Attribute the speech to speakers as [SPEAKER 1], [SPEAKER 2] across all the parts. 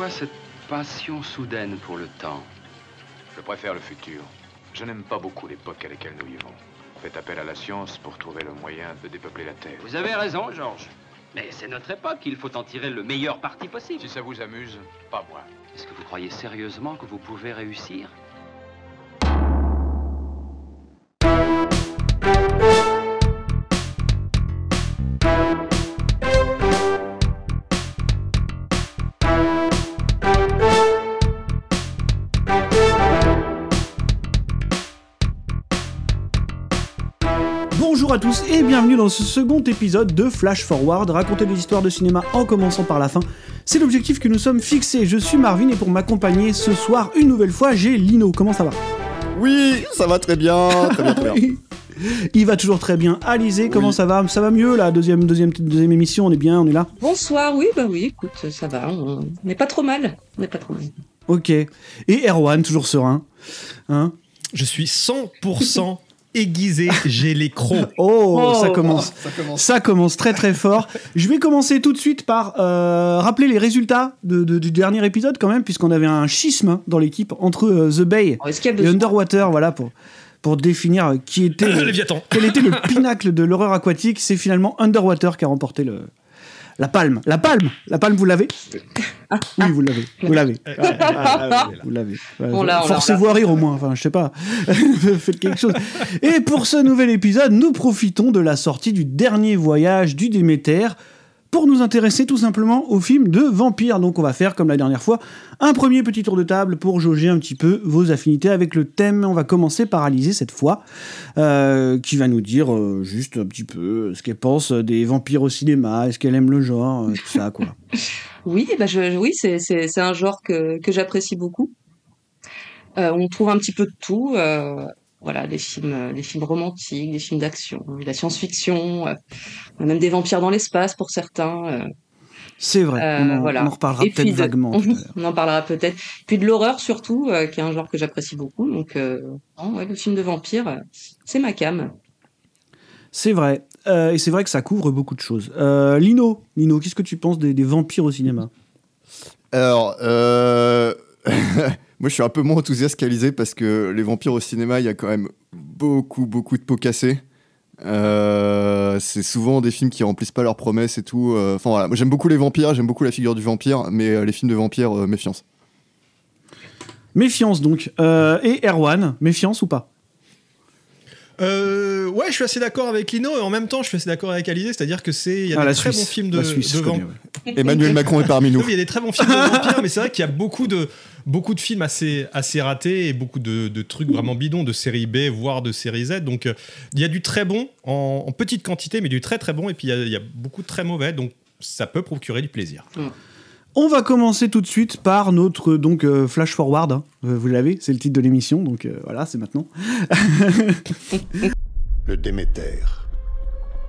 [SPEAKER 1] Pourquoi cette passion soudaine pour le temps
[SPEAKER 2] Je préfère le futur. Je n'aime pas beaucoup l'époque à laquelle nous vivons. Faites appel à la science pour trouver le moyen de dépeupler la Terre.
[SPEAKER 1] Vous avez raison, Georges. Mais c'est notre époque, il faut en tirer le meilleur parti possible.
[SPEAKER 2] Si ça vous amuse, pas moi.
[SPEAKER 1] Est-ce que vous croyez sérieusement que vous pouvez réussir?
[SPEAKER 3] Tous et bienvenue dans ce second épisode de Flash Forward, raconter des histoires de cinéma en commençant par la fin. C'est l'objectif que nous sommes fixés. Je suis Marvin et pour m'accompagner ce soir, une nouvelle fois, j'ai Lino. Comment ça va?
[SPEAKER 4] Oui, ça va très bien, très bien, très bien.
[SPEAKER 3] Il va toujours très bien. Alizé, comment
[SPEAKER 4] Oui.
[SPEAKER 3] ça va? Ça va mieux la deuxième, deuxième, deuxième émission, on est bien, on est là?
[SPEAKER 5] Bonsoir, oui, bah oui, écoute, ça va, on n'est pas trop mal, on n'est pas trop mal.
[SPEAKER 3] Ok. Et Erwan, toujours serein. Hein?
[SPEAKER 6] Je suis 100% aiguisé, j'ai les crocs.
[SPEAKER 3] oh,
[SPEAKER 5] Oh.
[SPEAKER 3] ça commence.
[SPEAKER 4] Ça commence.
[SPEAKER 3] Ça commence très très fort. Je vais commencer tout de suite par euh, rappeler les résultats de- de- du dernier épisode quand même, puisqu'on avait un schisme dans l'équipe entre euh, The Bay
[SPEAKER 5] a
[SPEAKER 3] et Underwater, voilà, pour, pour définir euh, qui était
[SPEAKER 6] Le
[SPEAKER 3] quel était le pinacle de l'horreur aquatique. C'est finalement Underwater qui a remporté le, la palme. La palme La palme, vous l'avez Oui, vous l'avez. Vous l'avez. Vous l'avez. Ouais,
[SPEAKER 5] On l'a, on l'a,
[SPEAKER 3] Forcez-vous à rire au moins. Enfin, je sais pas. Faites quelque chose. Et pour ce nouvel épisode, nous profitons de la sortie du dernier voyage du Déméter pour nous intéresser tout simplement au film de vampire. Donc on va faire comme la dernière fois un premier petit tour de table pour jauger un petit peu vos affinités avec le thème. On va commencer par Alizé cette fois, euh, qui va nous dire euh, juste un petit peu ce qu'elle pense des vampires au cinéma, est-ce qu'elle aime le genre, euh, tout ça quoi.
[SPEAKER 5] Oui, bah je, oui, c'est un genre que que j'apprécie beaucoup. Euh, on trouve un petit peu de tout, euh, voilà, des films, euh, des films romantiques, des films d'action, de la science-fiction, euh, même des vampires dans l'espace pour certains. euh,
[SPEAKER 3] C'est vrai,
[SPEAKER 5] Euh,
[SPEAKER 3] on, en,
[SPEAKER 5] voilà.
[SPEAKER 3] on en reparlera peut-être vaguement. tout l'heure.
[SPEAKER 5] on en parlera peut-être. Puis de l'horreur surtout, euh, qui est un genre que j'apprécie beaucoup. Donc, euh, non, ouais, le film de vampire, euh, c'est ma cam.
[SPEAKER 3] C'est vrai. Euh, et c'est vrai que ça couvre beaucoup de choses. Euh, Lino, Lino, qu'est-ce que tu penses des, des vampires au cinéma?
[SPEAKER 4] Alors, euh... moi je suis un peu moins enthousiaste qu'Alizé parce que les vampires au cinéma, il y a quand même beaucoup, beaucoup de pots cassés. Euh, c'est souvent des films qui remplissent pas leurs promesses et tout. Euh, Enfin voilà, moi j'aime beaucoup les vampires, j'aime beaucoup la figure du vampire, mais euh, les films de vampires, euh, méfiance.
[SPEAKER 3] Méfiance donc. Euh, et Erwan, méfiance ou pas?
[SPEAKER 6] Euh, ouais, je suis assez d'accord avec Lino et en même temps, je suis assez d'accord avec Alizé, c'est-à-dire que c'est il y a
[SPEAKER 3] Ah,
[SPEAKER 6] des très
[SPEAKER 3] Suisse.
[SPEAKER 6] bons films de,
[SPEAKER 3] Suisse,
[SPEAKER 6] de
[SPEAKER 3] je connais,
[SPEAKER 6] vampires.
[SPEAKER 3] ouais.
[SPEAKER 4] Emmanuel Macron est parmi nous.
[SPEAKER 6] Il y a des très bons films de vampires, mais c'est vrai qu'il y a beaucoup de, beaucoup de films assez, assez ratés et beaucoup de, de trucs vraiment bidons de série B, voire de série Z. Donc euh, il y a du très bon en, en petite quantité, mais du très très bon. Et puis il y a- il y, a beaucoup de très mauvais, donc ça peut procurer du plaisir.
[SPEAKER 3] On va commencer tout de suite par notre donc euh, flash forward. hein. Euh, vous l'avez, c'est le titre de l'émission, donc euh, voilà, c'est maintenant.
[SPEAKER 7] Le Déméter,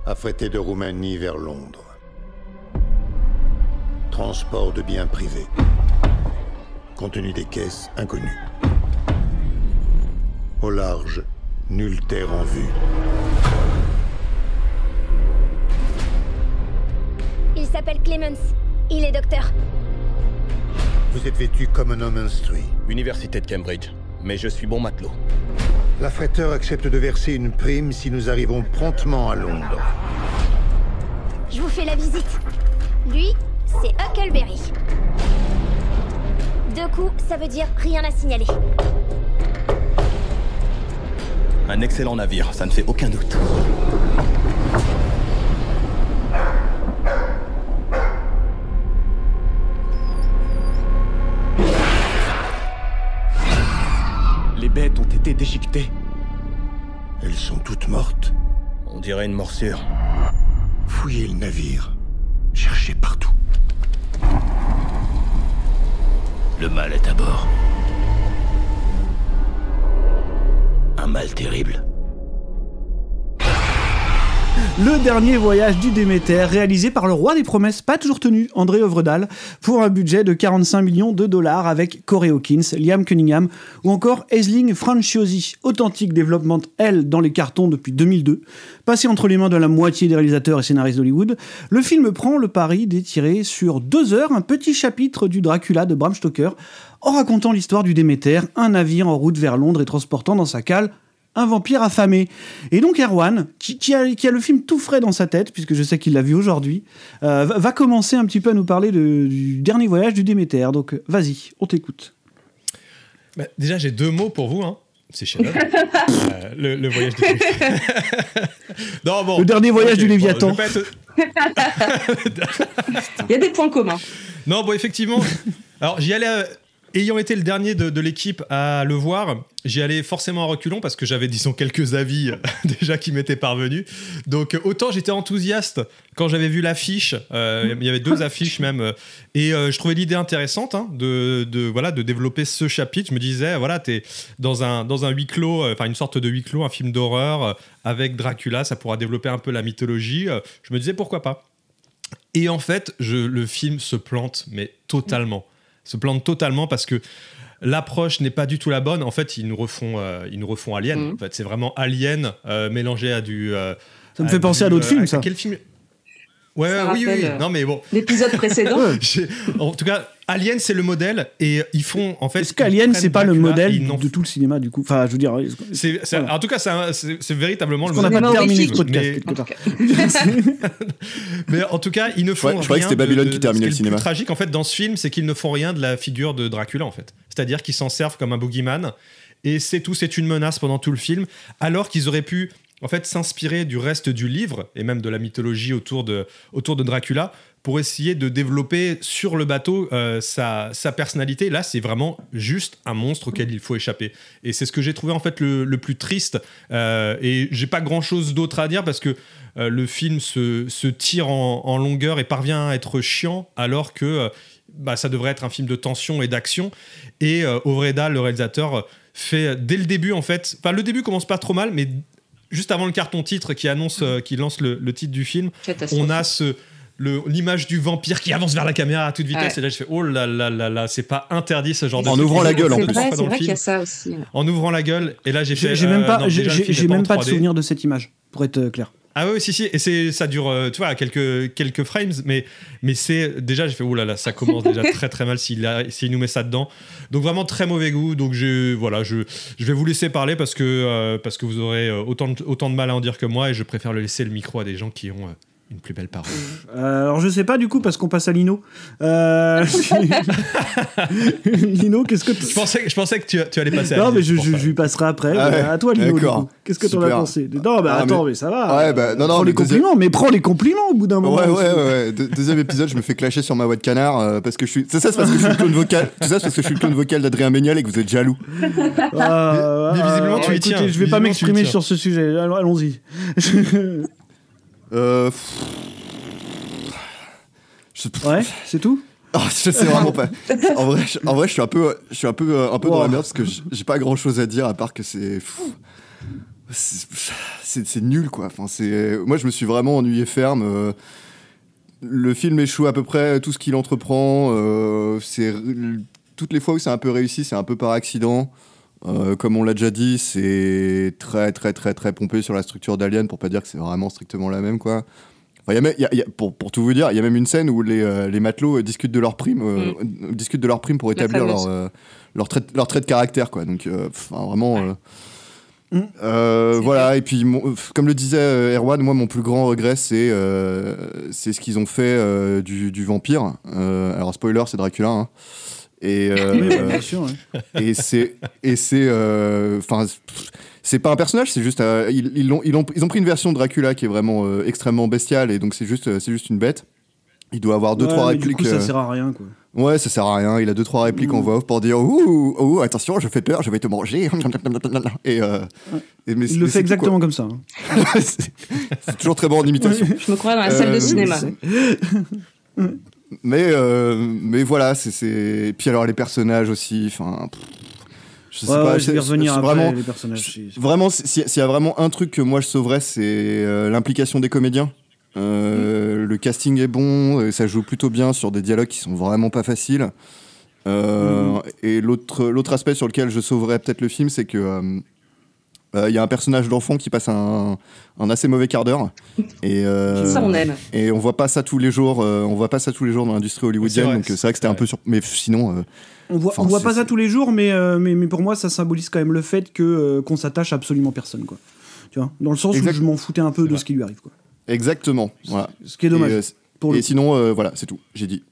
[SPEAKER 7] affrété de Roumanie vers Londres. Transport de biens privés. Contenu des caisses inconnu. Au large, nulle terre en vue.
[SPEAKER 8] Il s'appelle Clemens. Il est docteur.
[SPEAKER 7] Vous êtes vêtu comme un homme instruit.
[SPEAKER 9] Université de Cambridge. Mais je suis bon matelot.
[SPEAKER 7] L'affréteur accepte de verser une prime si nous arrivons promptement à Londres.
[SPEAKER 8] Je vous fais la visite. Lui, c'est Huckleberry. Deux coups, ça veut dire rien à signaler.
[SPEAKER 9] Un excellent navire, ça ne fait aucun doute. Les bêtes ont été déchiquetées.
[SPEAKER 7] Elles sont toutes mortes.
[SPEAKER 9] On dirait une morsure.
[SPEAKER 7] Fouillez le navire. Cherchez partout.
[SPEAKER 9] Le mal est à bord. Un mal terrible.
[SPEAKER 3] Le dernier voyage du Déméter, réalisé par le roi des promesses, pas toujours tenu, André Övredal, pour un budget de 45 millions de dollars avec Corey Hawkins, Liam Cunningham ou encore Aisling Franciosi, authentique développement L dans les cartons depuis 2002. Passé entre les mains de la moitié des réalisateurs et scénaristes d'Hollywood, le film prend le pari d'étirer sur deux heures un petit chapitre du Dracula de Bram Stoker, en racontant l'histoire du Déméter, un navire en route vers Londres et transportant dans sa cale un vampire affamé. Et donc Erwan, qui, qui a, qui a le film tout frais dans sa tête, puisque je sais qu'il l'a vu aujourd'hui, euh, va, va commencer un petit peu à nous parler de- du dernier voyage du Déméter. Donc euh, vas-y, on t'écoute.
[SPEAKER 6] Bah, déjà, j'ai deux mots pour vous. Hein. C'est chef le, le voyage du non, bon.
[SPEAKER 3] Le dernier voyage du Léviathan.
[SPEAKER 6] être-
[SPEAKER 5] Il y a des points communs.
[SPEAKER 6] Non, bon, effectivement. Alors, j'y allais. euh, ayant été le dernier de, l'équipe à le voir, j'y allais forcément en reculons parce que j'avais, disons, quelques avis déjà qui m'étaient parvenus. Donc, euh, autant j'étais enthousiaste quand j'avais vu l'affiche. euh, Il y avait deux affiches même. euh, et je trouvais l'idée intéressante hein, de, voilà, de développer ce chapitre. Je me disais, voilà, t'es dans un, dans un huis clos, enfin, une sorte de huis clos, un film d'horreur avec Dracula, ça pourra développer un peu la mythologie. Je me disais, pourquoi pas et en fait, le film se plante, mais totalement. Se plante totalement parce que l'approche n'est pas du tout la bonne. En fait, ils nous refont, euh, ils nous refont Alien.
[SPEAKER 5] Mhm.
[SPEAKER 6] En fait, c'est vraiment Alien euh, mélangé à du. euh,
[SPEAKER 3] Ça me fait penser à
[SPEAKER 6] du,
[SPEAKER 3] d'autres
[SPEAKER 6] euh,
[SPEAKER 3] films, ça.
[SPEAKER 6] Quel film? Ouais,
[SPEAKER 5] Ça
[SPEAKER 6] oui, oui, oui.
[SPEAKER 5] euh,
[SPEAKER 6] Non, mais bon.
[SPEAKER 5] L'épisode précédent.
[SPEAKER 6] En tout cas, Alien, c'est le modèle et ils font en fait.
[SPEAKER 3] Est-ce qu'Alien, c'est pas le
[SPEAKER 6] Dracula
[SPEAKER 3] modèle de tout le cinéma, du coup? Enfin, je veux dire,
[SPEAKER 6] c'est, c'est-
[SPEAKER 3] Voilà.
[SPEAKER 6] En tout cas, c'est, un- c'est- c'est véritablement le
[SPEAKER 3] on n'a
[SPEAKER 6] modèle.
[SPEAKER 3] pas terminé
[SPEAKER 5] horrifique.
[SPEAKER 3] podcast,
[SPEAKER 6] Mais-
[SPEAKER 3] quelque
[SPEAKER 5] En tout
[SPEAKER 3] part?
[SPEAKER 5] cas.
[SPEAKER 6] Mais en tout cas, ils ne font
[SPEAKER 4] Ouais, je croyais que
[SPEAKER 6] rien
[SPEAKER 4] c'était Babylone
[SPEAKER 6] de-
[SPEAKER 4] qui terminait
[SPEAKER 6] ce
[SPEAKER 4] le
[SPEAKER 6] qui est
[SPEAKER 4] cinéma.
[SPEAKER 6] plus tragique en fait dans ce film, c'est qu'ils ne font rien de la figure de Dracula en fait. C'est-à-dire qu'ils s'en servent comme un boogeyman et c'est tout, c'est une menace pendant tout le film, alors qu'ils auraient pu en fait s'inspirer du reste du livre et même de la mythologie autour de autour de Dracula pour essayer de développer sur le bateau euh, sa, sa personnalité. Là, c'est vraiment juste un monstre auquel il faut échapper. Et c'est ce que j'ai trouvé en fait le, le plus triste. Euh, et j'ai pas grand chose d'autre à dire parce que euh, le film se, se tire en, en longueur et parvient à être chiant alors que euh, bah, ça devrait être un film de tension et d'action. Et Ovredal, le réalisateur, fait dès le début en fait. Enfin, le début commence pas trop mal, mais juste avant le carton titre qui annonce, qui lance le, le titre du film, on a ce l'image du vampire qui avance vers la caméra à toute vitesse
[SPEAKER 5] Ouais.
[SPEAKER 6] et là je fais oh là là là là c'est pas interdit ce genre de
[SPEAKER 4] En ouvrant la gueule, en
[SPEAKER 6] Deux,
[SPEAKER 4] plus.
[SPEAKER 6] trois
[SPEAKER 5] C'est vrai, qu'il y
[SPEAKER 6] film.
[SPEAKER 5] a ça aussi.
[SPEAKER 6] en ouvrant la gueule et là j'ai
[SPEAKER 3] J'ai
[SPEAKER 6] fait
[SPEAKER 3] j'ai même
[SPEAKER 6] euh,
[SPEAKER 3] pas, j'ai même pas de
[SPEAKER 6] 3D.
[SPEAKER 3] souvenir de cette image, pour être euh, clair.
[SPEAKER 6] Ah oui, si, si, et c'est, ça dure, euh, tu vois, quelques, quelques frames, mais, mais c'est déjà, j'ai fait, oh là là, ça commence déjà très très mal s'il, a- s'il nous met ça dedans. Donc vraiment très mauvais goût. Donc je, voilà, je, je vais vous laisser parler parce que, euh, parce que vous aurez euh, autant de, autant de mal à en dire que moi et je préfère le laisser le micro à des gens qui ont euh, une plus belle parole.
[SPEAKER 3] Euh, alors je sais pas du coup parce qu'on passe à Lino. Euh, Lino, qu'est-ce que tu...
[SPEAKER 6] Je pensais, je pensais que tu, tu allais passer à
[SPEAKER 3] Non mais je,
[SPEAKER 6] c'est
[SPEAKER 3] lui passerai après.
[SPEAKER 4] Ah ouais,
[SPEAKER 3] à toi Lino.
[SPEAKER 4] d'accord.
[SPEAKER 3] Qu'est-ce que t'en as
[SPEAKER 4] Super.
[SPEAKER 3] pensé? Non bah
[SPEAKER 4] Ah,
[SPEAKER 3] attends
[SPEAKER 4] mais-
[SPEAKER 3] mais... ça va.
[SPEAKER 4] Ouais, bah, non, non,
[SPEAKER 3] prends
[SPEAKER 4] mais
[SPEAKER 3] les compliments, mais prends les compliments au bout d'un moment.
[SPEAKER 4] Ouais, ouais, ouais, ouais. De- deuxième épisode, je me fais clasher sur ma voix de canard euh, parce que je suis. C'est ça, c'est parce que je suis le clone vocal. Tout ça, c'est parce que je suis le clone vocal d'Adrien Méniel et que vous êtes jaloux.
[SPEAKER 3] Ah,
[SPEAKER 6] Mais- mais visiblement, tu y tiens.
[SPEAKER 3] Je vais pas
[SPEAKER 6] tu
[SPEAKER 3] m'exprimer sur ce sujet. Allons- Allons-y.
[SPEAKER 4] Euh. Je-
[SPEAKER 3] ouais, c'est tout?
[SPEAKER 4] Ah, je sais vraiment pas. En vrai, je, en vrai, je suis un peu, je suis un peu, euh, un peu dans la merde parce que j'ai pas grand chose à dire à part que c'est, c'est, nul quoi. Enfin, c'est, moi, je me suis vraiment ennuyé ferme. euh, le film échoue à peu près tout ce qu'il entreprend. euh, c'est toutes les fois où c'est un peu réussi, c'est un peu par accident. Euh, comme on l'a déjà dit, c'est très très très très pompé sur la structure d'Alien pour pas dire que c'est vraiment strictement la même quoi. Enfin, il y a même- il y a- il y a- pour, pour tout vous dire, il y a même une scène où les, euh, les matelots euh, discutent de leur prime, euh, euh, discutent de leur prime pour établir leur, euh, leur, trait, leur trait de caractère quoi. Donc, euh, vraiment. euh,
[SPEAKER 3] Mm.
[SPEAKER 4] euh, voilà, et puis mon- comme le disait Erwan, moi mon plus grand regret c'est euh, c'est ce qu'ils ont fait euh, du, du vampire. Euh, alors spoiler, c'est Dracula. hein. Et, euh,
[SPEAKER 3] Oui, bah, bien sûr. ouais.
[SPEAKER 4] et c'est et c'est euh, enfin c'est pas un personnage c'est juste euh, ils, ils, ont, ils, ont, ils ont pris une version de Dracula qui est vraiment euh, extrêmement bestiale et donc c'est juste c'est juste une bête il doit avoir deux
[SPEAKER 3] Ouais,
[SPEAKER 4] trois
[SPEAKER 3] mais Du
[SPEAKER 4] répliques
[SPEAKER 3] coup, ça sert à rien quoi.
[SPEAKER 4] ouais ça sert à rien il a deux trois répliques en
[SPEAKER 3] Mm.
[SPEAKER 4] voix off pour dire ouh, ouh attention je fais peur je vais te manger et, euh, et mais-
[SPEAKER 3] Il le
[SPEAKER 4] mais
[SPEAKER 3] fait
[SPEAKER 4] tout,
[SPEAKER 3] exactement comme ça. hein.
[SPEAKER 4] c'est toujours très bon en imitation
[SPEAKER 5] Je me crois dans la salle
[SPEAKER 4] Euh,
[SPEAKER 5] de cinéma.
[SPEAKER 4] Mais, euh, mais voilà, c'est- c'est. Puis alors les personnages aussi, enfin. Je sais
[SPEAKER 3] Ouais,
[SPEAKER 4] pas,
[SPEAKER 3] ouais, je vais revenir après,
[SPEAKER 4] vraiment,
[SPEAKER 3] les personnages.
[SPEAKER 4] Vraiment, si- s'il y a vraiment un truc que moi je sauverais, c'est euh, l'implication des comédiens. Euh, Le casting est bon, ça joue plutôt bien sur des dialogues qui sont vraiment pas faciles. Euh, Et l'autre l'autre aspect sur lequel je sauverais peut-être le film, c'est que euh, euh, il y a un personnage d'enfant qui passe un, un assez mauvais quart d'heure. Et euh,
[SPEAKER 5] Ça, on aime.
[SPEAKER 4] Et on voit pas ça tous les jours. euh, on voit pas ça tous les jours dans l'industrie hollywoodienne.
[SPEAKER 6] vrai,
[SPEAKER 4] donc c'est vrai que c'était un peu sur. Mais sinon. euh,
[SPEAKER 3] On voit, on voit pas ça tous les jours, mais, euh, mais, mais pour moi, ça symbolise quand même le fait que euh, qu'on s'attache à absolument personne, quoi. Tu vois, dans le sens
[SPEAKER 4] Exact-
[SPEAKER 3] où je m'en foutais un peu de
[SPEAKER 6] vrai.
[SPEAKER 3] ce qui lui arrive, quoi.
[SPEAKER 4] exactement. Voilà.
[SPEAKER 3] Ce qui est dommage.
[SPEAKER 4] Et, euh,
[SPEAKER 3] pour
[SPEAKER 4] et
[SPEAKER 3] le
[SPEAKER 4] sinon, euh, voilà, c'est tout. J'ai dit.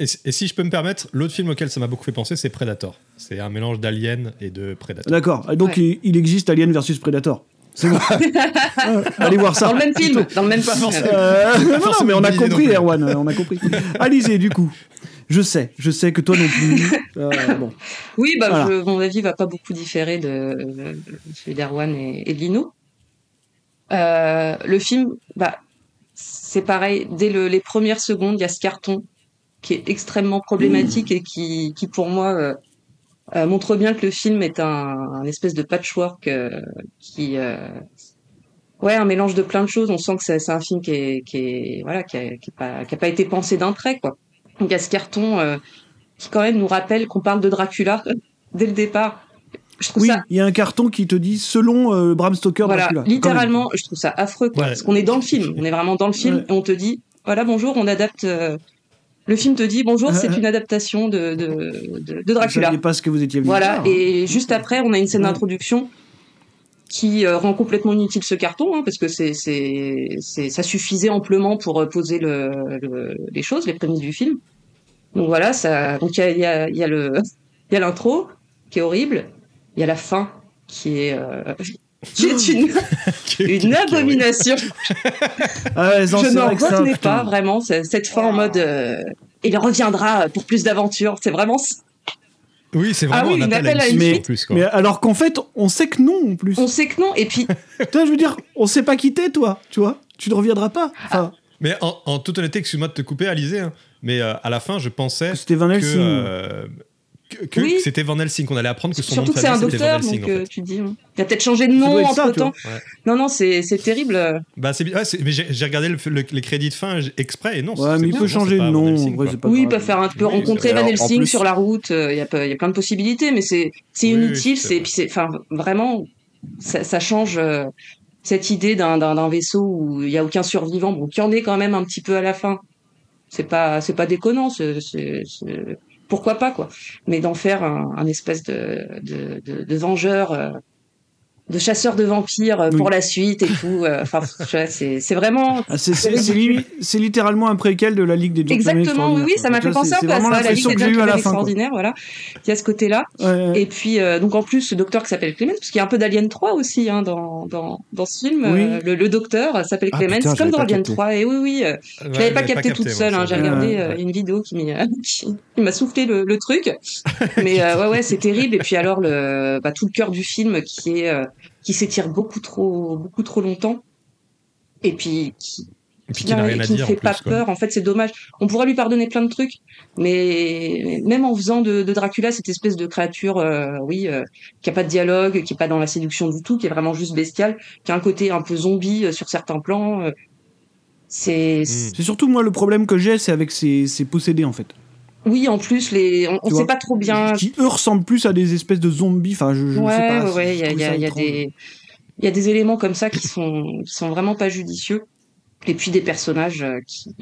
[SPEAKER 6] Et, et si je peux me permettre, l'autre film auquel ça m'a beaucoup fait penser, c'est Predator. C'est un mélange d'Alien et de Predator.
[SPEAKER 3] D'accord. Donc
[SPEAKER 5] Ouais.
[SPEAKER 3] il, il existe Alien versus Predator. C'est bon. Allez voir ça.
[SPEAKER 5] Dans le même film, dans le même film.
[SPEAKER 3] Euh, non, mais on a compris. Erwan, euh, on a compris. Alizé, du coup. Je sais, je sais que toi non plus. Euh, bon.
[SPEAKER 5] Oui, bah,
[SPEAKER 3] Voilà.
[SPEAKER 5] je- mon avis va pas beaucoup différer de celui d'Erwan et, et de Lino. Euh, le film, bah, c'est pareil. Dès le- les premières secondes, il y a ce carton qui est extrêmement problématique et qui, qui pour moi, euh, euh, montre bien que le film est un, un espèce de patchwork euh, qui, euh, ouais, un mélange de plein de choses. On sent que c'est un film qui est, qui est, voilà, qui a, qui a pas, qui a pas été pensé d'un trait, quoi. Donc il y a ce carton euh, qui quand même nous rappelle qu'on parle de Dracula dès le départ. Je trouve
[SPEAKER 3] Oui,
[SPEAKER 5] ça
[SPEAKER 3] il y a un carton qui te dit selon euh, Bram Stoker
[SPEAKER 5] voilà,
[SPEAKER 3] Dracula.
[SPEAKER 5] Littéralement, je trouve ça affreux quoi,
[SPEAKER 6] Ouais.
[SPEAKER 5] parce qu'on est dans le film, on est vraiment dans le film
[SPEAKER 3] Ouais.
[SPEAKER 5] et on te dit voilà bonjour, on adapte euh, le film te dit bonjour, c'est une adaptation de de, de, de Dracula.
[SPEAKER 3] pas ce que vous étiez venu
[SPEAKER 5] Voilà, et juste après, on a une scène d'introduction qui euh, rend complètement inutile ce carton, hein, parce que c'est, c'est, c'est, ça suffisait amplement pour euh, poser le, le- les choses, les prémices du film. Donc voilà, ça, donc il y a, y a, il y a le, il y a l'intro qui est horrible, il y a la fin qui est, euh, qui est une, une abomination.
[SPEAKER 3] Ah
[SPEAKER 5] Je
[SPEAKER 3] c'est
[SPEAKER 5] n'en
[SPEAKER 3] que
[SPEAKER 5] retenais pas vraiment ce- cette fin en mode, euh, il reviendra pour plus d'aventures. C'est vraiment
[SPEAKER 6] Oui, c'est
[SPEAKER 5] Ah
[SPEAKER 6] vraiment
[SPEAKER 5] oui,
[SPEAKER 6] un appel à
[SPEAKER 5] appel à
[SPEAKER 6] une suite plus. Quoi.
[SPEAKER 3] Mais alors qu'en fait, on sait que non en plus.
[SPEAKER 5] on sait que non. Et puis
[SPEAKER 3] Putain, je veux dire, on sait pas quitter toi, tu vois. Tu ne reviendras pas. Enfin,
[SPEAKER 6] Mais en, en toute honnêteté, excuse-moi de te couper, Alizé, hein, mais euh, à la fin, je pensais
[SPEAKER 3] c'était Van
[SPEAKER 6] que,
[SPEAKER 3] Helsing.
[SPEAKER 6] euh, que, que
[SPEAKER 5] Oui.
[SPEAKER 6] c'était Van Helsing, qu'on allait apprendre que son
[SPEAKER 5] Surtout
[SPEAKER 6] nom
[SPEAKER 5] que
[SPEAKER 6] de
[SPEAKER 5] c'est un
[SPEAKER 6] famille c'était Van
[SPEAKER 5] docteur,
[SPEAKER 6] Helsing.
[SPEAKER 5] donc
[SPEAKER 6] en
[SPEAKER 5] euh,
[SPEAKER 6] fait.
[SPEAKER 5] tu te dis, hein. il a peut-être changé de nom
[SPEAKER 3] ça,
[SPEAKER 5] entre
[SPEAKER 3] tu
[SPEAKER 5] temps.
[SPEAKER 6] Ouais.
[SPEAKER 5] Non, non, c'est c'est terrible. euh.
[SPEAKER 6] Bah, c'est bi- ouais, c'est- mais j'ai j'ai regardé le, le- les crédits de fin exprès et non.
[SPEAKER 3] ouais,
[SPEAKER 6] c'est-
[SPEAKER 3] mais il peut changer de nom.
[SPEAKER 6] Helsing,
[SPEAKER 3] vrai, pas
[SPEAKER 5] Oui, il peut faire un peu
[SPEAKER 6] Oui,
[SPEAKER 5] rencontrer Van Helsing
[SPEAKER 4] plus-
[SPEAKER 5] sur la route. euh, Il y, a y a plein de possibilités, mais c'est c'est inutile.
[SPEAKER 6] c'est
[SPEAKER 5] puis c'est enfin vraiment ça, ça change euh, cette idée d'un vaisseau où il y a aucun survivant. Bon, qu'il y en ait quand même un petit peu à la fin. C'est pas c'est pas déconnant. c'est- pourquoi pas quoi. Mais d'en faire un, espèce de de, de, de vengeur. De chasseur de vampires euh,
[SPEAKER 3] Oui.
[SPEAKER 5] pour la suite et tout. euh, Enfin, c'est c'est vraiment
[SPEAKER 3] Ah, c'est- c'est c'est limite- c'est littéralement un préquel de la Ligue des Gentlemen
[SPEAKER 5] Exactement, oui, oui, ça m'a fait penser un peu à ça, la Ligue des Gentlemen
[SPEAKER 3] la fin. quoi.
[SPEAKER 5] extraordinaire, voilà. Il y a ce côté-là.
[SPEAKER 3] Ouais, ouais.
[SPEAKER 5] Et puis, euh, donc en plus, ce docteur qui s'appelle Clemens, parce qu'il y a un peu d'Alien 3 aussi hein, dans, dans, dans ce film.
[SPEAKER 3] Oui.
[SPEAKER 5] Euh, le, le docteur s'appelle
[SPEAKER 4] Ah,
[SPEAKER 5] Clemens,
[SPEAKER 4] putain,
[SPEAKER 5] comme dans Alien
[SPEAKER 4] capté.
[SPEAKER 5] 3. Et oui, oui, euh,
[SPEAKER 6] Ouais,
[SPEAKER 5] je l'avais pas capté toute seule. Hein, J'ai regardé une vidéo qui m'a qui, qui m'a soufflé le, le truc. Mais euh, ouais, ouais, c'est terrible. Et puis alors, le, bah, tout le cœur du film qui est qui s'étire beaucoup trop, beaucoup trop longtemps. Et puis qui,
[SPEAKER 6] Et puis
[SPEAKER 5] qui
[SPEAKER 6] qu'il n'a
[SPEAKER 5] n'a-
[SPEAKER 6] rien à
[SPEAKER 5] qui ne
[SPEAKER 6] en
[SPEAKER 5] fait
[SPEAKER 6] plus.
[SPEAKER 5] pas
[SPEAKER 6] quoi.
[SPEAKER 5] peur. En fait, c'est dommage. On pourrait lui pardonner plein de trucs, mais même en faisant de, de Dracula cette espèce de créature, euh, oui, euh, qui a pas de dialogue, qui est pas dans la séduction du tout, qui est vraiment juste bestiale, qui a un côté un peu zombie euh, sur certains plans. euh, c'est
[SPEAKER 6] Mm.
[SPEAKER 3] C'est surtout moi le problème que j'ai, c'est avec ces, ces possédés en fait.
[SPEAKER 5] Oui, en plus les, on,
[SPEAKER 3] Tu
[SPEAKER 5] sait pas trop bien.
[SPEAKER 3] Qui eux ressemblent plus à des espèces de zombies. Enfin, je, je
[SPEAKER 5] ouais,
[SPEAKER 3] sais pas.
[SPEAKER 5] ouais, il y a, y y des, il y a des éléments comme ça qui sont, qui sont vraiment pas judicieux. Et puis des personnages euh, qui,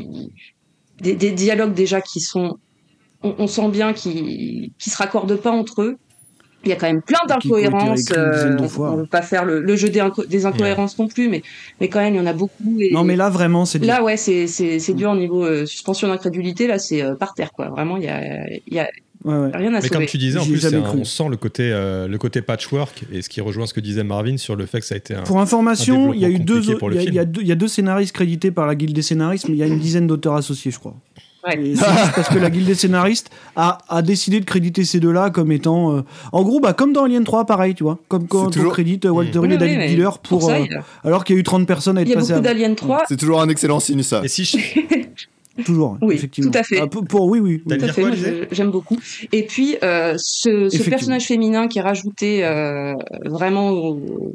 [SPEAKER 5] des, des dialogues déjà qui sont, on, on sent bien qu'ils, qui se raccordent pas entre eux. Il y a quand même plein d'incohérences.
[SPEAKER 3] de
[SPEAKER 5] on, on veut pas faire le, le jeu des, inco- des incohérences non plus, mais, mais quand même il y en a beaucoup. Et,
[SPEAKER 3] Non, mais là vraiment, c'est
[SPEAKER 5] là ouais, c'est, dur au niveau euh, suspension d'incrédulité. Là, c'est euh, par terre quoi. Vraiment, il y a, il y a
[SPEAKER 3] Ouais, ouais.
[SPEAKER 5] rien à
[SPEAKER 6] Mais
[SPEAKER 5] sauver.
[SPEAKER 6] comme tu disais, en plus, un- on sent le côté, euh, le côté patchwork, et ce qui rejoint ce que disait Marvin sur le fait que ça a été un.
[SPEAKER 3] Pour information, il y a eu deux, il y a, il y a
[SPEAKER 6] film.
[SPEAKER 3] deux, il y a deux scénaristes crédités par la Guilde des scénaristes, mais il y a une dizaine d'auteurs associés, je crois.
[SPEAKER 5] Ouais.
[SPEAKER 3] Et c'est juste parce que la Guilde des scénaristes a, a décidé de créditer ces deux-là comme étant, euh, en gros, bah, comme dans Alien 3, pareil, tu vois, comme quand on
[SPEAKER 4] toujours-
[SPEAKER 3] crédite euh, Walter
[SPEAKER 5] Oui,
[SPEAKER 3] Hill et
[SPEAKER 5] oui,
[SPEAKER 3] David
[SPEAKER 5] mais
[SPEAKER 3] Giller pour,
[SPEAKER 5] ça,
[SPEAKER 3] euh,
[SPEAKER 5] il y a-
[SPEAKER 3] alors qu'il y a eu 30 personnes à être
[SPEAKER 5] il y a
[SPEAKER 3] passées
[SPEAKER 5] beaucoup
[SPEAKER 3] avant.
[SPEAKER 5] d'Alien 3.
[SPEAKER 4] C'est toujours un excellent signe, ça.
[SPEAKER 6] Et si je,
[SPEAKER 3] Toujours,
[SPEAKER 5] Oui,
[SPEAKER 3] effectivement.
[SPEAKER 5] tout à fait.
[SPEAKER 3] Ah, pour, pour- oui, oui. oui.
[SPEAKER 5] Tout à fait, j'aime beaucoup. Et puis, euh, ce, personnage féminin qui est rajouté euh, vraiment au,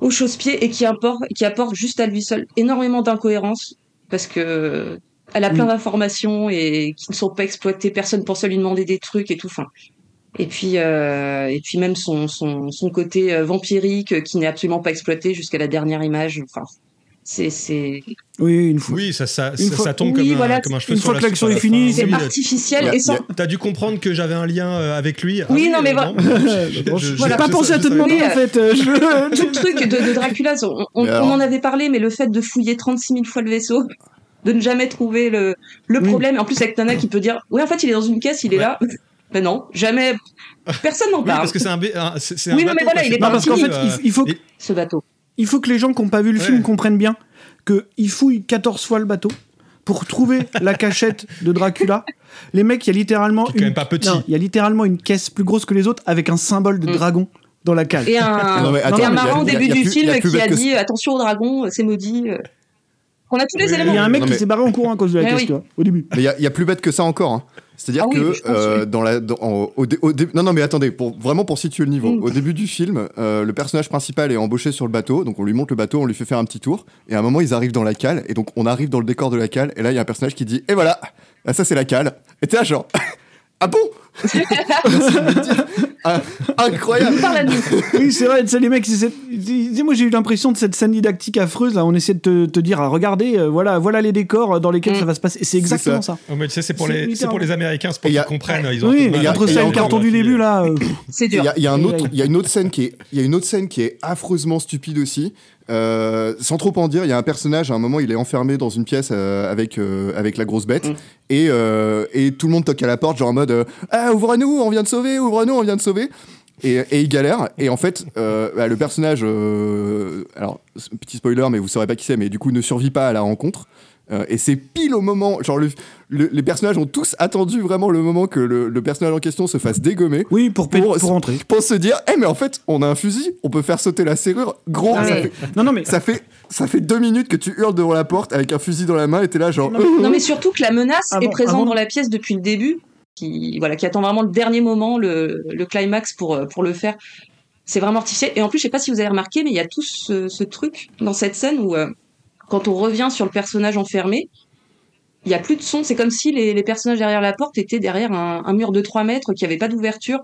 [SPEAKER 5] au chausse-pied et qui apporte, qui apporte juste à lui seul énormément d'incohérences parce que elle a plein d'informations et qui ne sont pas exploitées. Personne pense à lui demander des trucs et tout. Enfin, et puis, euh, et puis même son, son, son côté euh, vampirique euh, qui n'est absolument pas exploité jusqu'à la dernière image. Enfin, c'est, c'est,
[SPEAKER 3] Oui, une fois.
[SPEAKER 6] Oui, ça, ça,
[SPEAKER 3] Une
[SPEAKER 6] ça,
[SPEAKER 3] fois-
[SPEAKER 6] ça tombe
[SPEAKER 5] oui,
[SPEAKER 6] comme, un, comme un cheveu
[SPEAKER 3] une
[SPEAKER 6] sur
[SPEAKER 3] fois que l'action est finie,
[SPEAKER 6] fin.
[SPEAKER 5] c'est artificiel
[SPEAKER 4] a-
[SPEAKER 5] et sans,
[SPEAKER 4] y a-
[SPEAKER 6] T'as dû comprendre que j'avais un lien avec lui. Ah
[SPEAKER 5] Oui, non, mais voilà.
[SPEAKER 6] Je-
[SPEAKER 5] voilà.
[SPEAKER 3] pas pensé à te demander en fait. je-
[SPEAKER 5] tout le truc de, de Dracula, on, on- on en avait parlé, mais le fait de fouiller 36 000 fois le vaisseau, de ne jamais trouver le, le
[SPEAKER 3] Oui.
[SPEAKER 5] problème, et en plus avec Tana qui peut dire, oui, en fait, il est dans une caisse, il est
[SPEAKER 6] Ouais.
[SPEAKER 5] là. Ben non, jamais. Personne n'en
[SPEAKER 6] Oui,
[SPEAKER 5] parle.
[SPEAKER 6] parce que c'est un, un- c'est- c'est un
[SPEAKER 5] Oui, non, mais
[SPEAKER 6] bateau,
[SPEAKER 5] voilà, il est
[SPEAKER 6] pas
[SPEAKER 3] parce qu'en
[SPEAKER 6] un
[SPEAKER 3] fait, il,
[SPEAKER 6] euh,
[SPEAKER 3] il faut,
[SPEAKER 6] et-
[SPEAKER 5] Ce bateau.
[SPEAKER 3] il faut que les gens qui n'ont pas vu le
[SPEAKER 6] Ouais.
[SPEAKER 3] film comprennent bien qu'ils fouillent 14 fois le bateau pour trouver la cachette de Dracula. Les mecs, il y a littéralement
[SPEAKER 6] est quand
[SPEAKER 3] une,
[SPEAKER 6] même pas petit.
[SPEAKER 3] non, il y a littéralement une caisse plus grosse que les autres avec un symbole de
[SPEAKER 5] Mm.
[SPEAKER 3] dragon dans la cale.
[SPEAKER 5] Et un,
[SPEAKER 4] Non, mais
[SPEAKER 5] et
[SPEAKER 4] attends,
[SPEAKER 5] un
[SPEAKER 4] mais y a-
[SPEAKER 5] marin au
[SPEAKER 4] y a-
[SPEAKER 5] début
[SPEAKER 4] y a
[SPEAKER 5] du
[SPEAKER 4] plus-
[SPEAKER 5] film qui a
[SPEAKER 4] que
[SPEAKER 5] dit attention au dragon, c'est maudit. Euh. On a tous les
[SPEAKER 6] Oui,
[SPEAKER 3] Il y
[SPEAKER 5] éléments.
[SPEAKER 3] a un mec
[SPEAKER 4] Non,
[SPEAKER 3] qui s'est barré en courant à cause de la caisse,
[SPEAKER 5] oui.
[SPEAKER 3] tu vois, au début.
[SPEAKER 4] Mais il y a- il y, a plus bête que ça encore. hein. C'est-à-dire
[SPEAKER 5] Ah oui,
[SPEAKER 4] que euh, dans la, dans- au, au non non mais attendez pour vraiment pour situer le niveau.
[SPEAKER 5] Mm.
[SPEAKER 4] Au début du film, euh, le personnage principal est embauché sur le bateau, donc on lui monte le bateau, on lui fait faire un petit tour, et à un moment ils arrivent dans la cale, et donc on arrive dans le décor de la cale, et là il y a un personnage qui dit et voilà, ah, ça c'est la cale. Et t'es là genre ah bon? Ah, Incroyable.
[SPEAKER 3] Oui, c'est vrai, tu sais, les mecs, c'est ils- moi j'ai eu l'impression de cette scène didactique affreuse, là, on essaie de te, te dire, ah, regardez, euh, voilà, voilà les décors dans lesquels
[SPEAKER 5] Mm.
[SPEAKER 3] ça va se passer. Et c'est exactement ça.
[SPEAKER 6] Oh, mais tu sais, c'est pour,
[SPEAKER 3] C'est
[SPEAKER 6] les- c'est
[SPEAKER 3] littéralement-
[SPEAKER 6] pour les Américains, c'est pour
[SPEAKER 4] y
[SPEAKER 6] qu'ils
[SPEAKER 4] a-
[SPEAKER 6] comprennent. Ils ont
[SPEAKER 3] Oui, mais
[SPEAKER 6] mal à-
[SPEAKER 3] entre ça et
[SPEAKER 4] y a
[SPEAKER 3] le carton du début, là. euh,
[SPEAKER 5] C'est
[SPEAKER 4] Il y
[SPEAKER 5] dur.
[SPEAKER 4] a, il y a un
[SPEAKER 3] Et
[SPEAKER 4] autre,
[SPEAKER 3] ouais.
[SPEAKER 4] il y a une autre scène qui est, il y a une autre scène qui est affreusement stupide aussi. Euh, sans trop en dire, il y a un personnage. À un moment, il est enfermé dans une pièce euh, avec euh, avec la grosse bête
[SPEAKER 5] Mm.
[SPEAKER 4] et et tout le monde toque à la porte, genre en mode ah ouvre-nous, on vient de sauver, ouvre-nous, on vient de sauver. Et, et il galère. Et en fait, bah, le personnage, alors petit spoiler, mais vous saurez pas qui c'est, mais du coup ne survit pas à la rencontre. Euh, et c'est pile au moment, genre le- le- les personnages ont tous attendu vraiment le moment que le, le personnage en question se fasse dégommer
[SPEAKER 3] Oui, pour,
[SPEAKER 4] Pour-
[SPEAKER 3] pour rentrer.
[SPEAKER 4] pour se dire, eh mais en fait, on a un fusil, on peut faire sauter la serrure. Gros,
[SPEAKER 5] Ah
[SPEAKER 4] ça,
[SPEAKER 5] ouais.
[SPEAKER 4] fait,
[SPEAKER 3] Non, non, mais.
[SPEAKER 4] ça fait ça fait deux minutes que tu hurles devant la porte avec un fusil dans la main et t'es là genre.
[SPEAKER 3] Non, mais-
[SPEAKER 5] Non, mais surtout que la menace
[SPEAKER 3] Avant-
[SPEAKER 5] est présente
[SPEAKER 3] avant-
[SPEAKER 5] dans la pièce depuis le début, qui, voilà, qui attend vraiment le dernier moment, le, le climax pour, euh, pour le faire. C'est vraiment artificiel. Et en plus, je sais pas si vous avez remarqué, mais il y a tout ce, ce truc dans cette scène où, euh, quand on revient sur le personnage enfermé, il y a plus de son. C'est comme si les, les personnages derrière la porte étaient derrière un, un mur de 3 mètres qui avait pas d'ouverture.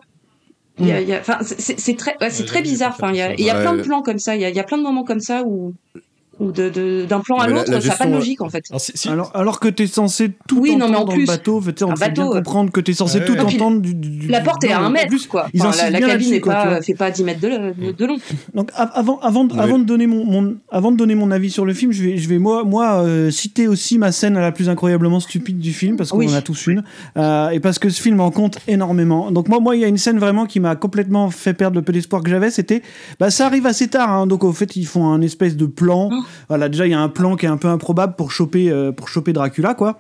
[SPEAKER 5] Il y a- il y a- Enfin, c'est- très, ouais, c'est
[SPEAKER 6] Ouais,
[SPEAKER 5] très
[SPEAKER 6] j'ai
[SPEAKER 5] bizarre. Enfin, il y a, y plein de plans comme ça. Il y a, il y a plein de moments comme ça où, de, de- d'un plan à
[SPEAKER 4] Mais la-
[SPEAKER 5] l'autre,
[SPEAKER 4] la
[SPEAKER 5] ça n'a pas de
[SPEAKER 4] gestion,
[SPEAKER 5] logique en fait.
[SPEAKER 6] Alors, si- si-
[SPEAKER 3] Alors, alors que t'es censé tout
[SPEAKER 5] Oui, non,
[SPEAKER 3] entendre
[SPEAKER 5] mais en
[SPEAKER 3] dans
[SPEAKER 5] plus,
[SPEAKER 3] le bateau, tu on te fait bien
[SPEAKER 5] euh,
[SPEAKER 3] comprendre que t'es censé
[SPEAKER 6] Ouais,
[SPEAKER 3] tout
[SPEAKER 6] ouais.
[SPEAKER 3] entendre du, du- du-
[SPEAKER 5] La porte est
[SPEAKER 3] non,
[SPEAKER 5] à un mètre,
[SPEAKER 3] plus,
[SPEAKER 5] quoi.
[SPEAKER 3] ils
[SPEAKER 5] Enfin,
[SPEAKER 3] insistent
[SPEAKER 5] la, la cabine
[SPEAKER 3] tu
[SPEAKER 5] pas, fait pas 10 mètres de, de, de long.
[SPEAKER 3] Donc av- avant, avant, de-
[SPEAKER 4] Ouais.
[SPEAKER 3] avant de donner mon, mon- avant de donner mon avis sur le film, je vais, je vais moi, moi euh, citer aussi ma scène la plus incroyablement stupide du film parce qu'on
[SPEAKER 5] Oui.
[SPEAKER 3] en a tous une euh, et parce que ce film en compte énormément. Donc moi, moi, il y a une scène vraiment qui m'a complètement fait perdre le peu d'espoir que j'avais. C'était, bah, ça arrive assez tard. hein. donc au fait, ils font un espèce de plan. Voilà, déjà il y a un plan qui est un peu improbable pour choper, euh, pour choper Dracula, quoi.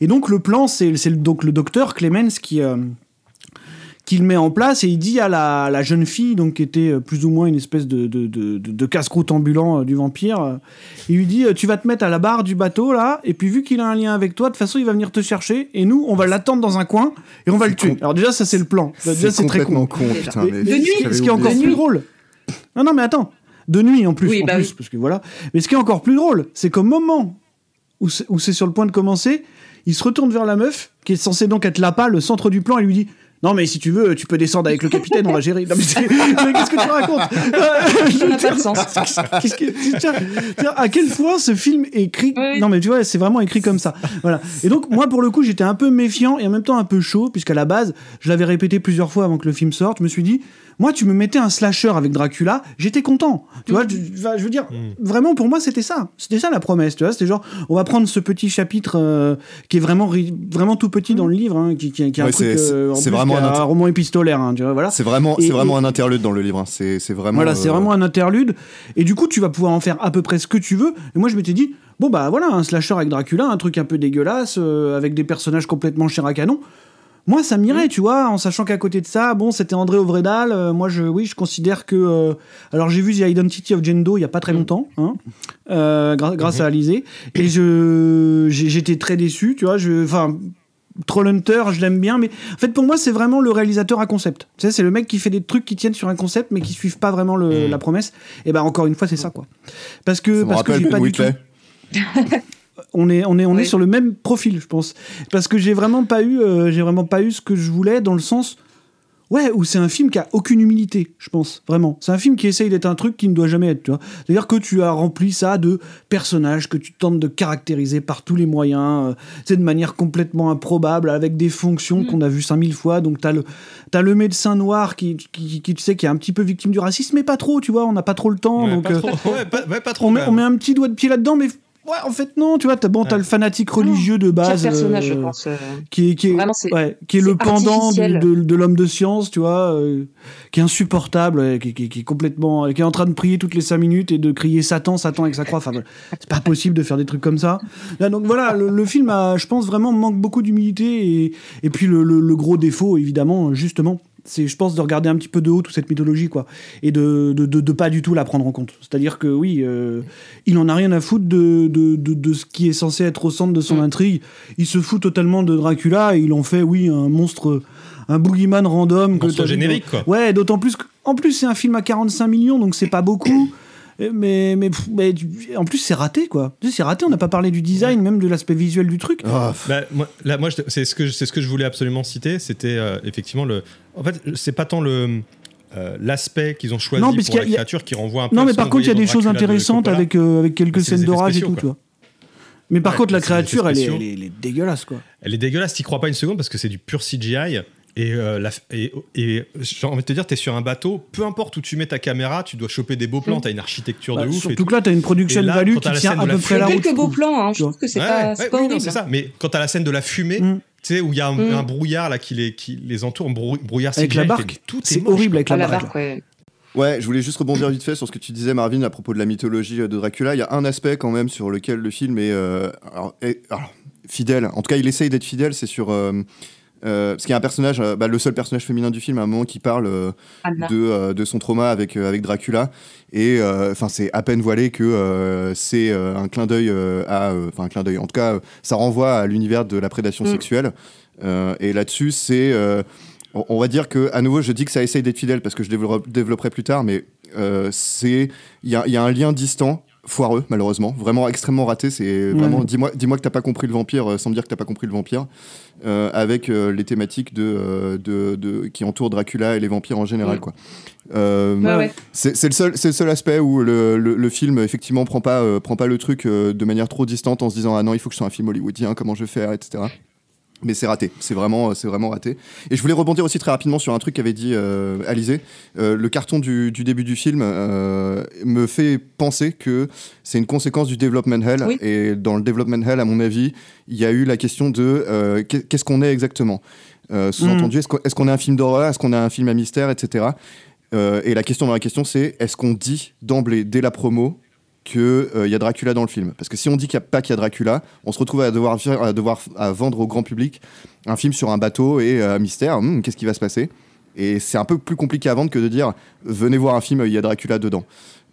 [SPEAKER 3] Et donc le plan, c'est, donc le docteur Clemens qui euh, qu'il met en place et il dit à la, la jeune fille, donc qui était euh, plus ou moins une espèce de, de, de, casse-croûte ambulant euh, du vampire, euh, il lui dit euh, Tu vas te mettre à la barre du bateau là, et puis vu qu'il a un lien avec toi, de toute façon il va venir te chercher, et nous on va l'attendre dans un coin et on va le tuer.
[SPEAKER 4] con-
[SPEAKER 3] Alors déjà, ça c'est le plan. Déjà, c'est très
[SPEAKER 4] complètement
[SPEAKER 3] con.
[SPEAKER 4] con, putain.
[SPEAKER 3] Mais-
[SPEAKER 4] mais
[SPEAKER 3] mais
[SPEAKER 5] De nuit,
[SPEAKER 4] j'avais
[SPEAKER 3] ce qui est encore plus drôle. Non, non, mais attends. De nuit en plus.
[SPEAKER 5] Oui,
[SPEAKER 3] en
[SPEAKER 5] bah
[SPEAKER 3] plus,
[SPEAKER 5] oui.
[SPEAKER 3] parce que voilà. Mais ce qui est encore plus drôle, c'est qu'au moment où c'est sur le point de commencer, il se retourne vers la meuf, qui est censée donc être l'appât, le centre du plan, et lui dit non, mais si tu veux, tu peux descendre avec le capitaine, on va gérer. Non, mais, qu'est-ce que tu racontes
[SPEAKER 5] Ça n'a pas de sens.
[SPEAKER 3] Que- tiens, tiens, à quel point ce film est écrit
[SPEAKER 5] Oui.
[SPEAKER 3] Non mais tu vois, c'est vraiment écrit comme ça. Voilà. Et donc moi pour le coup, j'étais un peu méfiant et en même temps un peu chaud puisqu'à la base, je l'avais répété plusieurs fois avant que le film sorte, je me suis dit moi tu me mettais un slasher avec Dracula, j'étais content. Tu vois, je, je veux dire vraiment pour moi c'était ça. C'était ça la promesse, tu vois, c'était genre on va prendre ce petit chapitre euh, qui est vraiment vraiment tout petit dans le livre hein, qui, qui, qui est un
[SPEAKER 4] Ouais,
[SPEAKER 3] truc
[SPEAKER 4] c'est-
[SPEAKER 3] euh,
[SPEAKER 4] vraiment
[SPEAKER 3] qui est
[SPEAKER 4] un
[SPEAKER 3] roman épistolaire, hein, tu vois, voilà.
[SPEAKER 4] C'est vraiment, c'est vraiment
[SPEAKER 3] et-
[SPEAKER 4] un interlude dans le livre. hein. C'est, c'est vraiment.
[SPEAKER 3] Voilà, c'est
[SPEAKER 4] euh,
[SPEAKER 3] vraiment un interlude. Et du coup, tu vas pouvoir en faire à peu près ce que tu veux. Et moi, je m'étais dit, bon, bah voilà, un slasher avec Dracula, un truc un peu dégueulasse, euh, avec des personnages complètement chair à canon. Moi, ça m'irait, tu vois, en sachant qu'à côté de ça, bon, c'était André Ovredal. euh, moi, je, oui, je considère que. euh, alors, j'ai vu The Identity of Doe il y a pas très longtemps, hein, euh, gra- grâce à Alizé, et je, j'ai- j'étais très déçu, tu vois. Enfin, Trollhunter, je l'aime bien, mais en fait, pour moi, c'est vraiment le réalisateur à concept. Tu sais, c'est le mec qui fait des trucs qui tiennent sur un concept, mais qui suivent pas vraiment le- la promesse. Et ben, encore une fois, c'est ça, quoi. Parce que,
[SPEAKER 4] Ça me
[SPEAKER 3] parce que
[SPEAKER 4] rappelle
[SPEAKER 3] j'ai
[SPEAKER 4] Ben
[SPEAKER 3] pas du tout
[SPEAKER 4] Whitley.
[SPEAKER 3] on est on est on est sur le même profil je pense. Parce que j'ai vraiment pas eu euh, j'ai vraiment pas eu ce que je voulais dans le sens ouais où c'est un film qui a aucune humilité je pense vraiment. C'est un film qui essaye d'être un truc qui ne doit jamais être tu vois. C'est à dire que tu as rempli ça de personnages que tu tentes de caractériser par tous les moyens euh, c'est de manière complètement improbable avec des fonctions qu'on a vu 5000 fois. Donc t'as le t'as le médecin noir qui, qui qui tu sais qui est un petit peu victime du racisme mais pas trop tu vois. On n'a pas trop le temps
[SPEAKER 6] Ouais,
[SPEAKER 3] donc
[SPEAKER 6] pas
[SPEAKER 3] euh,
[SPEAKER 6] trop, ouais, pas, ouais, pas trop.
[SPEAKER 3] on met, on met un petit doigt de pied là-dedans, mais ouais, en fait, non, tu vois, t'as bon, t'as
[SPEAKER 6] Ouais.
[SPEAKER 3] le fanatique religieux de
[SPEAKER 5] Pire
[SPEAKER 3] base.
[SPEAKER 5] personnage, je
[SPEAKER 3] euh,
[SPEAKER 5] pense. euh.
[SPEAKER 3] Qui est, qui est,
[SPEAKER 5] Vraiment, c'est-
[SPEAKER 3] ouais, qui est le pendant de, de l'homme de science, tu vois, euh, qui est insupportable, ouais, qui, qui- qui est complètement, qui est en train de prier toutes les cinq minutes et de crier Satan, Satan avec sa croix. Enfin, c'est pas possible de faire des trucs comme ça. Là, donc voilà, le, le film, a, je pense vraiment manque beaucoup d'humilité et, et puis le, le- le gros défaut, évidemment, justement. C'est, je pense, de regarder un petit peu de haut toute cette mythologie, quoi, et de, de, de, de pas du tout la prendre en compte. C'est-à-dire que oui, euh, il en a rien à foutre de, de, ce qui est censé être au centre de son
[SPEAKER 5] Mm.
[SPEAKER 3] intrigue. Il se fout totalement de Dracula et il en fait, oui, un monstre, un boogeyman random. que
[SPEAKER 6] Monstre générique, quoi.
[SPEAKER 3] Ouais, d'autant plus que, en plus, c'est un film à 45 millions, donc c'est pas beaucoup. Euh, Mais, mais, pff, mais du- en plus, c'est raté, quoi. Tu sais, C'est raté, on n'a pas parlé du design, même de l'aspect visuel du truc.
[SPEAKER 4] Ah,
[SPEAKER 6] Bah, moi, là, moi, je- c'est ce que ce que je voulais absolument citer. C'était euh, effectivement le. En fait, c'est pas tant le euh, l'aspect qu'ils ont choisi
[SPEAKER 3] Non,
[SPEAKER 6] pour la
[SPEAKER 3] qu'il y a- il y a-
[SPEAKER 6] créature qui renvoie un peu.
[SPEAKER 3] Non, mais par contre, il y a des choses
[SPEAKER 6] de
[SPEAKER 3] intéressantes avec, euh, avec quelques scènes d'orage et tout,
[SPEAKER 6] quoi.
[SPEAKER 3] tu vois. Mais par
[SPEAKER 6] Ouais,
[SPEAKER 3] contre, la créature, elle est, elle est- elle est dégueulasse, quoi.
[SPEAKER 6] Elle est dégueulasse, t'y crois pas une seconde parce que c'est du pur CGI. Et, euh, la- et, et j'ai envie de te dire, t'es sur un bateau, peu importe où tu mets ta caméra, tu dois choper des beaux plans, t'as une architecture de
[SPEAKER 3] Bah,
[SPEAKER 6] ouf.
[SPEAKER 3] surtout
[SPEAKER 6] tout.
[SPEAKER 3] que là, t'as une production
[SPEAKER 6] là,
[SPEAKER 3] value qui
[SPEAKER 6] t'as la
[SPEAKER 3] tient
[SPEAKER 6] scène
[SPEAKER 3] à
[SPEAKER 6] de la
[SPEAKER 3] peu près
[SPEAKER 5] Il y
[SPEAKER 3] la
[SPEAKER 5] a
[SPEAKER 3] route.
[SPEAKER 5] quelques beaux plans, hein, je
[SPEAKER 3] Tu
[SPEAKER 5] trouve que c'est
[SPEAKER 6] Ouais,
[SPEAKER 5] pas,
[SPEAKER 6] ouais,
[SPEAKER 5] pas
[SPEAKER 6] oui, non,
[SPEAKER 5] horrible.
[SPEAKER 6] c'est ça. Mais quand t'as la scène de la fumée,
[SPEAKER 3] Mm.
[SPEAKER 6] tu sais, où il y a un,
[SPEAKER 5] Mm.
[SPEAKER 6] un brouillard là qui les, qui les entoure, un brou- brouillard
[SPEAKER 3] Avec la barque,
[SPEAKER 6] tout est
[SPEAKER 3] c'est horrible avec
[SPEAKER 5] Ah,
[SPEAKER 3] la
[SPEAKER 5] la
[SPEAKER 3] barque.
[SPEAKER 5] ouais.
[SPEAKER 4] Ouais, je voulais juste rebondir vite fait sur ce que tu disais, Marvin, à propos de la mythologie de Dracula. Il y a un aspect quand même sur lequel le film est, euh, alors, est- alors, fidèle. En tout cas, il essaye d'être fidèle. C'est sur euh, parce qu'il y a un personnage, euh, bah, le seul personnage féminin du film, à un moment qui parle euh, de, euh, de son trauma avec, euh, avec Dracula. Et euh, enfin, c'est à peine voilé que euh, c'est euh, un clin d'œil euh, à, euh, enfin un clin d'œil. En tout cas, euh, ça renvoie à l'univers de la prédation
[SPEAKER 5] Mm.
[SPEAKER 4] sexuelle. Euh, et là-dessus, c'est euh, on va dire que, à nouveau, je dis que ça essaye d'être fidèle parce que je développerai, plus tard, mais euh, c'est il y a, il y a un lien distant, foireux malheureusement, vraiment extrêmement raté. C'est vraiment dis-moi, dis-moi que t'as pas compris le vampire euh, sans me dire que t'as pas compris le vampire, euh, avec euh, les thématiques de, euh, de, de- qui entourent Dracula et les vampires en général,
[SPEAKER 5] Mm.
[SPEAKER 4] quoi. Euh,
[SPEAKER 5] Ouais, ouais.
[SPEAKER 4] c'est c'est le seul, c'est le seul aspect où le, le- le film effectivement prend pas, euh, prend pas le truc euh, de manière trop distante en se disant ah non il faut que je sois un film hollywoodien, comment je vais faire, etc. Mais c'est raté, c'est vraiment, c'est vraiment raté. Et je voulais rebondir aussi très rapidement sur un truc qu'avait dit euh, Alizé. Euh, le carton du, du début du film euh, me fait penser que c'est une conséquence du development hell.
[SPEAKER 5] Oui.
[SPEAKER 4] Et dans le development hell, à mon avis, il y a eu la question de euh, qu'est- qu'est-ce qu'on est exactement? Sous-entendu, est-ce qu'on est-ce qu'on est un film d'horreur, est-ce qu'on est un film à mystère, etc. Et la question dans la question, c'est est-ce qu'on dit d'emblée, dès la promo, qu'il y a Dracula dans le film Parce que si on dit qu'il n'y a pas qu'il y a Dracula, on se retrouve à devoir, à devoir à vendre au grand public un film sur un bateau et euh, un mystère. Hum, Qu'est-ce qui va se passer? Et c'est un peu plus compliqué à vendre que de dire venez voir un film, il y a Dracula dedans.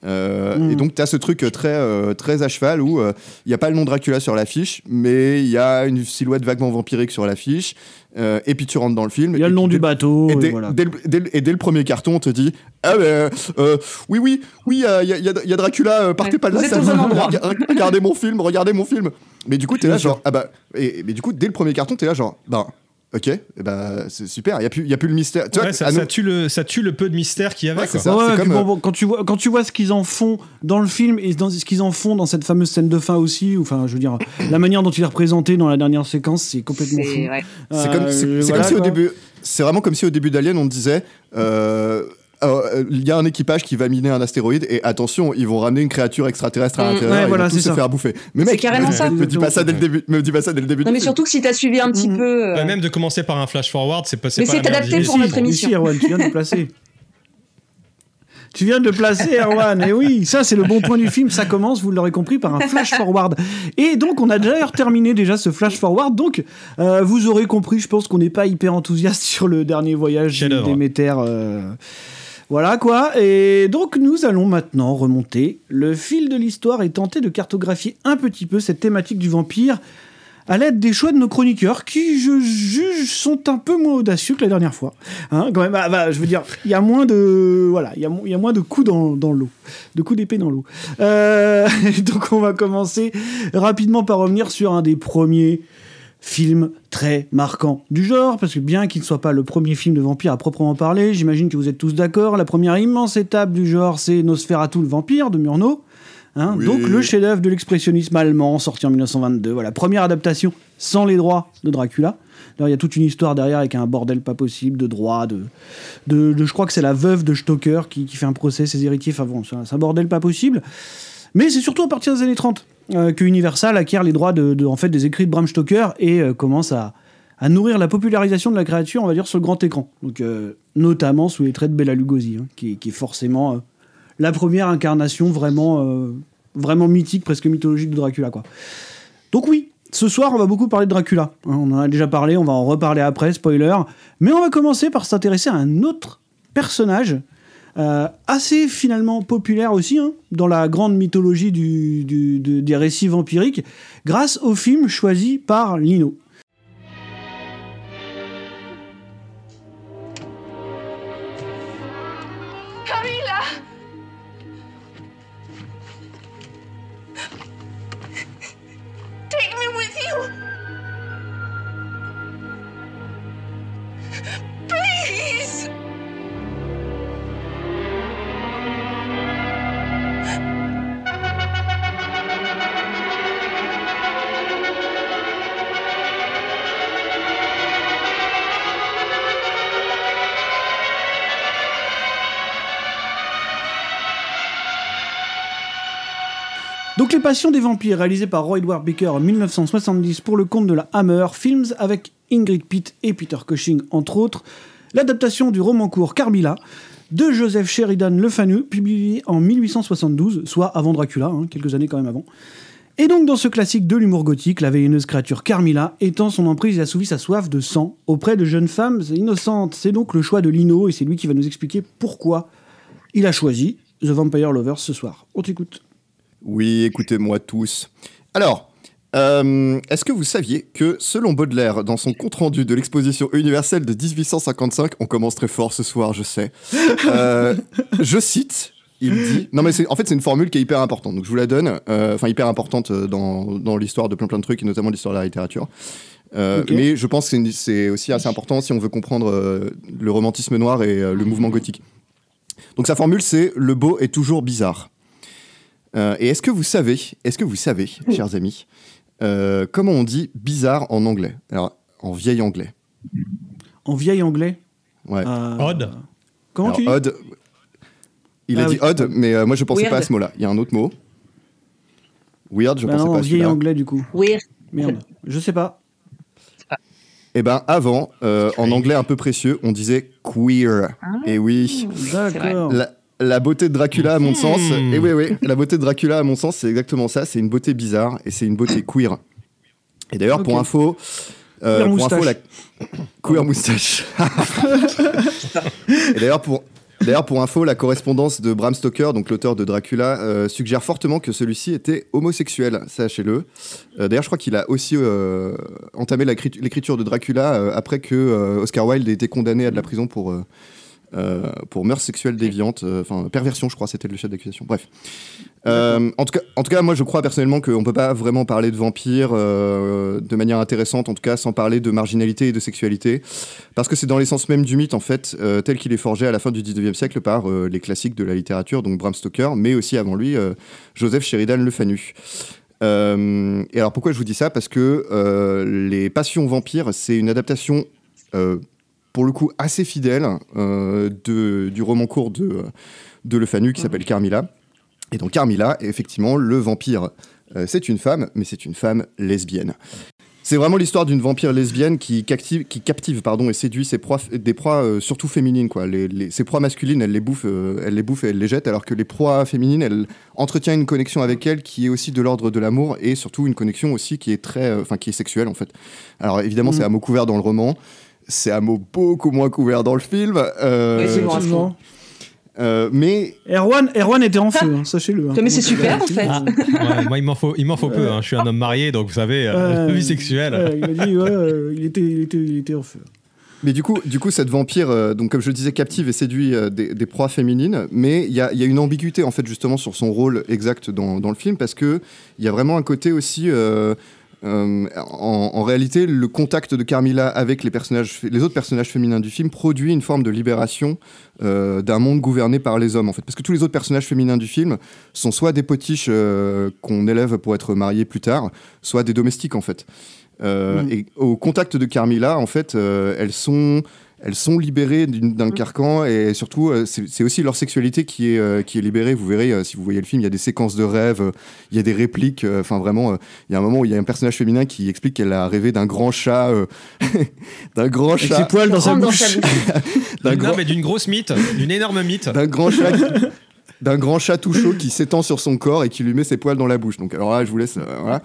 [SPEAKER 4] Euh,
[SPEAKER 3] Mm.
[SPEAKER 4] Et donc, tu as ce truc très, euh, très à cheval où euh, il n'y a pas le nom Dracula sur l'affiche, mais il y a une silhouette vaguement vampirique sur l'affiche. Euh, et puis tu rentres dans le film.
[SPEAKER 3] Il y a
[SPEAKER 4] et
[SPEAKER 3] le nom du bateau.
[SPEAKER 4] et
[SPEAKER 3] et
[SPEAKER 4] dès,
[SPEAKER 3] voilà.
[SPEAKER 4] dès le, dès le- et dès le premier carton, on te dit Ah ben, euh, oui, oui, oui, il y a, y y Dracula, euh, partez
[SPEAKER 5] Ouais,
[SPEAKER 4] pas de là, ça Regardez mon film, regardez mon film. Mais du coup, t'es là, genre, ah bah, et, mais du coup, dès le premier carton, t'es là, genre, ben, ok, et bah, c'est super, il n'y a, plus- il y a plus le mystère. Tu vois,
[SPEAKER 6] Ouais, ça,
[SPEAKER 4] à
[SPEAKER 6] ça
[SPEAKER 4] nous-
[SPEAKER 6] tue le, ça tue le peu de mystère qu'il y avait.
[SPEAKER 4] Ouais,
[SPEAKER 6] quoi.
[SPEAKER 4] ça.
[SPEAKER 3] Ouais,
[SPEAKER 4] c'est
[SPEAKER 3] puis
[SPEAKER 4] comme,
[SPEAKER 3] bon,
[SPEAKER 4] euh,
[SPEAKER 3] bon, quand, tu vois, quand tu vois ce qu'ils en font dans le film et dans ce qu'ils en font dans cette fameuse scène de fin aussi, ou, enfin, je veux dire, la manière dont il est représenté dans la dernière séquence, c'est complètement fou.
[SPEAKER 5] C'est
[SPEAKER 4] comme, c'est-
[SPEAKER 3] Euh,
[SPEAKER 4] c'est
[SPEAKER 3] voilà,
[SPEAKER 4] comme si au début, c'est vraiment comme si au début d'Alien on disait, euh, il y a un équipage qui va miner un astéroïde et attention, ils vont ramener une créature extraterrestre à
[SPEAKER 5] Mm.
[SPEAKER 4] l'intérieur,
[SPEAKER 3] Ouais,
[SPEAKER 4] ils
[SPEAKER 3] voilà,
[SPEAKER 4] vont tous
[SPEAKER 3] c'est
[SPEAKER 4] se faire bouffer. Mais mec,
[SPEAKER 5] carrément
[SPEAKER 4] me,
[SPEAKER 5] ça.
[SPEAKER 4] me dis pas ça dès le début, me dis pas ça dès le début.
[SPEAKER 5] Non, mais surtout que si t'as suivi un petit
[SPEAKER 3] Mhm.
[SPEAKER 5] peu. euh,
[SPEAKER 6] même de commencer par un flash forward, c'est pas
[SPEAKER 5] Mais c'est adapté pour notre émission.
[SPEAKER 3] Erwan, tu viens de le placer. Tu viens de le placer, Erwan. Et oui, ça, c'est le bon point du film. Ça commence, vous l'aurez compris, par un flash forward. Et donc, on a déjà terminé déjà ce flash forward. Donc, euh, vous aurez compris, je pense qu'on n'est pas hyper enthousiaste sur le dernier voyage. Déméter. euh, Voilà quoi. Et donc, nous allons maintenant remonter le fil de l'histoire et tenter de cartographier un petit peu cette thématique du vampire à l'aide des choix de nos chroniqueurs qui, je juge, sont un peu moins audacieux que la dernière fois. Hein, quand même, ah, bah, je veux dire, il y a moins de, voilà, il y a, moins de coups dans, dans l'eau, de coups d'épée dans l'eau. Euh, donc, on va commencer rapidement par revenir sur un des premiers films très marquants du genre, parce que bien qu'il ne soit pas le premier film de vampire à proprement parler, j'imagine que vous êtes tous d'accord, la première immense étape du genre, c'est Nosferatu le vampire de Murnau. Hein,
[SPEAKER 4] Oui.
[SPEAKER 3] Donc le chef-d'œuvre de l'expressionnisme allemand sorti en 1922. Voilà, première adaptation sans les droits de Dracula. D'ailleurs, il y a toute une histoire derrière avec un bordel pas possible de droits, de, de, de- je crois que c'est la veuve de Stoker qui, qui fait un procès, ses héritiers. Enfin bon, c'est un bordel pas possible. Mais c'est surtout à partir des années 30 euh, que Universal acquiert les droits de, en fait, des écrits de Bram Stoker et euh, commence à, à nourrir la popularisation de la créature, on va dire, sur le grand écran. Donc, euh, notamment sous les traits de Bela Lugosi, hein, qui, est- qui est forcément la première incarnation vraiment, vraiment mythique, presque mythologique de Dracula. Quoi. Donc oui, ce soir, on va beaucoup parler de Dracula. Hein, on en a déjà parlé, on va en reparler après, spoiler. Mais on va commencer par s'intéresser à un autre personnage, euh, assez finalement populaire aussi, hein, dans la grande mythologie des récits vampiriques, grâce au film choisi par Lino. Passions des Vampires, réalisé par Roy Edward Baker en 1970 pour le compte de la Hammer Films, avec Ingrid Pitt et Peter Cushing entre autres. L'adaptation du roman court Carmilla de Joseph Sheridan Le Fanu, publié en 1872, soit avant Dracula, hein, quelques années quand même avant. Et donc dans ce classique de l'humour gothique, la vénéneuse créature Carmilla étend son emprise et assouvit sa soif de sang auprès de jeunes femmes innocentes. C'est donc le choix de Lino et c'est lui qui va nous expliquer pourquoi il a choisi The Vampire Lovers ce soir. On t'écoute.
[SPEAKER 4] Oui, écoutez-moi tous. Alors, euh, est-ce que vous saviez que, selon Baudelaire, dans son compte-rendu de l'exposition universelle de 1855, on commence très fort ce soir, je sais, euh, je cite, il dit... Non mais en fait c'est une formule qui est hyper importante, donc je vous la donne, euh, enfin hyper importante dans, dans l'histoire de plein plein de trucs, et notamment l'histoire de la littérature. Euh. Mais je pense que c'est aussi assez important si on veut comprendre euh, le romantisme noir et euh, le mouvement gothique. Donc sa formule c'est « le beau est toujours bizarre ». Euh, et est-ce que vous savez, est-ce que vous savez, chers amis, euh, comment on dit bizarre en anglais? Alors, en vieil anglais.
[SPEAKER 3] En vieil anglais?
[SPEAKER 4] Ouais.
[SPEAKER 3] euh,
[SPEAKER 6] Odd.
[SPEAKER 3] Comment
[SPEAKER 4] Alors,
[SPEAKER 3] tu dis?
[SPEAKER 4] odd. Il a
[SPEAKER 3] Ah
[SPEAKER 4] dit
[SPEAKER 3] oui.
[SPEAKER 4] odd, mais euh, moi je pensais
[SPEAKER 5] Weird.
[SPEAKER 4] pas à ce mot-là. Il y a un autre mot. Weird, je
[SPEAKER 3] Bah
[SPEAKER 4] pensais
[SPEAKER 3] non,
[SPEAKER 4] pas
[SPEAKER 3] en
[SPEAKER 4] à
[SPEAKER 3] vieil
[SPEAKER 4] celui-là.
[SPEAKER 3] anglais du coup.
[SPEAKER 5] Weird.
[SPEAKER 3] Merde, je sais pas.
[SPEAKER 4] Eh ben avant, euh, en anglais un peu précieux, on disait queer. Et oui.
[SPEAKER 3] D'accord.
[SPEAKER 4] La, la beauté de Dracula, à mon sens,
[SPEAKER 6] Hmm.
[SPEAKER 4] et oui, oui, la beauté de Dracula, à mon sens, c'est exactement ça. C'est une beauté bizarre et c'est une beauté queer. Et d'ailleurs, pour info, euh,
[SPEAKER 3] Queer
[SPEAKER 4] pour info, la queer moustache. et d'ailleurs, pour D'ailleurs, pour info, la correspondance de Bram Stoker, donc l'auteur de Dracula, euh, suggère fortement que celui-ci était homosexuel, sachez-le. Euh, D'ailleurs, je crois qu'il a aussi euh, entamé l'écriture de Dracula euh, après que euh, Oscar Wilde ait été condamné à de la prison pour, pour mœurs sexuelles déviantes, euh, enfin perversion, je crois, c'était le chef d'accusation. Bref. Euh, en, tout cas, en tout cas, moi je crois personnellement qu'on peut pas vraiment parler de vampires euh, de manière intéressante, en tout cas sans parler de marginalité et de sexualité, parce que c'est dans l'essence même du mythe en fait, euh, tel qu'il est forgé à la fin du 19e siècle par euh, les classiques de la littérature, donc Bram Stoker, mais aussi avant lui euh, Joseph Sheridan Le Fanu. Euh, et alors pourquoi je vous dis ça? Parce que euh, Les Passions Vampires, c'est une adaptation euh, pour le coup assez fidèle euh, de, du roman court de, de Le Fanu qui s'appelle Carmilla. Et donc Carmilla, effectivement, le vampire, euh, c'est une femme, mais c'est une femme lesbienne. C'est vraiment l'histoire d'une vampire lesbienne qui captive, qui captive pardon, et séduit ses proies, des proies euh, surtout féminines. Quoi. Les, les- ses proies masculines, elle les, bouffe, euh, elle les bouffe et elle les jette, alors que les proies féminines, elle entretient une connexion avec elles qui est aussi de l'ordre de l'amour et surtout une connexion aussi qui est très, euh, qui est sexuelle en fait. Alors évidemment,
[SPEAKER 3] Mhm.
[SPEAKER 4] c'est à mot couvert dans le roman. C'est à mot beaucoup moins couvert dans le film. euh,
[SPEAKER 5] Oui, bon,
[SPEAKER 4] euh, mais
[SPEAKER 3] Erwan, Erwan était en feu, hein, sachez-le. hein.
[SPEAKER 5] Mais c'est super,
[SPEAKER 3] euh,
[SPEAKER 5] en fait.
[SPEAKER 3] ah,
[SPEAKER 6] Ouais, moi, il m'en faut, il m'en faut peu. hein. Je suis un homme marié, donc vous savez, euh,
[SPEAKER 3] euh,
[SPEAKER 6] vie sexuelle.
[SPEAKER 3] il a dit, ouais, euh, il, était, il, était, il était en feu.
[SPEAKER 4] Mais du coup, du coup, cette vampire, euh, donc comme je le disais, captive et séduit euh, des, des proies féminines. Mais il y a, il y a une ambiguïté en fait justement sur son rôle exact dans, dans le film parce que il y a vraiment un côté aussi. euh, euh, en, en réalité, le contact de Carmilla avec les personnages, les autres personnages féminins du film produit une forme de libération euh, d'un monde gouverné par les hommes en fait, parce que tous les autres personnages féminins du film sont soit des potiches euh, qu'on élève pour être mariés plus tard, soit des domestiques en fait. Et au contact de Carmilla, en fait, elles sont elles sont libérées d'un carcan et surtout euh, c'est aussi leur sexualité qui est euh, qui est libérée. Vous verrez euh, si vous voyez le film, il y a des séquences de rêves, il y a des répliques. Enfin vraiment, il y a un moment où il y a un personnage féminin qui explique qu'elle a rêvé d'un grand chat, euh, d'un grand
[SPEAKER 3] Avec ses
[SPEAKER 4] chat,
[SPEAKER 3] poils dans sa
[SPEAKER 5] dans
[SPEAKER 3] bouche.
[SPEAKER 5] sa bouche.
[SPEAKER 4] d'un grand
[SPEAKER 6] mais d'une grosse mythe, d'une énorme mythe.
[SPEAKER 4] d'un grand chat qui- d'un grand chat tout chaud qui s'étend sur son corps et qui lui met ses poils dans la bouche. Donc alors là, je vous laisse. euh, voilà.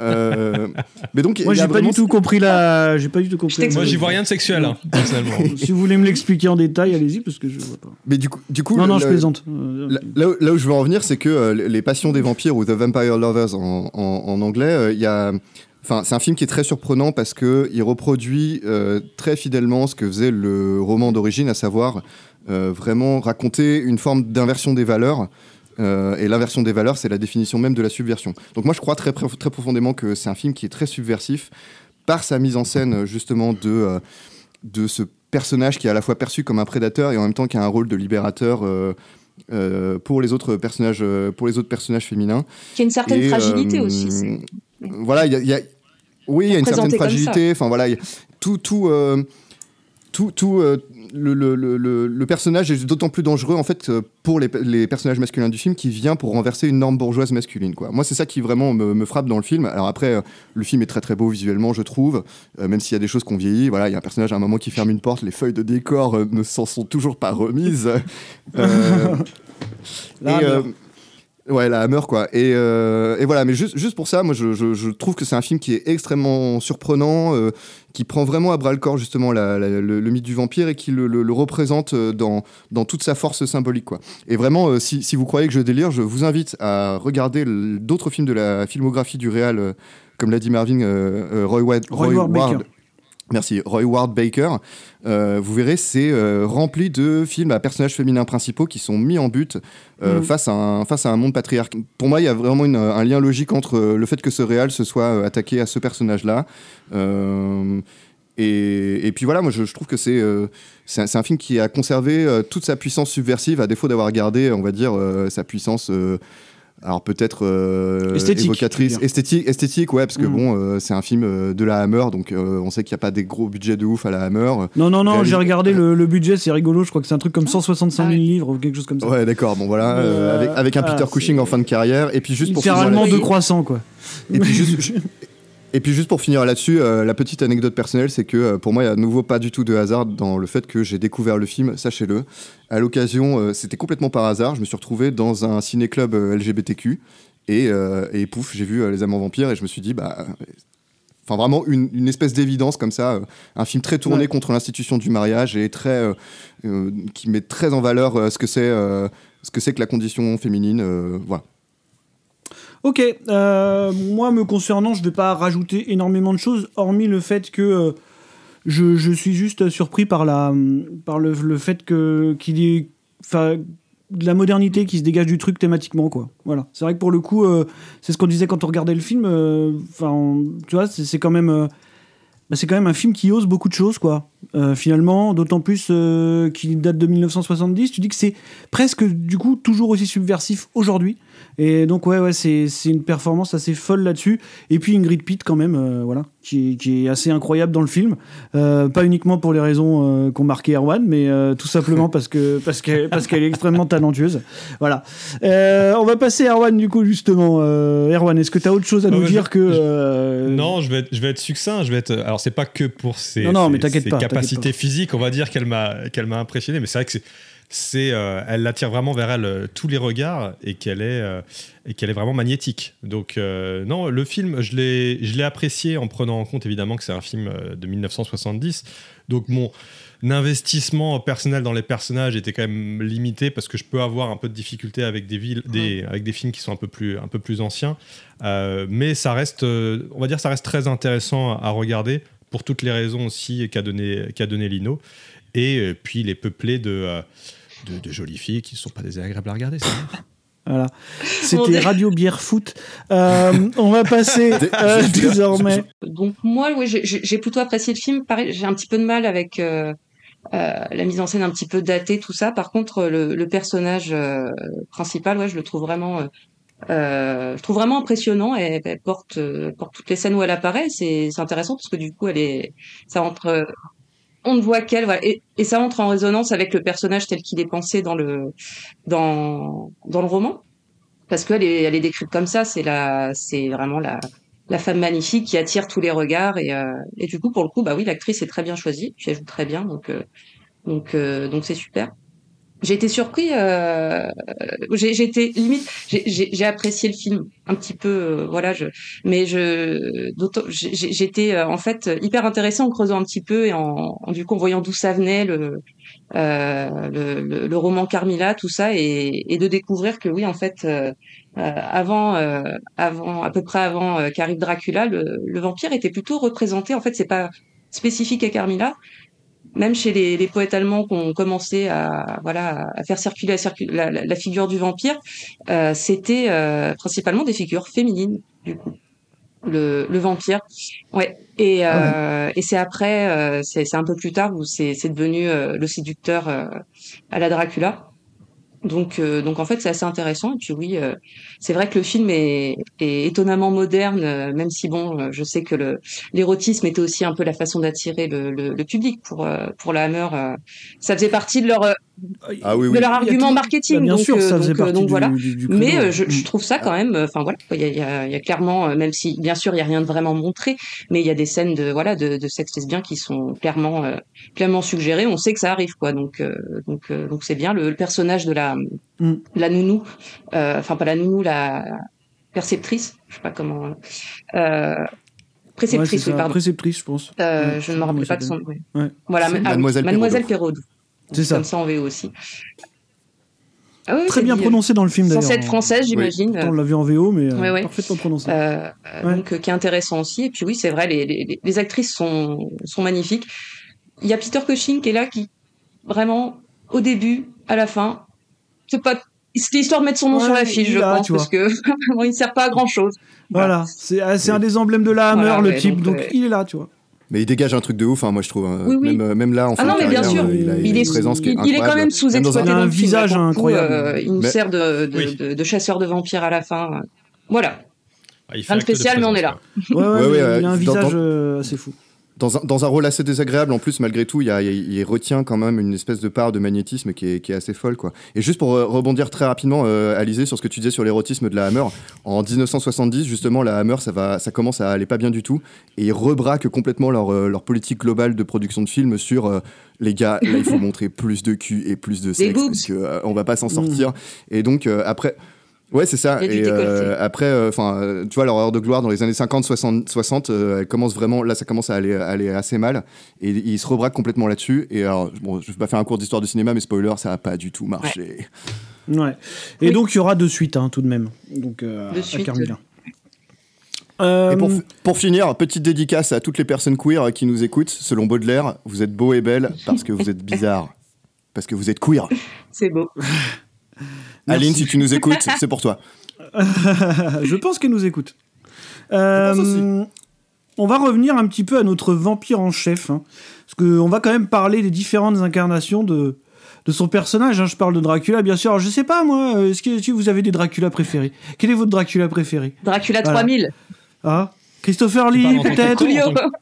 [SPEAKER 4] Euh, mais donc
[SPEAKER 3] Moi,
[SPEAKER 4] il y a
[SPEAKER 3] j'ai pas du tout compris la. J'ai pas du tout compris.
[SPEAKER 5] t'explique.
[SPEAKER 6] Moi, j'y vois rien de sexuel, hein, personnellement.
[SPEAKER 3] si vous voulez me l'expliquer en détail, allez-y, parce que je vois pas.
[SPEAKER 4] Mais du coup, du coup
[SPEAKER 3] Non, non,
[SPEAKER 4] le-
[SPEAKER 3] je plaisante. Euh,
[SPEAKER 4] Là, là où, là où je veux en venir, c'est que euh, les passions des vampires ou The Vampire Lovers en, en- en anglais, euh, il y a. Enfin, c'est un film qui est très surprenant parce que il reproduit euh, très fidèlement ce que faisait le roman d'origine, à savoir euh, vraiment raconter une forme d'inversion des valeurs. Euh, et l'inversion des valeurs, c'est la définition même de la subversion. Donc moi, je crois très, prof- très profondément que c'est un film qui est très subversif par sa mise en scène justement de, euh, de ce personnage qui est à la fois perçu comme un prédateur et en même temps qui a un rôle de libérateur euh, pour les autres personnages, pour les autres personnages féminins.
[SPEAKER 5] Qui a une certaine
[SPEAKER 4] Et,
[SPEAKER 5] fragilité aussi.
[SPEAKER 4] Voilà, il y a, il y a- oui, il y a une certaine fragilité. Enfin voilà, il y a tout, tout, tout, tout le, le- le- le- le personnage est d'autant plus dangereux en fait euh, pour les, les personnages masculins du film qui vient pour renverser une norme bourgeoise masculine. Quoi. Moi, c'est ça qui vraiment me, me frappe dans le film. Alors après, euh, le film est très très beau visuellement, je trouve, euh, même s'il y a des choses qu'on vieillit. Voilà, il y a un personnage à un moment qui ferme une porte, les feuilles de décor euh, ne s'en sont toujours pas remises. Euh, et, euh, Ouais, la Hammer, quoi. Et, euh, et voilà, mais juste, juste pour ça, moi, je, je- je trouve que c'est un film qui est extrêmement surprenant, euh, qui prend vraiment à bras le corps, justement, la- la- le, le mythe du vampire et qui le, le- le représente euh, dans, dans toute sa force symbolique, quoi. Et vraiment, euh, si, si vous croyez que je délire, je vous invite à regarder d'autres films de la filmographie du réal, comme l'a dit Marvin, euh, euh, Roy,
[SPEAKER 3] Roy Ward Baker.
[SPEAKER 4] Merci, Roy Ward Baker. Euh, vous verrez, c'est euh, rempli de films à personnages féminins principaux qui sont mis en but euh,
[SPEAKER 3] Mm.
[SPEAKER 4] face, à un, face à un monde patriarcal. Pour moi, il y a vraiment une- un lien logique entre le fait que ce réal se soit attaqué à ce personnage-là. Et, et puis voilà, moi je, je trouve que c'est euh, un, film qui a conservé euh, toute sa puissance subversive, à défaut d'avoir gardé, on va dire, euh, sa puissance. Alors peut-être euh,
[SPEAKER 3] Esthétique,
[SPEAKER 4] évocatrice, esthétique, esthétique, ouais, parce que
[SPEAKER 3] Mm.
[SPEAKER 4] bon, euh, c'est un film euh, de la Hammer, donc euh, on sait qu'il n'y a pas des gros budgets de ouf à la Hammer.
[SPEAKER 3] Non, non, non, j'ai regardé le, le budget, c'est rigolo, je crois que c'est un truc comme 165 000 livres ou quelque chose comme ça.
[SPEAKER 4] Ouais, d'accord. Bon, voilà, avec, avec un
[SPEAKER 3] ah,
[SPEAKER 4] Peter Cushing en fin de carrière, et puis juste pour finir
[SPEAKER 3] Littéralement deux croissants, quoi.
[SPEAKER 4] Et puis juste, et puis juste pour finir là-dessus, euh, la petite anecdote personnelle, c'est que euh, pour moi, il y a à nouveau pas du tout de hasard dans le fait que j'ai découvert le film, sachez-le. À l'occasion, euh, c'était complètement par hasard, je me suis retrouvé dans un ciné-club euh, LGBTQ, et, euh, et pouf, j'ai vu euh, Les Amants Vampires, et je me suis dit, bah. Enfin, vraiment une, une espèce d'évidence comme ça, un film très tourné
[SPEAKER 3] Ouais.
[SPEAKER 4] contre l'institution du mariage et très, qui met très en valeur ce que c'est ce que c'est que la condition féminine. voilà.
[SPEAKER 3] Ok, euh, moi me concernant, je vais pas rajouter énormément de choses, hormis le fait que euh, je, suis juste surpris par, le, fait que qu'il y de la modernité qui se dégage du truc thématiquement. Voilà. C'est vrai que pour le coup, euh, c'est ce qu'on disait quand on regardait le film. tu vois, c'est c'est quand même... bah, c'est quand même un film qui ose beaucoup de choses, finalement, d'autant plus qu'il date de 1970. Tu dis que c'est presque, du coup, toujours aussi subversif aujourd'hui. Et donc, ouais, ouais, c'est une performance assez folle là-dessus. Et puis Ingrid Pitt, quand même, euh, voilà, qui, est- qui est assez incroyable dans le film. Euh, pas uniquement pour les raisons euh, qu'ont marqué Erwan, mais tout simplement parce que parce qu'elle parce qu'elle est extrêmement talentueuse. Voilà. On va passer à Erwan, du coup, justement. Erwan, est-ce que tu as autre chose à nous dire
[SPEAKER 6] je-
[SPEAKER 3] que.
[SPEAKER 6] Non, je vais, être, je vais être succinct. Je vais être. Alors, c'est pas que pour ses,
[SPEAKER 3] Non, non, mais
[SPEAKER 6] ses-
[SPEAKER 3] t'inquiète
[SPEAKER 6] ses
[SPEAKER 3] pas, t'inquiète
[SPEAKER 6] capacités physiques, on va dire qu'elle m'a, qu'elle m'a impressionné. Mais c'est vrai que c'est, c'est, euh, elle attire vraiment vers elle euh, tous les regards et qu'elle est, euh, et qu'elle est vraiment magnétique. Donc, non, le film, je l'ai, je l'ai apprécié en prenant en compte évidemment que c'est un film de 1970. Donc, mon investissement personnel dans les personnages était quand même limité parce que je peux avoir un peu de difficulté avec des villes, des, avec des films qui sont un peu plus, un peu plus anciens. Mais ça reste, on va dire, ça reste très intéressant à, regarder pour toutes les raisons aussi qu'a donné, qu'a donné Lino. Et puis il est peuplé de, de, de jolies filles qui ne sont pas désagréables à regarder. c'est vrai.
[SPEAKER 3] Voilà. C'était. Radio Bière Foot. Euh, on va passer euh, désormais.
[SPEAKER 5] Donc moi, oui, j'ai- plutôt apprécié le film. J'ai un petit peu de mal avec euh, euh, la mise en scène un petit peu datée, tout ça. Par contre, le, le personnage euh, principal, ouais, je le trouve vraiment, euh, euh, je trouve vraiment impressionnant. Et elle porte, porte toutes les scènes où elle apparaît. C'est intéressant parce que du coup, elle est, ça entre, on ne voit qu'elle, voilà, et, et ça entre en résonance avec le personnage tel qu'il est pensé dans le, dans, dans le roman parce qu'elle est, elle est décrite comme ça. C'est la, c'est vraiment la, la femme magnifique qui attire tous les regards et, euh, et du coup pour le coup bah oui l'actrice est très bien choisie, puis elle joue très bien donc euh, donc euh, donc c'est super. J'ai été surpris, euh, j'ai été limite, j'ai- apprécié le film un petit peu, euh, voilà, je, mais je, j'étais euh, en fait hyper intéressée en creusant un petit peu et en, du coup en voyant d'où ça venait le, euh, le, le, le roman Carmilla, tout ça, et, et de découvrir que oui en fait avant, avant, à peu près avant qu'arrive Dracula, le, le vampire était plutôt représenté. En fait, c'est pas spécifique à Carmilla. Même chez les, les poètes allemands qui ont commencé à voilà à faire circuler la, la, la- figure du vampire, euh, c'était euh, principalement des figures féminines du coup. Le, le vampire, ouais. Et, euh, et c'est après, euh, c'est un peu plus tard où c'est devenu euh, le séducteur euh, à la Dracula. Donc, euh, donc en fait, c'est assez intéressant. Et puis oui, euh, c'est vrai que le film est, est étonnamment moderne, euh, même si bon, euh, je sais que l'érotisme était aussi un peu la façon d'attirer le, le, le public pour euh, pour la Hammer. ça faisait partie de leur
[SPEAKER 4] Ah oui,
[SPEAKER 5] de leur argument
[SPEAKER 3] tout-
[SPEAKER 5] marketing.
[SPEAKER 3] Bah, bien
[SPEAKER 5] donc,
[SPEAKER 3] sûr,
[SPEAKER 5] euh,
[SPEAKER 3] ça faisait
[SPEAKER 5] donc, euh,
[SPEAKER 3] partie
[SPEAKER 5] donc
[SPEAKER 3] du-
[SPEAKER 5] voilà.
[SPEAKER 3] du- du
[SPEAKER 5] Mais euh, je, je trouve ça quand même. euh, Enfin voilà, il y a, il y, a, il y a clairement, euh, même si bien sûr il y a rien de vraiment montré, mais il y a des scènes de voilà de, de sexe lesbien qui sont clairement euh, clairement suggérées. On sait que ça arrive quoi. Donc euh, donc euh, donc c'est bien. Le, le personnage de la
[SPEAKER 3] Mm.
[SPEAKER 5] la nounou, euh, enfin pas la nounou, la perceptrice, je sais pas comment. Euh,
[SPEAKER 3] Ouais,
[SPEAKER 5] préceptrice, oui, pardon.
[SPEAKER 3] Préceptrice, je pense.
[SPEAKER 5] Euh,
[SPEAKER 3] Ouais,
[SPEAKER 5] je ne me rappelle
[SPEAKER 3] elle
[SPEAKER 5] pas de son nom.
[SPEAKER 3] Ouais.
[SPEAKER 5] Voilà, ah
[SPEAKER 4] Mademoiselle
[SPEAKER 5] Mademoiselle.
[SPEAKER 3] C'est ça.
[SPEAKER 5] Comme ça en VO aussi. Ah oui,
[SPEAKER 3] Très bien
[SPEAKER 5] dit,
[SPEAKER 3] prononcé dans le film d'ailleurs.
[SPEAKER 5] Censé être française, j'imagine.
[SPEAKER 3] On l'a vu en VO, mais euh,
[SPEAKER 5] Ouais, ouais.
[SPEAKER 3] parfaitement prononcé.
[SPEAKER 5] Euh, euh,
[SPEAKER 3] Ouais.
[SPEAKER 5] donc euh, qui est intéressant aussi. Et puis oui, c'est vrai, les, les, les actrices sont, sont magnifiques. Il y a Peter Cushing qui est là, qui vraiment au début, à la fin, c'est pas c'était histoire de mettre son nom
[SPEAKER 3] Ouais,
[SPEAKER 5] sur la fiche, je
[SPEAKER 3] là,
[SPEAKER 5] pense, parce que il ne sert pas à grand chose.
[SPEAKER 3] Voilà, c'est c'est un des emblèmes de la Hammer,
[SPEAKER 5] Voilà,
[SPEAKER 3] le type, donc,
[SPEAKER 5] donc, euh,
[SPEAKER 3] il est là, tu vois.
[SPEAKER 4] Mais il dégage un truc de ouf, hein, moi je trouve. hein.
[SPEAKER 5] Oui, oui.
[SPEAKER 4] Même, même là, en
[SPEAKER 5] Ah non,
[SPEAKER 4] de
[SPEAKER 5] mais bien
[SPEAKER 4] carrière,
[SPEAKER 5] sûr,
[SPEAKER 4] il a
[SPEAKER 5] il
[SPEAKER 4] une
[SPEAKER 5] est,
[SPEAKER 4] présence qui est
[SPEAKER 5] il, il est quand même sous-exploité
[SPEAKER 3] Il a
[SPEAKER 5] dans
[SPEAKER 3] un visage incroyable.
[SPEAKER 5] euh, il nous
[SPEAKER 4] Mais-
[SPEAKER 5] sert de, de,
[SPEAKER 6] Oui.
[SPEAKER 5] de, de chasseur de vampires à la fin. Voilà.
[SPEAKER 6] Ah, il fait
[SPEAKER 5] Rien de spécial, mais on est là.
[SPEAKER 3] Ouais, ouais, il a un
[SPEAKER 4] dans-
[SPEAKER 3] visage
[SPEAKER 4] dans-
[SPEAKER 3] euh, assez fou.
[SPEAKER 4] Dans un, dans un rôle assez désagréable, en plus, malgré tout, il, y a- il- il retient quand même une espèce de part de magnétisme qui est, qui est assez folle. Quoi. Et juste pour euh, rebondir très rapidement, euh, Alizé, sur ce que tu disais sur l'érotisme de la Hammer, en 1970, justement, la Hammer, ça, va, ça commence à aller pas bien du tout. Et ils rebraquent complètement leur, euh, leur politique globale de production de films sur euh, les gars, là, il faut montrer plus de cul et plus de sexe parce qu'on on va pas s'en sortir. Et donc, après. Ouais, c'est ça. Et euh, après, enfin, euh, tu vois, leur heure de gloire dans les années 50, 60, 60 euh, elle commence vraiment, là, ça commence à aller, aller assez mal. Et ils se rebraquent complètement là-dessus. Et alors, bon, je vais pas faire un cours d'histoire du cinéma, mais spoiler, ça a pas du tout marché.
[SPEAKER 3] Ouais. Et
[SPEAKER 5] Oui.
[SPEAKER 3] donc, il y aura deux suites, hein, tout de même. Donc, euh,
[SPEAKER 5] Deux
[SPEAKER 3] à
[SPEAKER 5] suites.
[SPEAKER 3] Carmilla. Euh,
[SPEAKER 4] Et pour, pour finir, petite dédicace à toutes les personnes queer qui nous écoutent. Selon Baudelaire, vous êtes beau et belle parce que vous êtes bizarre. Parce que vous êtes queer.
[SPEAKER 5] C'est beau.
[SPEAKER 4] Aline, si tu nous écoutes, c'est pour toi.
[SPEAKER 3] je pense qu'elle nous écoute. Euh, on va revenir un petit peu à notre vampire en chef. hein. parce qu'on va quand même parler des différentes incarnations de, de son personnage. hein. Je parle de Dracula, bien sûr. Alors, je sais pas, moi, euh, est-ce que, est-ce que vous avez des Dracula préférés? Quel est votre Dracula préféré?
[SPEAKER 5] Dracula
[SPEAKER 3] Voilà.
[SPEAKER 5] 3000.
[SPEAKER 3] Ah Christopher Lee, peut-être?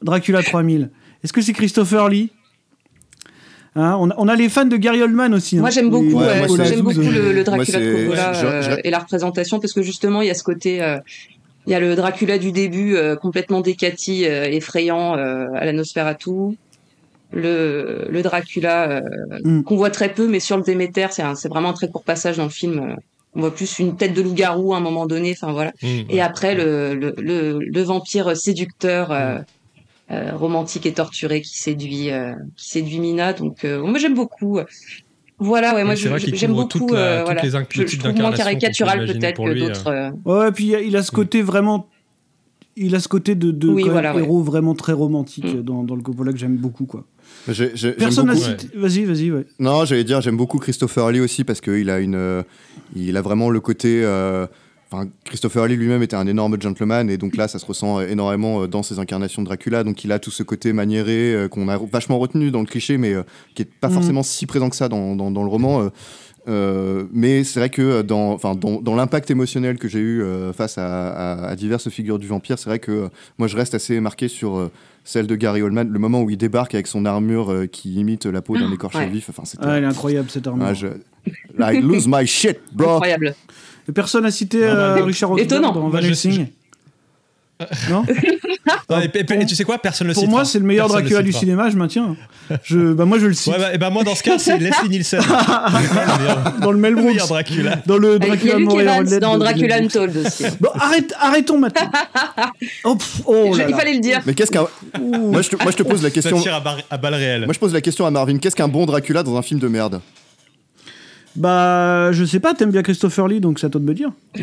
[SPEAKER 3] Dracula 3000. Est-ce que c'est Christopher Lee? Hein, on, a, on a les fans de Gary Oldman aussi. hein.
[SPEAKER 5] Moi j'aime beaucoup,
[SPEAKER 4] Ouais,
[SPEAKER 5] ouais,
[SPEAKER 4] moi,
[SPEAKER 3] Coppola
[SPEAKER 4] c'est-
[SPEAKER 5] j'aime
[SPEAKER 3] Zouz,
[SPEAKER 5] beaucoup le, le Dracula
[SPEAKER 4] Moi,
[SPEAKER 5] de Coppola
[SPEAKER 4] je-
[SPEAKER 5] euh,
[SPEAKER 4] je-
[SPEAKER 5] et la représentation parce que justement il y a ce côté, euh, il y a le Dracula du début euh, complètement décati, euh, effrayant euh, à la Nosferatu, le, le Dracula euh,
[SPEAKER 3] Mm.
[SPEAKER 5] qu'on voit très peu mais sur le Déméter c'est vraiment un très court passage dans le film. euh, On voit plus une tête de loup-garou à un moment donné, enfin voilà.
[SPEAKER 6] Mmh,
[SPEAKER 5] Et
[SPEAKER 6] ouais.
[SPEAKER 5] après le, le, le, le vampire séducteur. euh, euh, romantique et torturé qui séduit euh, qui séduit Mina donc euh, moi j'aime beaucoup voilà ouais moi j'aime beaucoup
[SPEAKER 6] toute la-
[SPEAKER 5] euh,
[SPEAKER 6] toutes
[SPEAKER 5] voilà
[SPEAKER 6] les
[SPEAKER 5] je,
[SPEAKER 6] inc-
[SPEAKER 5] je trouve moins caricatural peut-être que
[SPEAKER 6] euh.
[SPEAKER 5] d'autres euh,
[SPEAKER 3] Ouais, puis il a, ce côté vraiment. Il a ce côté de, de
[SPEAKER 5] Oui,
[SPEAKER 3] quand même
[SPEAKER 5] voilà, ouais.
[SPEAKER 3] héros vraiment très romantique
[SPEAKER 5] Mm.
[SPEAKER 3] dans, dans le Coppola que j'aime beaucoup. quoi. Personne n'a
[SPEAKER 4] beaucoup-
[SPEAKER 3] cité. Vas-y, vas-y, ouais.
[SPEAKER 4] Non, j'allais dire, j'aime beaucoup Christopher Lee aussi parce qu'il a une, euh, il a vraiment le côté. euh, Enfin, Christopher Lee lui-même était un énorme gentleman et donc là, ça se ressent énormément euh, dans ses incarnations de Dracula. Donc il a tout ce côté maniéré euh, qu'on a vachement retenu dans le cliché, mais euh, qui est pas
[SPEAKER 3] Mhm.
[SPEAKER 4] forcément si présent que ça dans, dans, dans le roman. euh, mais c'est vrai que dans, dans, dans l'impact émotionnel que j'ai eu face à, à- à diverses figures du vampire, c'est vrai que moi je reste assez marqué sur celle de Gary Oldman, le moment où il débarque avec son armure euh, qui imite la peau d'un
[SPEAKER 5] Ah,
[SPEAKER 4] écorché
[SPEAKER 5] ouais.
[SPEAKER 4] vif. Enfin, c'était
[SPEAKER 3] Ah, elle est incroyable cette armure.
[SPEAKER 4] ah, je... I lose my shit, bro.
[SPEAKER 5] incroyable
[SPEAKER 3] Personne n'a cité
[SPEAKER 6] Non,
[SPEAKER 3] euh, Richard
[SPEAKER 5] étonnant.
[SPEAKER 3] dans Van Helsing Non
[SPEAKER 6] Non, et, et- et tu sais quoi Personne le
[SPEAKER 3] Pour
[SPEAKER 6] citera.
[SPEAKER 3] moi, c'est le meilleur
[SPEAKER 6] Personne le
[SPEAKER 3] Dracula du
[SPEAKER 6] citera.
[SPEAKER 3] cinéma, je maintiens. Je, bah, moi, je le cite.
[SPEAKER 6] Ouais, bah, et bah, moi, dans ce cas, c'est Leslie Nielsen. le
[SPEAKER 3] Dans le Mel
[SPEAKER 6] le
[SPEAKER 3] Brooks.
[SPEAKER 6] meilleur Dracula.
[SPEAKER 3] Dans le Dracula Montréal
[SPEAKER 5] dans
[SPEAKER 3] de- de
[SPEAKER 5] Dracula. Untold aussi
[SPEAKER 3] Bon, arrête, arrêtons maintenant. oh, pff, oh
[SPEAKER 5] Je-
[SPEAKER 3] là
[SPEAKER 5] il
[SPEAKER 3] là.
[SPEAKER 5] fallait le dire
[SPEAKER 4] Mais qu'est-ce qu'un. Moi je, te, moi, je te pose la
[SPEAKER 6] Ça
[SPEAKER 4] question.
[SPEAKER 6] tire à, bar- à balles réelles.
[SPEAKER 4] Moi, je pose la question à Marvin. Qu'est-ce qu'un bon Dracula dans un film de merde?
[SPEAKER 3] Bah, je sais pas, t'aimes bien Christopher Lee, donc c'est à toi de me dire.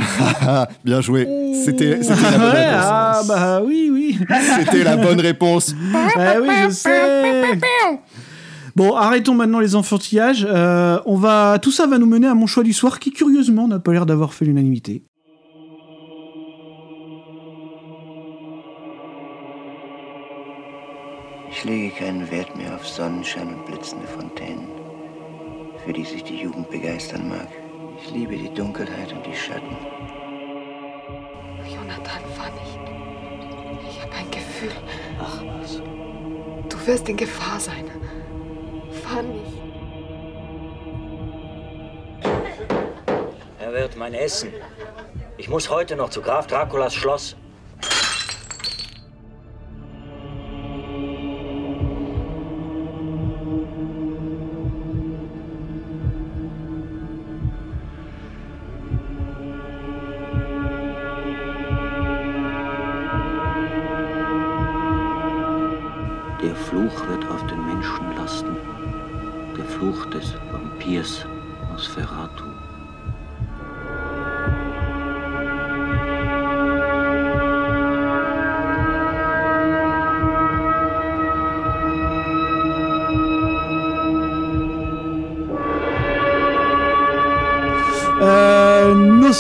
[SPEAKER 4] Bien joué. C'était c'était la bonne
[SPEAKER 3] Ouais,
[SPEAKER 4] réponse.
[SPEAKER 3] ah, bah oui, oui.
[SPEAKER 4] C'était la bonne réponse.
[SPEAKER 3] Ah oui, je sais. Bon, arrêtons maintenant les enfantillages. Euh, on va, tout ça va nous mener à mon choix du soir, qui curieusement n'a pas l'air d'avoir fait l'unanimité.
[SPEAKER 10] Ich lege keinen Wert mehr auf Sonnenschein und blitzende Fontänen, für die sich die Jugend begeistern mag. Ich liebe die Dunkelheit und die Schatten.
[SPEAKER 11] Jonathan, fahr nicht. Ich habe ein Gefühl.
[SPEAKER 10] Ach was.
[SPEAKER 11] Du wirst in Gefahr sein. Fahr nicht.
[SPEAKER 12] Er wird mein Essen. Ich muss heute noch zu Graf Draculas Schloss. Der Fluch wird auf den Menschen lasten. Der Fluch des Vampirs Nosferatu.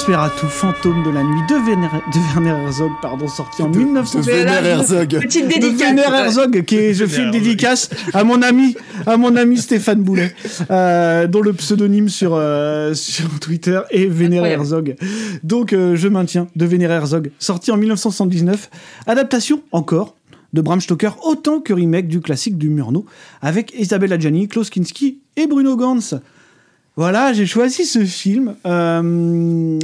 [SPEAKER 3] Nosferatu, fantôme de la nuit de Werner, de Werner Herzog, pardon, sorti en
[SPEAKER 4] De-
[SPEAKER 3] 1900.
[SPEAKER 4] de Werner Herzog.
[SPEAKER 5] petite
[SPEAKER 3] de
[SPEAKER 5] dédicace
[SPEAKER 3] Werner
[SPEAKER 5] ouais.
[SPEAKER 3] Herzog, qui est, je fais une
[SPEAKER 6] Werner
[SPEAKER 3] dédicace à mon ami, à mon ami Stéphane Boulet, euh, dont le pseudonyme sur, euh, sur Twitter est Werner. Herzog. Donc, euh, je maintiens, de Werner Herzog, sorti en 1979, adaptation encore de Bram Stoker, autant que remake du classique du Murnau, avec Isabelle Adjani, Klaus Kinski et Bruno Gantz. Voilà, j'ai choisi ce film euh,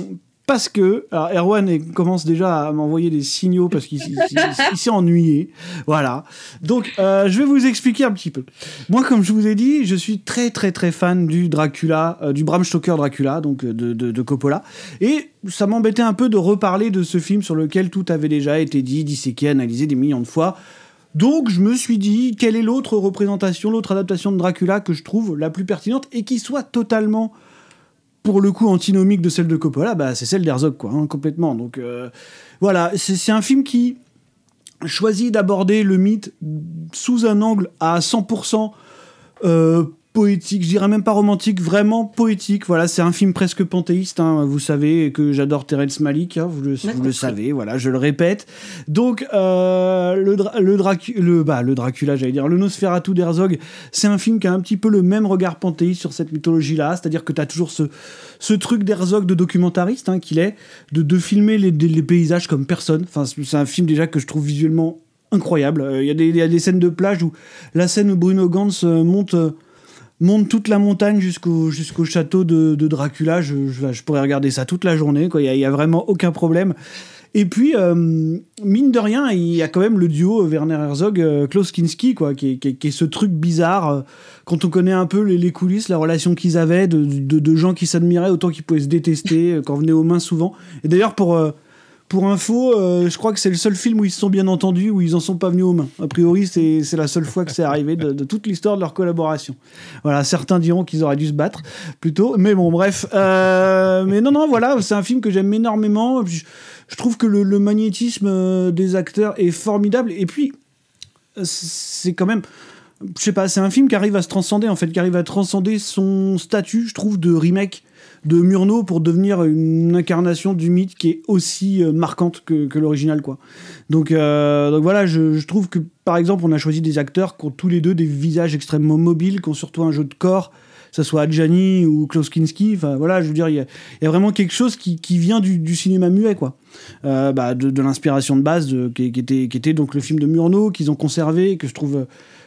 [SPEAKER 3] parce que alors Erwan commence déjà à m'envoyer des signaux parce qu'il il- il- il s'est ennuyé. Voilà. Donc, euh, je vais vous expliquer un petit peu. Moi, comme je vous ai dit, je suis très très très fan du Dracula, euh, du Bram Stoker Dracula, donc de, de, de Coppola. Et ça m'embêtait un peu de reparler de ce film sur lequel tout avait déjà été dit, disséqué, analysé des millions de fois. Donc je me suis dit, quelle est l'autre représentation, l'autre adaptation de Dracula que je trouve la plus pertinente et qui soit totalement, pour le coup, antinomique de celle de Coppola? Bah, C'est celle d'Herzog, quoi, hein, complètement. Donc euh, voilà, c'est un film qui choisit d'aborder le mythe sous un angle à 100% euh, poétique, je dirais même pas romantique, vraiment poétique. Voilà, c'est un film presque panthéiste. hein. Vous savez que j'adore Terrence Malick, hein, vous, le, vous le savez. Voilà, je le répète. Donc euh, le, Dra- le, Dracu- le, bah, le Dracula, j'allais dire, le Nosferatu d'Herzog, c'est un film qui a un petit peu le même regard panthéiste sur cette mythologie-là. C'est-à-dire que tu as toujours ce, ce truc d'Herzog de documentariste hein, qu'il est, de, de filmer les, les paysages comme personne. Enfin, c'est un film déjà que je trouve visuellement incroyable. Euh, Il y, a des- il y a des scènes de plage où la scène où Bruno Gantz euh, monte, monte toute la montagne jusqu'au château de, Dracula. Je, je- pourrais regarder ça toute la journée. Il n'y a, vraiment aucun problème. Et puis, euh, mine de rien, il y a quand même le duo Werner Herzog-Klaus Kinski, quoi, qui est, qui est- ce truc bizarre. euh, quand on connaît un peu les, coulisses, la relation qu'ils avaient, de, de- gens qui s'admiraient autant qu'ils pouvaient se détester, euh, quand on venait aux mains souvent. Et d'ailleurs, pour, euh, pour info, euh, je crois que c'est le seul film où ils se sont bien entendus, où ils en sont pas venus aux mains. A priori, c'est la seule fois que c'est arrivé de, toute l'histoire de leur collaboration. Voilà, certains diront qu'ils auraient dû se battre plutôt, mais bon, bref. Euh, mais non, non, voilà, c'est un film que j'aime énormément. Je, trouve que le, le magnétisme euh, des acteurs est formidable. Et puis, c'est quand même je sais pas, c'est un film qui arrive à se transcender, en fait, qui arrive à transcender son statut, je trouve, de remake de Murnau pour devenir une incarnation du mythe qui est aussi euh, marquante que, l'original, quoi. Donc, euh, donc voilà, je, trouve que, par exemple, on a choisi des acteurs qui ont tous les deux des visages extrêmement mobiles, qui ont surtout un jeu de corps, que ce soit Adjani ou Klaus Kinski, enfin voilà, je veux dire, il y, a- vraiment quelque chose qui, qui vient du, cinéma muet, quoi. Euh, bah, de, l'inspiration de base, qui était donc le film de Murnau, qu'ils ont conservé, que je trouve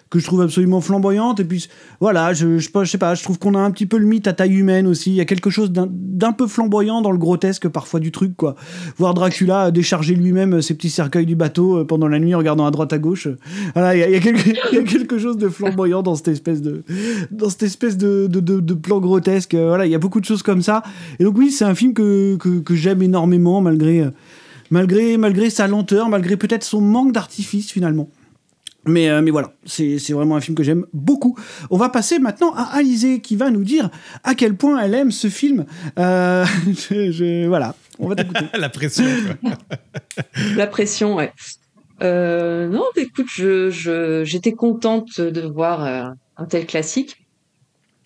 [SPEAKER 3] que je trouve absolument flamboyante. Et puis, voilà, je, je, sais pas, je trouve qu'on a un petit peu le mythe à taille humaine aussi. Il y a quelque chose d'un- peu flamboyant dans le grotesque parfois du truc, quoi. Voir Dracula décharger lui-même ses petits cercueils du bateau euh, pendant la nuit, en regardant à droite à gauche. Voilà, il y a, quelque, il y a quelque chose de flamboyant dans cette espèce de, dans cette espèce de, de, de- plan grotesque. Voilà, il y a beaucoup de choses comme ça. Et donc oui, c'est un film que, que, que j'aime énormément, malgré, malgré, malgré sa lenteur, malgré peut-être son manque d'artifice finalement. Mais, euh, mais voilà, c'est c'est vraiment un film que j'aime beaucoup. On va passer maintenant à Alizé qui va nous dire à quel point elle aime ce film. Euh, je- je- voilà, on va t'écouter.
[SPEAKER 6] La pression.
[SPEAKER 5] La pression, ouais. Euh, non, bah, écoute, je, je, j'étais contente de voir euh, un tel classique.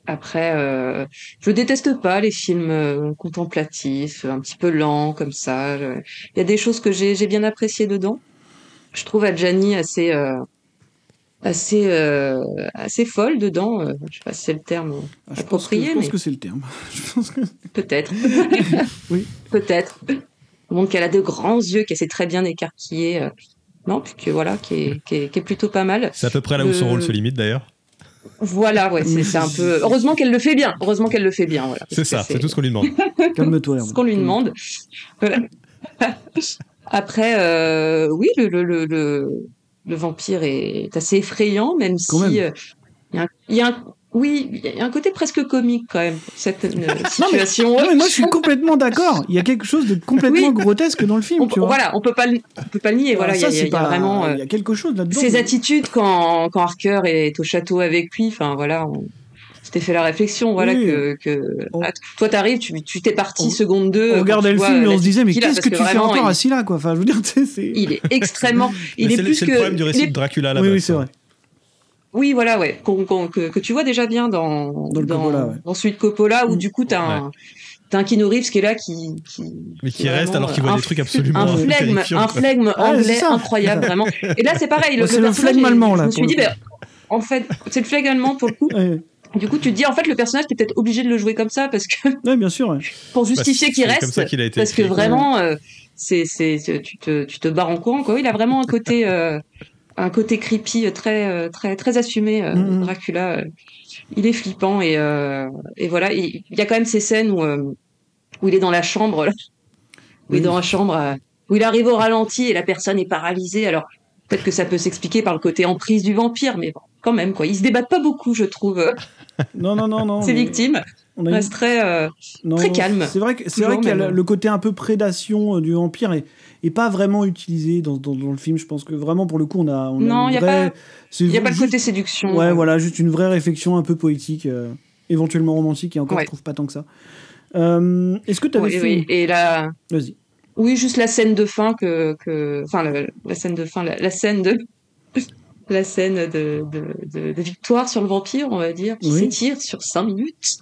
[SPEAKER 5] Après, euh, je déteste pas les films euh, contemplatifs, un petit peu lents comme ça. Il y a des choses que j'ai, j'ai bien appréciées dedans. Je trouve Adjani assez, euh, assez, euh, assez folle dedans. euh, je sais pas si c'est le terme
[SPEAKER 3] Ah, Je pense que,
[SPEAKER 5] approprié,
[SPEAKER 3] je pense
[SPEAKER 5] mais
[SPEAKER 3] que c'est le terme. Je pense que-
[SPEAKER 5] peut-être.
[SPEAKER 3] Oui.
[SPEAKER 5] Peut-être. On montre qu'elle a de grands yeux, qu'elle sait très bien écarquiller. euh, non, puis que voilà, qui est, qui est, qui est plutôt pas mal.
[SPEAKER 6] C'est à peu près là où son
[SPEAKER 5] Le-
[SPEAKER 6] rôle se limite d'ailleurs.
[SPEAKER 5] Voilà, ouais, c'est un peu. Heureusement qu'elle le fait bien. Heureusement qu'elle le fait bien. Voilà,
[SPEAKER 6] C'est ça, c'est tout ce qu'on lui demande.
[SPEAKER 3] Calme-toi,
[SPEAKER 5] ce qu'on lui demande. Voilà. Après, euh, oui, le, le, le, le, le vampire est assez effrayant, même
[SPEAKER 3] Quand
[SPEAKER 5] si euh, il y a un, il y a un- oui, il y a un côté presque comique quand même cette euh, situation.
[SPEAKER 3] Non, mais moi je suis complètement d'accord. Il y a quelque chose de complètement grotesque dans le film,
[SPEAKER 5] On-
[SPEAKER 3] tu vois.
[SPEAKER 5] voilà, on peut pas, le- on peut pas le nier. Voilà, il y a,
[SPEAKER 3] ça,
[SPEAKER 5] il y a- il vraiment euh,
[SPEAKER 3] Il y a quelque chose là-dedans.
[SPEAKER 5] ses attitudes quand, quand Harker est au château avec lui. Enfin voilà, on s'était fait la réflexion. Voilà
[SPEAKER 3] Oui.
[SPEAKER 5] que, que ah, toi t'arrives, tu tu t'es parti seconde 2
[SPEAKER 3] On regardait le film et on se disait, mais qu'est-ce que tu fais encore assis là, quoi? Enfin, je veux dire, tu c'est.
[SPEAKER 5] Il est extrêmement. Il est
[SPEAKER 6] c'est le-
[SPEAKER 5] plus
[SPEAKER 6] c'est
[SPEAKER 5] que.
[SPEAKER 6] le problème du
[SPEAKER 5] il
[SPEAKER 6] récit
[SPEAKER 5] est-
[SPEAKER 6] de Dracula là
[SPEAKER 3] Oui, oui, c'est vrai.
[SPEAKER 5] Oui, voilà, ouais, qu'on- qu'on- que, que tu vois déjà bien dans
[SPEAKER 3] Dans le Coppola, ouais.
[SPEAKER 5] dans celui de Coppola, où du coup t'as un t'as un Keanu Reeves qui est là qui qui,
[SPEAKER 6] Mais qui
[SPEAKER 5] est
[SPEAKER 6] reste alors qu'il voit des trucs absolument
[SPEAKER 5] un flegme un flegme
[SPEAKER 3] Ah,
[SPEAKER 5] anglais incroyable vraiment. Et là c'est pareil, le,
[SPEAKER 3] Ouais, c'est le flegme
[SPEAKER 5] est-
[SPEAKER 3] allemand, là,
[SPEAKER 5] Je me suis dit, ben, en fait, c'est le flegme allemand pour le coup. Du coup, tu te dis en fait le personnage t'es peut-être obligé de le jouer comme ça parce que
[SPEAKER 3] Oui, bien sûr. ouais.
[SPEAKER 5] pour justifier
[SPEAKER 6] Bah,
[SPEAKER 5] qu'il
[SPEAKER 6] c'est
[SPEAKER 5] reste
[SPEAKER 6] comme ça qu'il a été
[SPEAKER 5] parce que vraiment euh, c'est tu te tu te barres en courant quoi il a vraiment un côté euh, un côté creepy euh, très très très assumé euh,
[SPEAKER 3] Mhm.
[SPEAKER 5] Dracula euh, il est flippant et euh, et voilà il il y a quand même ces scènes où euh, où il est dans la chambre là où il est
[SPEAKER 3] Oui.
[SPEAKER 5] dans la chambre euh, où il arrive au ralenti et la personne est paralysée alors peut-être que ça peut s'expliquer par le côté emprise du vampire mais bon, quand même quoi ils se débattent pas beaucoup je trouve
[SPEAKER 3] Non, non, non, non. mais
[SPEAKER 5] victimes restent très euh,
[SPEAKER 3] Non,
[SPEAKER 5] très calmes
[SPEAKER 3] C'est vrai que c'est vrai qu'il le, côté un peu prédation euh, du vampire et, et pas vraiment utilisé dans, dans, dans le film. Je pense que vraiment pour le coup on a, on a
[SPEAKER 5] Non, il y a
[SPEAKER 3] vraie-
[SPEAKER 5] pas- y a pas le côté séduction
[SPEAKER 3] Ouais, voilà, juste une vraie réflexion un peu poétique, euh, éventuellement romantique et encore
[SPEAKER 5] Ouais.
[SPEAKER 3] je trouve pas tant que ça. Euh, Est-ce que tu avais
[SPEAKER 5] Oui,
[SPEAKER 3] fait
[SPEAKER 5] oui. Et la,
[SPEAKER 3] Vas-y.
[SPEAKER 5] oui, juste la scène de fin que, que, enfin, la, la scène de fin, la, la scène de, la scène de, de, de- de victoire sur le vampire, on va dire, qui
[SPEAKER 3] Oui.
[SPEAKER 5] s'étire sur 5 minutes.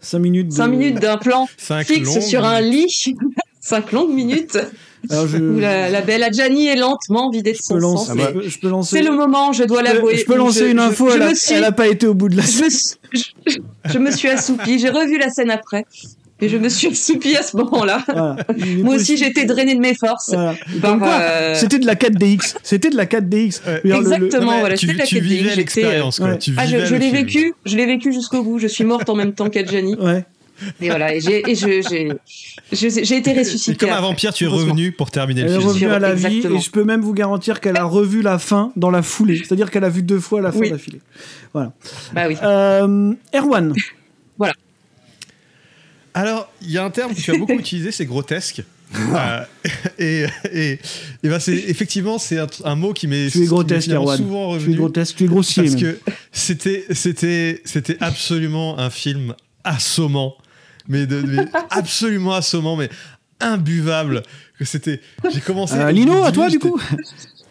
[SPEAKER 3] 5 minutes. de-
[SPEAKER 5] 5 minutes d'un plan
[SPEAKER 6] Cinq
[SPEAKER 5] fixe sur un lit. 5 longues minutes.
[SPEAKER 3] Alors, je,
[SPEAKER 5] Où la, la belle Adjani est lentement vidée de son sang.
[SPEAKER 3] lancer,
[SPEAKER 4] Ah bah,
[SPEAKER 3] je peux- lancer.
[SPEAKER 5] C'est le moment, je dois
[SPEAKER 3] peux-
[SPEAKER 5] l'avouer.
[SPEAKER 3] Je peux lancer
[SPEAKER 5] je-
[SPEAKER 3] une info,
[SPEAKER 5] je
[SPEAKER 3] elle, a,
[SPEAKER 5] me suis-
[SPEAKER 3] pas été au bout de la
[SPEAKER 5] je, je me suis assoupie. J'ai revu la scène après. Et je me suis assoupie à ce moment-là.
[SPEAKER 3] Voilà. Est
[SPEAKER 5] Moi aussi, été drainée de mes forces.
[SPEAKER 3] Voilà. quoi,
[SPEAKER 5] euh,
[SPEAKER 3] C'était de la 4DX. C'était de la 4DX.
[SPEAKER 6] Ouais.
[SPEAKER 3] Je veux dire, le- le-
[SPEAKER 5] Exactement, voilà,
[SPEAKER 6] tu,
[SPEAKER 5] c'était la
[SPEAKER 6] tu
[SPEAKER 5] 4DX,
[SPEAKER 6] vivais
[SPEAKER 5] j'étais,
[SPEAKER 6] l'expérience,
[SPEAKER 3] ouais.
[SPEAKER 6] Tu
[SPEAKER 5] Ah, je,
[SPEAKER 6] vivais
[SPEAKER 5] l'ai vécu, je l'ai vécu jusqu'au bout. Je suis morte en même temps qu'Adjani.
[SPEAKER 3] Ouais.
[SPEAKER 5] Et voilà, et j'ai, été
[SPEAKER 6] Et
[SPEAKER 5] ressuscitée.
[SPEAKER 6] comme un vampire, tu es revenu pour terminer
[SPEAKER 3] Elle
[SPEAKER 6] le
[SPEAKER 3] est
[SPEAKER 6] film.
[SPEAKER 3] revenue à la vie
[SPEAKER 5] Exactement.
[SPEAKER 3] et je peux même vous garantir qu'elle a revu la fin dans la foulée. C'est-à-dire qu'elle a vu deux fois la fin
[SPEAKER 5] Oui.
[SPEAKER 3] d'affilée. Voilà.
[SPEAKER 5] Bah oui.
[SPEAKER 3] Euh, Erwan.
[SPEAKER 6] Alors, il y a un terme que tu as beaucoup utilisé, c'est grotesque. Euh, et et, et ben c'est effectivement c'est un, un mot qui m'est qui
[SPEAKER 3] grotesque, Erwan.
[SPEAKER 6] souvent
[SPEAKER 3] Tu es
[SPEAKER 6] revenu
[SPEAKER 3] grotesque, tu es grossier.
[SPEAKER 6] parce
[SPEAKER 3] même.
[SPEAKER 6] que c'était c'était c'était absolument un film assommant, mais, de, mais absolument assommant, mais imbuvable. Que c'était j'ai commencé.
[SPEAKER 3] Euh, Lino, à toi du coup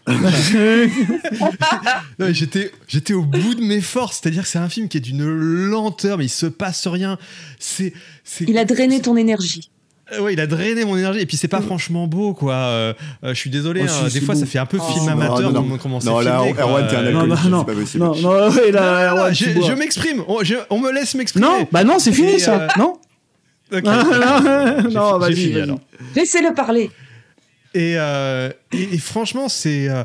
[SPEAKER 6] j'étais, j'étais au bout de mes forces. C'est-à-dire que c'est un film qui est d'une lenteur, mais il se passe rien. C'est, c'est,
[SPEAKER 5] Il a drainé ton énergie.
[SPEAKER 6] Euh, ouais, il a drainé mon énergie. Et puis c'est pas franchement beau, quoi. Euh, euh, je suis désolé.
[SPEAKER 3] Oh,
[SPEAKER 6] hein,
[SPEAKER 3] si,
[SPEAKER 6] des fois,
[SPEAKER 3] beau.
[SPEAKER 6] ça fait un peu
[SPEAKER 5] Oh.
[SPEAKER 6] film
[SPEAKER 5] Non,
[SPEAKER 6] amateur
[SPEAKER 4] non,
[SPEAKER 6] de
[SPEAKER 4] non.
[SPEAKER 6] comment c'est
[SPEAKER 4] Non, là,
[SPEAKER 6] filmé.
[SPEAKER 4] Erwan, t'es un
[SPEAKER 3] Non, non,
[SPEAKER 4] c'est pas possible.
[SPEAKER 3] non, non, ouais, là,
[SPEAKER 6] non, non,
[SPEAKER 3] Erwan,
[SPEAKER 6] je, m'exprime. On, je- on me laisse m'exprimer.
[SPEAKER 3] Non, bah non, c'est fini ça.
[SPEAKER 6] euh,
[SPEAKER 3] Non. Non, non, vas-y.
[SPEAKER 5] Laissez-le parler.
[SPEAKER 6] Et, euh, et, et franchement, c'est. euh,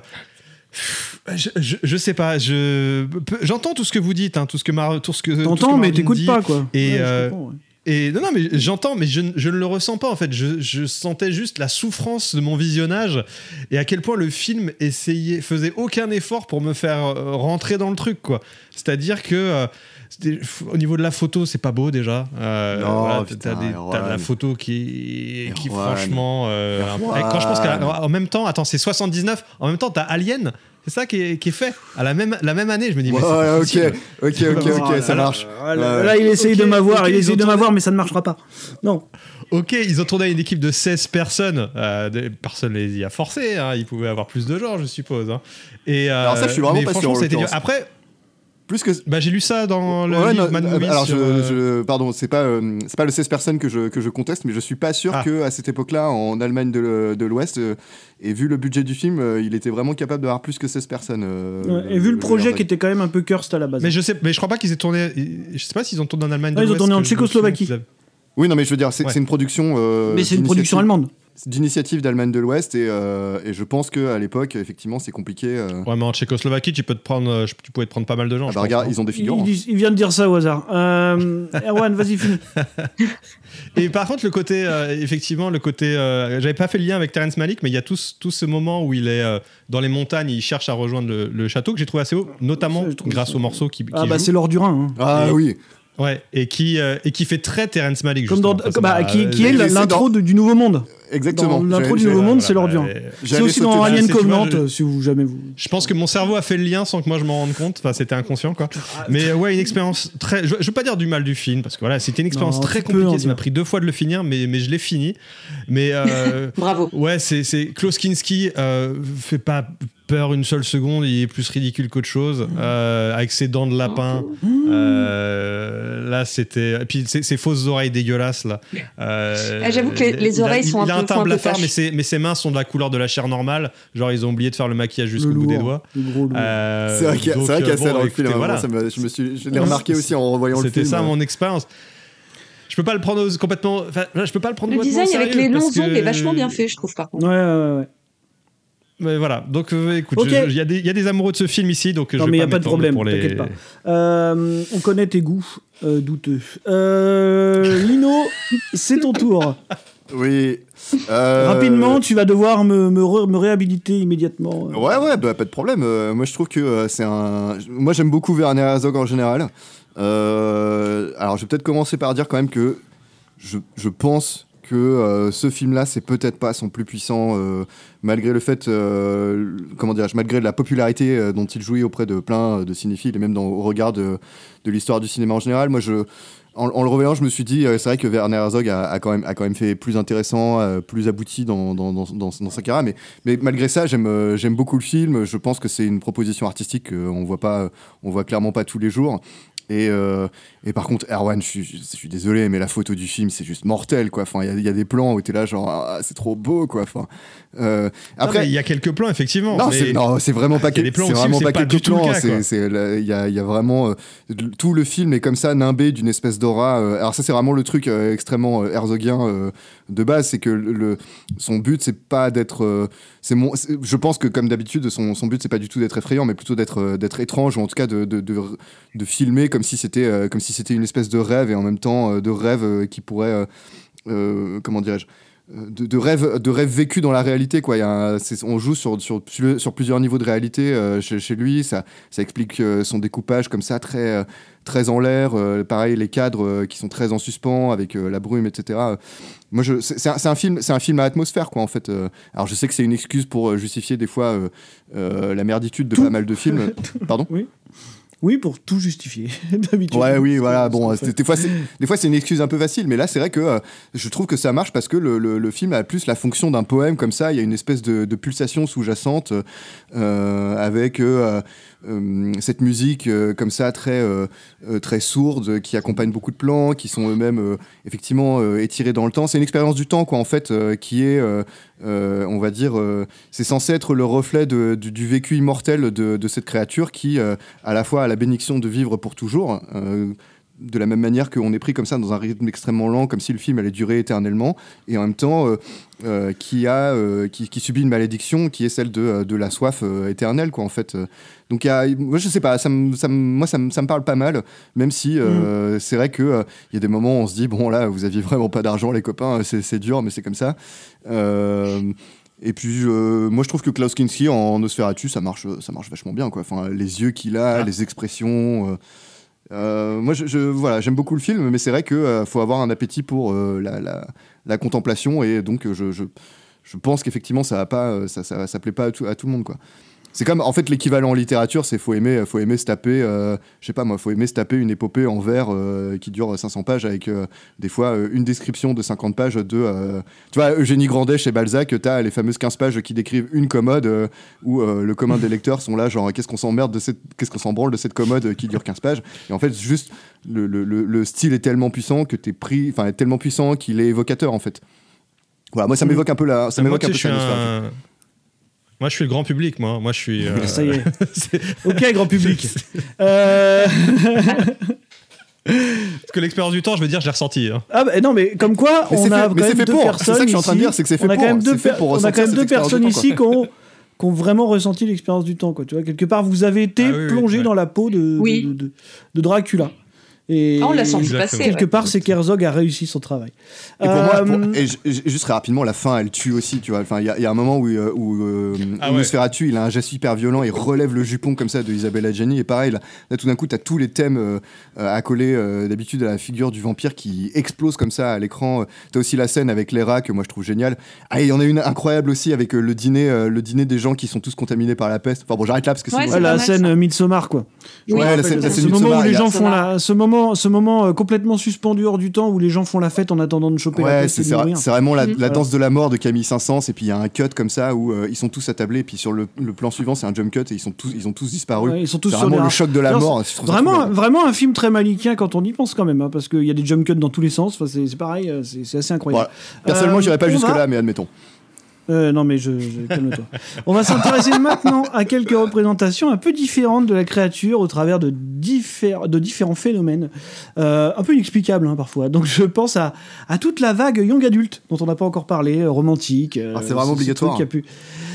[SPEAKER 6] je, je, je sais pas, je j'entends tout ce que vous dites, hein, tout ce que Mar- tout ce que
[SPEAKER 3] T'entends, mais t'écoutes pas quoi.
[SPEAKER 6] Et,
[SPEAKER 3] Ouais, je
[SPEAKER 6] euh,
[SPEAKER 3] ouais.
[SPEAKER 6] Et non, non, mais j'entends, mais je, je ne le ressens pas en fait. Je, je sentais juste la souffrance de mon visionnage et à quel point le film essayait, faisait aucun effort pour me faire euh, rentrer dans le truc, quoi. C'est-à-dire que euh, au niveau de la photo, c'est pas beau déjà. Euh,
[SPEAKER 4] Non,
[SPEAKER 6] voilà, t'as, de la photo qui, qui
[SPEAKER 4] Erwan.
[SPEAKER 6] franchement. euh,
[SPEAKER 4] Erwan.
[SPEAKER 6] quand je pense qu'en même temps, attends, c'est 79. En même temps, t'as Alien. C'est ça qui est, qui est fait à la même, la même année. Je me dis, mais c'est
[SPEAKER 4] Ouais,
[SPEAKER 6] pas
[SPEAKER 4] ok,
[SPEAKER 6] possible.
[SPEAKER 4] ok, ok, ok,
[SPEAKER 3] Voilà,
[SPEAKER 4] ça
[SPEAKER 6] alors,
[SPEAKER 4] marche.
[SPEAKER 3] Là,
[SPEAKER 4] Ouais.
[SPEAKER 3] là, il essaye
[SPEAKER 6] Ok,
[SPEAKER 3] de m'avoir,
[SPEAKER 6] ok,
[SPEAKER 3] il
[SPEAKER 6] ils
[SPEAKER 3] essaye
[SPEAKER 6] ont
[SPEAKER 3] de
[SPEAKER 6] tourné-
[SPEAKER 3] m'avoir, mais ça ne marchera pas. Non.
[SPEAKER 6] Ok, ils ont tourné avec une équipe de 16 personnes. Euh, personne les y a forcé. Hein. Ils pouvaient avoir plus de gens, je suppose. hein. Et, euh,
[SPEAKER 4] Alors ça, je suis vraiment
[SPEAKER 6] mais
[SPEAKER 4] pas sûr.
[SPEAKER 6] Après,
[SPEAKER 4] Plus que.
[SPEAKER 6] bah, j'ai lu ça dans le
[SPEAKER 4] Ouais,
[SPEAKER 6] livre
[SPEAKER 4] non,
[SPEAKER 6] Mad
[SPEAKER 4] euh,
[SPEAKER 6] Movies
[SPEAKER 4] alors
[SPEAKER 6] sur,
[SPEAKER 4] je,
[SPEAKER 6] euh,
[SPEAKER 4] je- pardon, c'est pas euh, c'est pas le 16 personnes que je que je conteste, mais je suis pas sûr
[SPEAKER 6] Ah.
[SPEAKER 4] que à cette époque-là, en Allemagne de, le- de l'Ouest, euh, et vu le budget du film, euh, il était vraiment capable d'avoir plus que 16 personnes. euh,
[SPEAKER 3] Ouais, Et vu le projet qui était quand même un peu cursed à la base.
[SPEAKER 6] Mais je sais, mais je crois pas qu'ils aient tourné. Je sais pas s'ils ont tourné en Allemagne.
[SPEAKER 3] Ah,
[SPEAKER 6] de
[SPEAKER 3] ils ont tourné en Tchécoslovaquie.
[SPEAKER 4] Oui, non, mais je veux dire, c'est
[SPEAKER 6] Ouais.
[SPEAKER 4] une production. euh,
[SPEAKER 3] Mais c'est une production allemande.
[SPEAKER 4] D'initiative d'Allemagne de l'Ouest, et, euh, et je pense qu'à l'époque, effectivement, c'est compliqué. euh.
[SPEAKER 6] Ouais, mais en Tchécoslovaquie, tu peux te prendre, euh, tu pouvais te prendre pas mal de gens.
[SPEAKER 4] Ah bah, regarde, ils ont des
[SPEAKER 3] Il,
[SPEAKER 4] figurants.
[SPEAKER 3] il- il vient de dire ça au hasard. Euh, Erwan, vas-y, finis.
[SPEAKER 6] Et par contre, le côté, euh, effectivement, le côté, euh, j'avais pas fait le lien avec Terrence Malick, mais il y a tout, ce- tout ce moment où il est euh, dans les montagnes, il cherche à rejoindre le, le château que j'ai trouvé assez haut, notamment grâce au morceau qui, qui
[SPEAKER 3] Ah, bah, c'est l'or du Rhin. hein.
[SPEAKER 4] Ah
[SPEAKER 6] Et-
[SPEAKER 4] oui.
[SPEAKER 6] Ouais, et qui, euh, et qui fait très Terrence Malick.
[SPEAKER 3] Comme dans, bah,
[SPEAKER 6] m'a-
[SPEAKER 3] qui, qui est l'intro du Nouveau Monde.
[SPEAKER 4] Exactement.
[SPEAKER 3] L'intro du Nouveau Monde, c'est l'or du Rhin.
[SPEAKER 6] euh,
[SPEAKER 3] C'est aussi dans Alien Covenant,
[SPEAKER 6] je-
[SPEAKER 3] si vous jamais vous.
[SPEAKER 6] Je pense que mon cerveau a fait le lien sans que moi je m'en rende compte. Enfin, c'était inconscient, quoi. Mais euh, ouais, une expérience très. Je, veux pas dire du mal du film parce que voilà, c'était une expérience très compliquée. Ça m'a pris deux fois de le finir, mais, mais je l'ai fini. Mais euh,
[SPEAKER 5] Bravo.
[SPEAKER 6] ouais, c'est c'est Klaus Kinski euh, fait pas peur une seule seconde. Il est plus ridicule qu'autre chose. Euh, avec ses dents de lapin. Euh, là, c'était. Et puis ses, ses fausses oreilles dégueulasses là. Euh,
[SPEAKER 5] Ah, j'avoue que les- les
[SPEAKER 6] il a-
[SPEAKER 5] oreilles sont
[SPEAKER 6] il
[SPEAKER 5] un
[SPEAKER 6] teint
[SPEAKER 5] un peu
[SPEAKER 6] blafard, mais ses, mais ses mains sont de la couleur de la chair normale. Genre, ils ont oublié de faire le maquillage jusqu'au bout des doigts. Euh,
[SPEAKER 4] C'est vrai qu'il y a,
[SPEAKER 6] donc,
[SPEAKER 4] c'est vrai qu'il y a
[SPEAKER 6] euh,
[SPEAKER 4] ça dans le
[SPEAKER 6] écoutez,
[SPEAKER 4] film. hein.
[SPEAKER 6] voilà.
[SPEAKER 4] Ça me- je me suis, je l'ai remarqué aussi en revoyant le film.
[SPEAKER 6] C'était ça mon expérience. Je peux pas le prendre complètement. Enfin, je peux pas le prendre
[SPEAKER 5] Le design avec les longs
[SPEAKER 6] que-
[SPEAKER 5] ongles est vachement bien fait, je trouve, par contre.
[SPEAKER 3] Ouais, ouais, ouais.
[SPEAKER 6] Mais voilà. Donc euh, écoute, il y, a des- il y a des amoureux de ce film ici, donc
[SPEAKER 3] Non,
[SPEAKER 6] je vais
[SPEAKER 3] mais il n'y a
[SPEAKER 6] pas
[SPEAKER 3] de problème,
[SPEAKER 6] les-
[SPEAKER 3] t'inquiète pas. Euh, on connaît tes goûts euh, douteux. Euh, Lino, c'est ton tour.
[SPEAKER 4] Oui. Euh,
[SPEAKER 3] Rapidement, tu vas devoir me, me, re- me réhabiliter immédiatement.
[SPEAKER 4] Ouais, ouais, bah, pas de problème. Euh, moi, je trouve que euh, c'est un. Moi, j'aime beaucoup Werner Herzog en général. Alors, je vais peut-être commencer par dire quand même que je, je pense que ce film-là, c'est peut-être pas son plus puissant, malgré le fait, comment dirais-je, malgré la popularité dont il jouit auprès de plein de cinéphiles et même dans, au regard de, de l'histoire du cinéma en général. Moi, je. En, le revoyant, je me suis dit, euh, c'est vrai que Werner Herzog a, quand, même, fait plus intéressant, euh, plus abouti dans, sa carrière. Mais, malgré ça, j'aime euh, j'aime beaucoup le film. Je pense que c'est une proposition artistique qu'on voit voit clairement pas tous les jours. Et, et par contre, Erwan, je suis, je suis désolé, mais la photo du film, c'est juste mortel, quoi. Enfin, il y y, a des plans où t'es là, genre, ah, c'est trop beau, quoi. Enfin, euh,
[SPEAKER 6] Après, il y a quelques plans, effectivement.
[SPEAKER 4] non,
[SPEAKER 6] mais-
[SPEAKER 4] c'est vraiment pas
[SPEAKER 6] Il y a des
[SPEAKER 4] quel-
[SPEAKER 6] plans
[SPEAKER 4] c'est vraiment pas
[SPEAKER 6] pas
[SPEAKER 4] quelques plans. il y a, il y a vraiment euh, tout le film est comme ça nimbé d'une espèce d'aura. euh, alors ça, c'est vraiment le truc euh, extrêmement euh, herzogien euh, de base, c'est que le, son but c'est pas d'être. c'est mon, je pense que comme d'habitude, son, son but c'est pas du tout d'être effrayant, mais plutôt d'être d'être étrange ou en tout cas de, de, de, de filmer comme si c'était comme si c'était une espèce de rêve et en même temps euh, de rêve euh, qui pourrait euh, comment dirais-je de, de rêve de rêve vécu dans la réalité quoi. Il y a un- c'est- on joue sur, sur, sur plusieurs niveaux de réalité euh, chez, chez lui. Ça, ça explique euh, son découpage comme ça très très en l'air euh, pareil les cadres qui sont très en suspens avec la brume etc moi je c'est un, film c'est un film à atmosphère quoi en fait alors je sais que c'est une excuse pour justifier des fois la merditude de pas mal de films. Pardon?
[SPEAKER 3] Oui. Oui, pour tout justifier, d'habitude.
[SPEAKER 4] Ouais, oui, voilà. Bon, des fois, c'est des fois, c'est une excuse un peu facile, mais là, c'est vrai que euh, je trouve que ça marche parce que le, le- le film a plus la fonction d'un poème comme ça. Il y a une espèce de, de pulsation sous-jacente euh, avec euh, cette musique euh, comme ça très euh, euh, très sourde qui accompagne beaucoup de plans, qui sont eux-mêmes euh, effectivement euh, étirés dans le temps. C'est une expérience du temps, quoi, en fait, euh, qui est, euh, euh, on va dire, euh, c'est censé être le reflet du, vécu immortel de, de cette créature qui, euh, à la fois, a la bénédiction de vivre pour toujours. De la même manière qu'on est pris comme ça dans un rythme extrêmement lent, comme si le film allait durer éternellement, et en même temps euh, euh, qui, a, euh, qui, qui subit une malédiction qui est celle de, de la soif éternelle, quoi, en fait. Donc, y a, moi, je sais pas, ça ça moi, ça me, ça me parle pas mal, même si euh, c'est vrai qu'il il y a des moments où on se dit, bon, là, vous aviez vraiment pas d'argent, les copains, c'est dur, mais c'est comme ça. Et puis, euh, moi, je trouve que Klaus Kinski en Nosferatu, ça marche, ça marche vachement bien, quoi. Enfin, les yeux qu'il a, les expressions. euh, euh, moi, voilà, j'aime beaucoup le film, mais c'est vrai qu'il faut avoir un appétit pour euh, la, la- la contemplation, et donc euh, je, pense qu'effectivement, ça euh, ça plaît pas à tout, à tout le monde, quoi. C'est comme, en fait, l'équivalent en littérature, c'est faut aimer, faut aimer se taper, euh, je sais pas moi, faut aimer se taper une épopée en vers euh, qui dure 500 pages avec euh, des fois euh, une description de 50 pages de, tu vois, Eugénie Grandet chez Balzac, t'as les fameuses 15 pages qui décrivent une commode où le commun des lecteurs sont là, genre, qu'est-ce qu'on s'emmerde de cette, qu'est-ce qu'on s'en branle de cette commode qui dure 15 pages? Et en fait, juste, le, le- le- le style est tellement puissant que t'es pris, enfin, tellement puissant qu'il est évocateur, en fait. Voilà, moi, ça m'évoque un peu la, ça m'évoque un peu
[SPEAKER 6] je suis
[SPEAKER 4] ça.
[SPEAKER 6] un- Moi, je suis le grand public, moi. Moi, je suis. euh,
[SPEAKER 3] Ça y est. ok, grand public. Euh,
[SPEAKER 6] Parce que l'expérience du temps, je veux dire, je l'ai ressenti. hein.
[SPEAKER 3] Ah bah, non mais comme quoi
[SPEAKER 4] Mais
[SPEAKER 3] on a
[SPEAKER 4] fait-
[SPEAKER 3] quand même
[SPEAKER 4] fait
[SPEAKER 3] deux
[SPEAKER 4] pour. C'est
[SPEAKER 3] personnes
[SPEAKER 4] ça que je suis en train de
[SPEAKER 3] ici-
[SPEAKER 4] dire, c'est que c'est fait
[SPEAKER 3] on a quand
[SPEAKER 4] pour.
[SPEAKER 3] même deux,
[SPEAKER 4] fait pour
[SPEAKER 3] on a quand même deux personnes
[SPEAKER 4] temps,
[SPEAKER 3] ici qui ont, qui ont vraiment ressenti l'expérience du temps quoi tu vois quelque part vous avez été
[SPEAKER 6] Ah oui, oui,
[SPEAKER 3] plongé
[SPEAKER 6] ouais.
[SPEAKER 3] dans la peau de, de-
[SPEAKER 5] Oui.
[SPEAKER 3] de, de- de Dracula et
[SPEAKER 5] Ah, on l'a senti passer.
[SPEAKER 3] quelque
[SPEAKER 5] ouais.
[SPEAKER 3] part c'est qu'Herzog a réussi son travail
[SPEAKER 4] Et pour moi, pour-
[SPEAKER 3] Euh,
[SPEAKER 4] et ju- ju- juste très rapidement, la fin, elle tue aussi, tu vois. Enfin, il y, a- il y a un moment où, euh, où euh,
[SPEAKER 6] Ah
[SPEAKER 4] où
[SPEAKER 6] ouais.
[SPEAKER 4] Il a un geste hyper violent, il relève le jupon comme ça de Isabelle Adjani, et pareil, là, là, tout d'un coup, t'as tous les thèmes euh, euh, accolés euh, d'habitude à la figure du vampire qui explose comme ça à l'écran. T'as aussi la scène avec Lera que moi je trouve géniale. Ah, et il y en a une incroyable aussi avec euh, le dîner, euh, le dîner des gens qui sont tous contaminés par la peste. Enfin bon, j'arrête là parce que
[SPEAKER 5] c'est
[SPEAKER 3] ouais, la scène euh, Midsommar quoi me
[SPEAKER 4] Ouais, la scène- la scène
[SPEAKER 3] ce moment où les gens font la, ce moment ce moment euh, complètement suspendu hors du temps où les gens font la fête en attendant de choper la
[SPEAKER 4] Ouais,
[SPEAKER 3] peste
[SPEAKER 4] c'est vraiment la,
[SPEAKER 5] Mhm.
[SPEAKER 4] la danse de la mort de Camille Saint-Saëns et puis il y a un cut comme ça où euh, ils sont tous attablés et puis sur le, le plan suivant c'est un jump cut et ils sont tous ils ont tous disparu.
[SPEAKER 3] Ouais, ils sont tous les
[SPEAKER 4] vraiment le choc de la mort.
[SPEAKER 3] Vraiment, vraiment un film très malicien quand on y pense quand même, hein, parce qu'il y a des jump cuts dans tous les sens. Enfin, c'est c'est pareil, euh, c'est c'est assez incroyable.
[SPEAKER 4] Voilà. Personnellement,
[SPEAKER 3] Euh,
[SPEAKER 4] j'irais pas
[SPEAKER 3] on
[SPEAKER 4] jusque
[SPEAKER 3] va-
[SPEAKER 4] là, mais admettons.
[SPEAKER 3] Euh, non, mais je, je- calme-toi. on va s'intéresser maintenant à quelques représentations un peu différentes de la créature au travers de, diffé- de différents phénomènes, euh, un peu inexplicables hein, parfois. Donc je pense à, à toute la vague young adulte dont on n'a pas encore parlé, euh, romantique. euh,
[SPEAKER 4] Ah, c'est vraiment obligatoire.
[SPEAKER 3] qui a pu-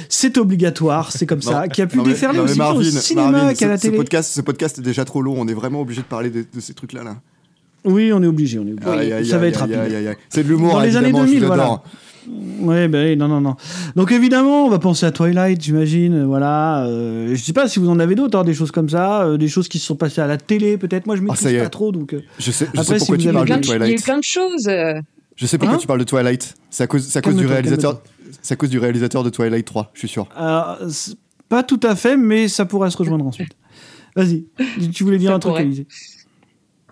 [SPEAKER 3] C'est obligatoire, c'est comme ça, qui a pu déferler aussi au cinéma qu'à la
[SPEAKER 4] ce
[SPEAKER 3] télé.
[SPEAKER 4] podcast, ce podcast est déjà trop long. On est vraiment obligé de parler de, de ces trucs-là. Là.
[SPEAKER 3] Oui, on est obligé, on est obligé. Ça va être rapide.
[SPEAKER 4] C'est de l'humour.
[SPEAKER 3] Dans les années
[SPEAKER 4] évidemment, je
[SPEAKER 3] 2000,
[SPEAKER 4] vous
[SPEAKER 3] voilà.
[SPEAKER 4] Adore.
[SPEAKER 3] Ouais, ben non, non, non. Donc évidemment, on va penser à Twilight, j'imagine. Voilà. Euh, je sais pas si vous en avez d'autres, hein, des choses comme ça, euh, des choses qui se sont passées à la télé, peut-être. Moi, je
[SPEAKER 4] Ah, ça y
[SPEAKER 3] maîtrise
[SPEAKER 4] est.
[SPEAKER 3] pas trop, donc. euh,
[SPEAKER 4] Je sais, je
[SPEAKER 3] Après,
[SPEAKER 4] sais
[SPEAKER 3] si
[SPEAKER 4] pourquoi
[SPEAKER 3] vous
[SPEAKER 4] tu parles de
[SPEAKER 5] de- Il y a eu
[SPEAKER 4] Twilight.
[SPEAKER 5] plein de choses.
[SPEAKER 4] Je sais pourquoi
[SPEAKER 3] Hein
[SPEAKER 4] tu parles de Twilight. C'est à cause, c'est à cause du réalisateur. C'est à cause du réalisateur de Twilight 3, je suis sûr.
[SPEAKER 3] euh, pas tout à fait, mais ça pourrait se rejoindre ensuite. Vas-y, tu voulais dire
[SPEAKER 5] Ça
[SPEAKER 3] un truc.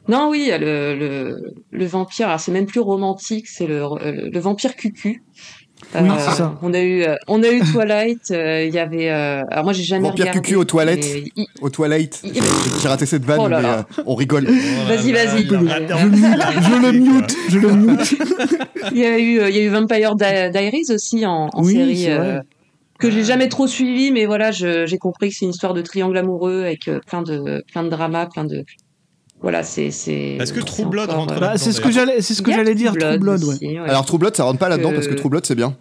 [SPEAKER 5] Non, oui, le, le, le vampire, alors c'est même plus romantique, c'est le, le, le vampire cucu.
[SPEAKER 3] Oui, c'est ça.
[SPEAKER 5] On a eu, euh, on a eu Twilight. euh, Il y avait. euh, alors moi, j'ai jamais
[SPEAKER 4] Vampire
[SPEAKER 5] regardé.
[SPEAKER 4] cucu aux toilettes.
[SPEAKER 5] mais
[SPEAKER 4] Aux toilettes. J'ai raté cette vanne,
[SPEAKER 5] Oh là
[SPEAKER 4] mais
[SPEAKER 5] là.
[SPEAKER 4] euh, on rigole.
[SPEAKER 5] Vas-y, vas-y.
[SPEAKER 3] Je, je le mute, je le mute.
[SPEAKER 5] Il y a eu, euh, il y a eu Vampire Di- Diaries aussi en, en
[SPEAKER 3] Oui,
[SPEAKER 5] série. euh, que j'ai jamais trop suivi, mais voilà, je- j'ai compris que c'est une histoire de triangle amoureux avec euh, plein de, plein de dramas, plein de. Voilà, c'est. c'est
[SPEAKER 6] Est-ce que True Blood
[SPEAKER 5] encore,
[SPEAKER 6] rentre
[SPEAKER 5] euh,
[SPEAKER 3] Bah, c'est ce que j'allais, c'est ce que j'allais dire,
[SPEAKER 5] True
[SPEAKER 3] Blood, ouais.
[SPEAKER 5] aussi, ouais.
[SPEAKER 4] Alors True Blood, ça rentre pas là-dedans parce que True Blood, c'est bien.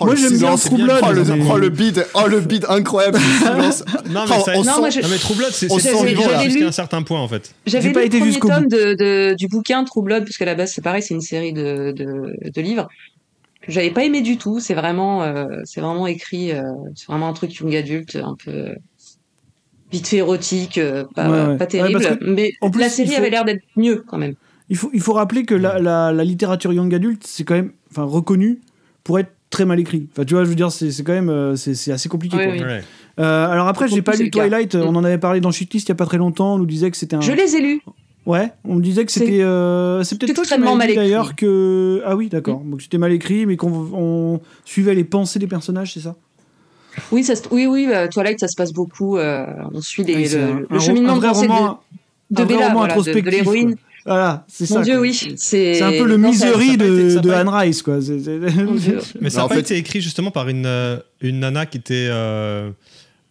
[SPEAKER 4] Oh,
[SPEAKER 3] Moi,
[SPEAKER 4] le
[SPEAKER 3] j'aime bien. True Blood,
[SPEAKER 4] Oh le, oh, le bid, oh le bid incroyable. le.
[SPEAKER 6] Non, mais,
[SPEAKER 4] Oh,
[SPEAKER 6] ça,
[SPEAKER 4] on
[SPEAKER 5] Non,
[SPEAKER 4] sent-
[SPEAKER 5] moi, je-
[SPEAKER 6] non, mais True Blood, c'est
[SPEAKER 4] vivant,
[SPEAKER 6] jusqu'à un certain point, en fait.
[SPEAKER 5] J'avais
[SPEAKER 3] J'ai
[SPEAKER 5] lu
[SPEAKER 3] pas
[SPEAKER 5] le
[SPEAKER 3] été
[SPEAKER 5] premier
[SPEAKER 3] jusqu'au
[SPEAKER 5] tome
[SPEAKER 3] bout.
[SPEAKER 5] de, de- du bouquin True Blood, parce qu'à la base, c'est pareil, c'est une série de, de, de livres que j'avais pas aimé du tout. C'est vraiment, euh, c'est vraiment écrit, euh, c'est vraiment un truc young adulte, un peu vite fait érotique, euh, pas,
[SPEAKER 3] Ouais, ouais.
[SPEAKER 5] pas
[SPEAKER 3] Ouais,
[SPEAKER 5] terrible.
[SPEAKER 3] que,
[SPEAKER 5] mais
[SPEAKER 3] en plus,
[SPEAKER 5] la série
[SPEAKER 3] faut-
[SPEAKER 5] avait l'air d'être mieux quand même.
[SPEAKER 3] Il faut, il faut rappeler que la, la, la littérature young adulte, c'est quand même enfin, reconnu pour être très mal écrit. Enfin, tu vois, je veux dire, c'est c'est quand même euh, c'est c'est assez compliqué.
[SPEAKER 5] Oui,
[SPEAKER 3] quoi.
[SPEAKER 5] oui.
[SPEAKER 6] Ouais.
[SPEAKER 3] Euh, alors après, j'ai pas lu. Twilight. On en avait parlé dans Shitlist il y a pas très longtemps. On nous disait que c'était un.
[SPEAKER 5] Je les ai lus.
[SPEAKER 3] Ouais, on me disait que
[SPEAKER 5] C'est
[SPEAKER 3] c'était. euh, c'est peut-être toi qui
[SPEAKER 5] extrêmement
[SPEAKER 3] m'avais dit
[SPEAKER 5] mal écrit.
[SPEAKER 3] d'ailleurs que. Ah oui, d'accord. Donc c'était mal écrit, mais qu'on on suivait les pensées des personnages, c'est ça?
[SPEAKER 5] Oui, ça, se- oui, oui. euh, Twilight, ça se passe beaucoup. euh, on suit les,
[SPEAKER 3] Oui,
[SPEAKER 5] le,
[SPEAKER 3] un-
[SPEAKER 5] le
[SPEAKER 3] un-
[SPEAKER 5] cheminement
[SPEAKER 3] un
[SPEAKER 5] de de,
[SPEAKER 3] roman-
[SPEAKER 5] de
[SPEAKER 3] un vrai
[SPEAKER 5] Bella,
[SPEAKER 3] roman
[SPEAKER 5] voilà, de, de l'héroïne.
[SPEAKER 3] Voilà, c'est
[SPEAKER 5] Mon
[SPEAKER 3] ça.
[SPEAKER 5] Dieu,
[SPEAKER 3] quoi.
[SPEAKER 5] oui. C'est
[SPEAKER 3] un peu le
[SPEAKER 5] non,
[SPEAKER 3] misery
[SPEAKER 6] ça a pas été-
[SPEAKER 3] de, de
[SPEAKER 6] pas
[SPEAKER 3] Anne Rice, quoi. C'est- c'est-
[SPEAKER 5] Mon Dieu.
[SPEAKER 6] Mais ça n'a
[SPEAKER 4] en
[SPEAKER 6] pas
[SPEAKER 4] fait-
[SPEAKER 6] été écrit justement par une, euh, une nana qui était, euh,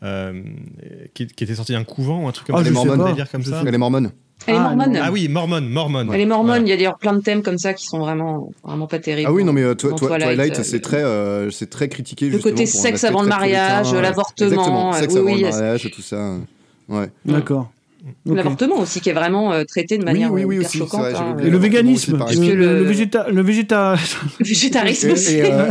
[SPEAKER 6] euh, qui, qui était sortie d'un couvent ou un truc comme
[SPEAKER 3] Ah, sais pas.
[SPEAKER 6] délires comme ça.
[SPEAKER 4] Elle est mormone.
[SPEAKER 5] Elle est
[SPEAKER 3] Ah,
[SPEAKER 5] mormone.
[SPEAKER 6] Ah oui, Mormon, Mormon.
[SPEAKER 5] Elle est mormone. Il y a d'ailleurs plein de thèmes comme ça qui sont vraiment, vraiment pas terribles.
[SPEAKER 4] Ah oui, non, mais euh, toi, toi, Twilight,
[SPEAKER 5] euh,
[SPEAKER 4] c'est très, euh, c'est très critiqué.
[SPEAKER 5] Le côté sexe avant le mariage, l'avortement,
[SPEAKER 4] sexe
[SPEAKER 5] oui,
[SPEAKER 4] avant
[SPEAKER 5] oui,
[SPEAKER 4] le mariage, tout ça. Ouais.
[SPEAKER 3] D'accord.
[SPEAKER 5] L'avortement aussi, qui est vraiment euh, traité de manière
[SPEAKER 4] oui, oui,
[SPEAKER 5] hyper
[SPEAKER 4] aussi,
[SPEAKER 5] choquante.
[SPEAKER 4] vrai,
[SPEAKER 5] hein.
[SPEAKER 3] Et le véganisme, le, le,
[SPEAKER 5] le-
[SPEAKER 3] végéta, le végéta.
[SPEAKER 5] Le végétarisme
[SPEAKER 4] Et,
[SPEAKER 5] aussi.
[SPEAKER 4] et, euh,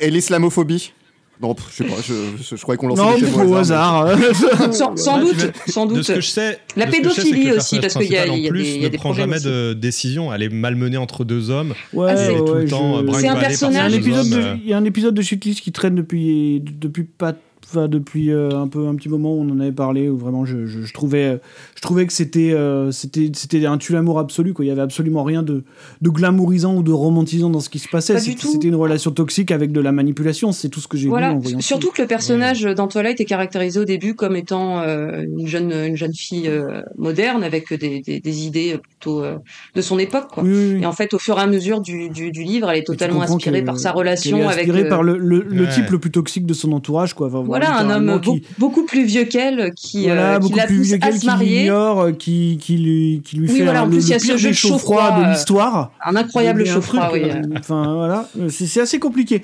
[SPEAKER 4] et l'islamophobie Non, pff, je sais pas, je, je, je croyais qu'on lançait
[SPEAKER 3] non,
[SPEAKER 4] des
[SPEAKER 3] au hasard.
[SPEAKER 5] sans, sans doute, sans
[SPEAKER 6] De
[SPEAKER 5] doute.
[SPEAKER 6] ce que je sais,
[SPEAKER 5] La
[SPEAKER 6] de ce que je sais, que
[SPEAKER 5] pédophilie
[SPEAKER 6] le
[SPEAKER 5] aussi, parce qu'il y a- y a
[SPEAKER 6] en plus,
[SPEAKER 5] des- il y a
[SPEAKER 6] ne
[SPEAKER 5] des
[SPEAKER 6] prend jamais
[SPEAKER 5] aussi.
[SPEAKER 6] de décision. Elle est malmenée entre deux hommes.
[SPEAKER 3] Ouais,
[SPEAKER 5] Ah, c'est-
[SPEAKER 6] Elle est tout
[SPEAKER 3] ouais,
[SPEAKER 6] le temps
[SPEAKER 5] C'est un personnage-
[SPEAKER 3] Il y a un
[SPEAKER 6] ces
[SPEAKER 3] épisode de,
[SPEAKER 6] hommes, euh.
[SPEAKER 3] il y a un épisode de Shitlist qui traîne depuis depuis pas enfin, depuis euh, un peu un petit moment où on en avait parlé où vraiment je, je, je trouvais je trouvais que c'était euh, c'était c'était un tue l'amour absolu quoi il y avait absolument rien de de glamourisant ou de romantisant dans ce qui se passait c'était une relation toxique avec de la manipulation c'est tout ce que j'ai vu
[SPEAKER 5] Voilà.
[SPEAKER 3] en voyant
[SPEAKER 5] Surtout que le personnage dans Twilight est caractérisé au début comme étant euh, une jeune une jeune fille euh, moderne avec des, des, des idées plutôt euh, de son époque quoi.
[SPEAKER 3] Oui, oui, oui.
[SPEAKER 5] Et en fait, au fur et à mesure du, du, du livre, elle est totalement inspirée par sa relation
[SPEAKER 3] est
[SPEAKER 5] avec
[SPEAKER 3] inspirée par le, le, le
[SPEAKER 6] Ouais.
[SPEAKER 3] type le plus toxique de son entourage quoi Enfin,
[SPEAKER 5] voilà un homme
[SPEAKER 3] qui,
[SPEAKER 5] beaucoup plus vieux qu'elle qui,
[SPEAKER 3] voilà,
[SPEAKER 5] euh, qui
[SPEAKER 3] beaucoup
[SPEAKER 5] la
[SPEAKER 3] plus vieux
[SPEAKER 5] à
[SPEAKER 3] qu'elle,
[SPEAKER 5] se
[SPEAKER 3] qui
[SPEAKER 5] marier.
[SPEAKER 3] l'ignore, euh, qui, qui lui, qui lui
[SPEAKER 5] Oui,
[SPEAKER 3] fait
[SPEAKER 5] voilà, en
[SPEAKER 3] un-
[SPEAKER 5] plus,
[SPEAKER 3] le,
[SPEAKER 5] il y a
[SPEAKER 3] le
[SPEAKER 5] ce jeu
[SPEAKER 3] chaud-froid
[SPEAKER 5] chaud-froid,
[SPEAKER 3] de
[SPEAKER 5] euh,
[SPEAKER 3] l'histoire.
[SPEAKER 5] Un incroyable
[SPEAKER 3] truc,
[SPEAKER 5] chaud-froid, oui.
[SPEAKER 3] euh, Enfin, voilà, c'est assez compliqué.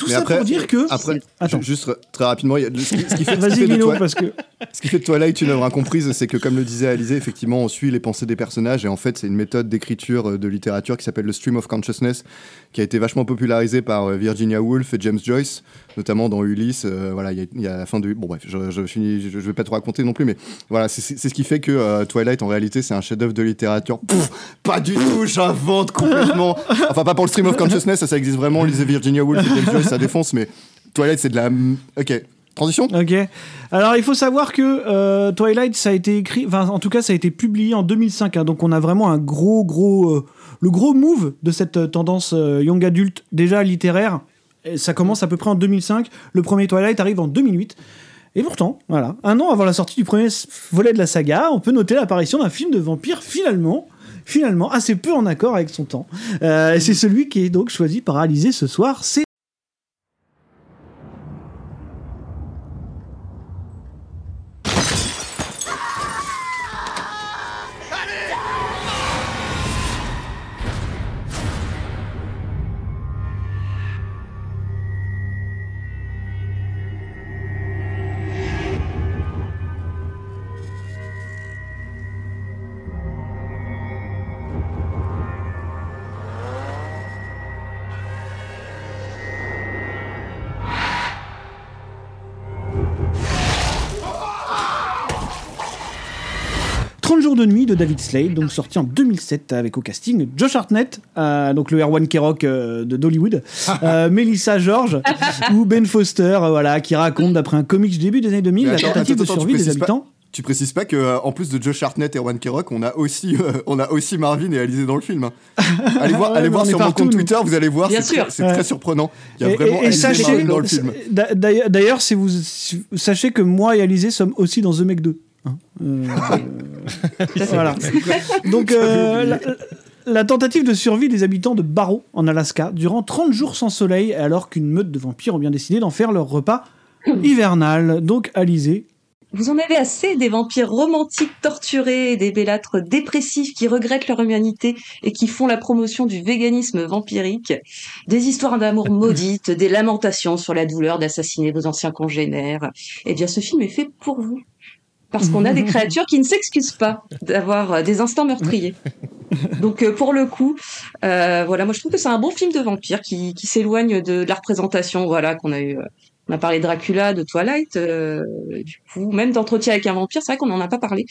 [SPEAKER 3] Tout
[SPEAKER 4] Mais
[SPEAKER 3] ça
[SPEAKER 4] après,
[SPEAKER 3] pour dire que.
[SPEAKER 4] Après,
[SPEAKER 3] Attends.
[SPEAKER 4] ju- juste très rapidement, il y a- ce qui, ce qui fait, ce qui
[SPEAKER 3] Vas-y,
[SPEAKER 4] fait de
[SPEAKER 3] parce que.
[SPEAKER 4] ce qui fait de Twilight une œuvre incomprise, c'est que, comme le disait Alizé, effectivement, on suit les pensées des personnages et en fait, c'est une méthode d'écriture euh, de littérature qui s'appelle le stream of consciousness, qui a été vachement popularisée par euh, Virginia Woolf et James Joyce, notamment dans Ulysse. euh, voilà, il y, a- il y a la fin de. Bon, bref, je, je, finis, je, je vais pas tout raconter non plus, mais voilà, c'est ce qui fait que euh, Twilight, en réalité, c'est un chef-d'œuvre de littérature. Pff, pas du tout, j'invente complètement. Enfin, pas pour le stream of consciousness, ça, ça existe vraiment. Lisez Virginia Woolf et James Joyce, ça défonce, mais Twilight, c'est de la. Ok. Transition
[SPEAKER 3] Ok. Alors, il faut savoir que euh, Twilight, ça a été écrit, enfin, en tout cas, ça a été publié en 2005. hein, donc, on a vraiment un gros, gros, euh, le gros move de cette euh, tendance euh, young adulte déjà littéraire. Ça commence à peu près en 2005. Le premier Twilight arrive en 2008. Et pourtant, voilà, un an avant la sortie du premier volet de la saga, on peut noter l'apparition d'un film de vampire finalement, finalement assez peu en accord avec son temps. Euh, c'est celui qui est donc choisi par Alizé ce soir. C'est 30 jours de nuit de David Slade, donc sorti en 2007 avec au casting Josh Hartnett, euh, donc le Erwan Kerok euh, de Dollywood, euh, Melissa George ou Ben Foster, euh, voilà, qui raconte d'après un comics du début des années 2000
[SPEAKER 4] Mais
[SPEAKER 3] la tentative
[SPEAKER 4] attends,
[SPEAKER 3] de
[SPEAKER 4] attends,
[SPEAKER 3] survie des
[SPEAKER 4] précises pas-
[SPEAKER 3] habitants.
[SPEAKER 4] Tu précises pas que euh, en plus de Josh Hartnett et Rowan Kerrock, on a aussi euh, on a aussi Marvin et Alizé dans le film. hein. Allez voir,
[SPEAKER 3] Ouais,
[SPEAKER 4] allez sur mon compte
[SPEAKER 3] nous.
[SPEAKER 4] Twitter, vous allez voir, c'est très, c'est
[SPEAKER 3] Ouais.
[SPEAKER 4] très surprenant. Il y a
[SPEAKER 3] Et-
[SPEAKER 4] vraiment
[SPEAKER 3] et- et
[SPEAKER 4] Alizé
[SPEAKER 3] sachez,
[SPEAKER 4] Marvin dans le film.
[SPEAKER 3] d'a- d'ailleurs, si vous sachez que moi et Alizé sommes aussi dans The Meg 2. Hein. Euh, voilà. Donc, euh, la, la tentative de survie des habitants de Barrow, en Alaska, durant 30 jours sans soleil, alors qu'une meute de vampires ont bien décidé d'en faire leur repas hivernal. Donc, Alizé,
[SPEAKER 5] Vous en avez assez des vampires romantiques torturés, des bellâtres dépressifs qui regrettent leur humanité et qui font la promotion du véganisme vampirique, des histoires d'amour maudites, des lamentations sur la douleur d'assassiner vos anciens congénères. Eh bien, ce film est fait pour vous. Parce qu'on a des créatures qui ne s'excusent pas d'avoir euh, des instants meurtriers. Donc euh, pour le coup, euh, voilà, moi je trouve que c'est un bon film de vampire qui, qui s'éloigne de, de la représentation, voilà, qu'on a eu. On a parlé de Dracula, de Twilight, euh, du coup, même d'entretien avec un vampire. C'est vrai qu'on n'en a pas parlé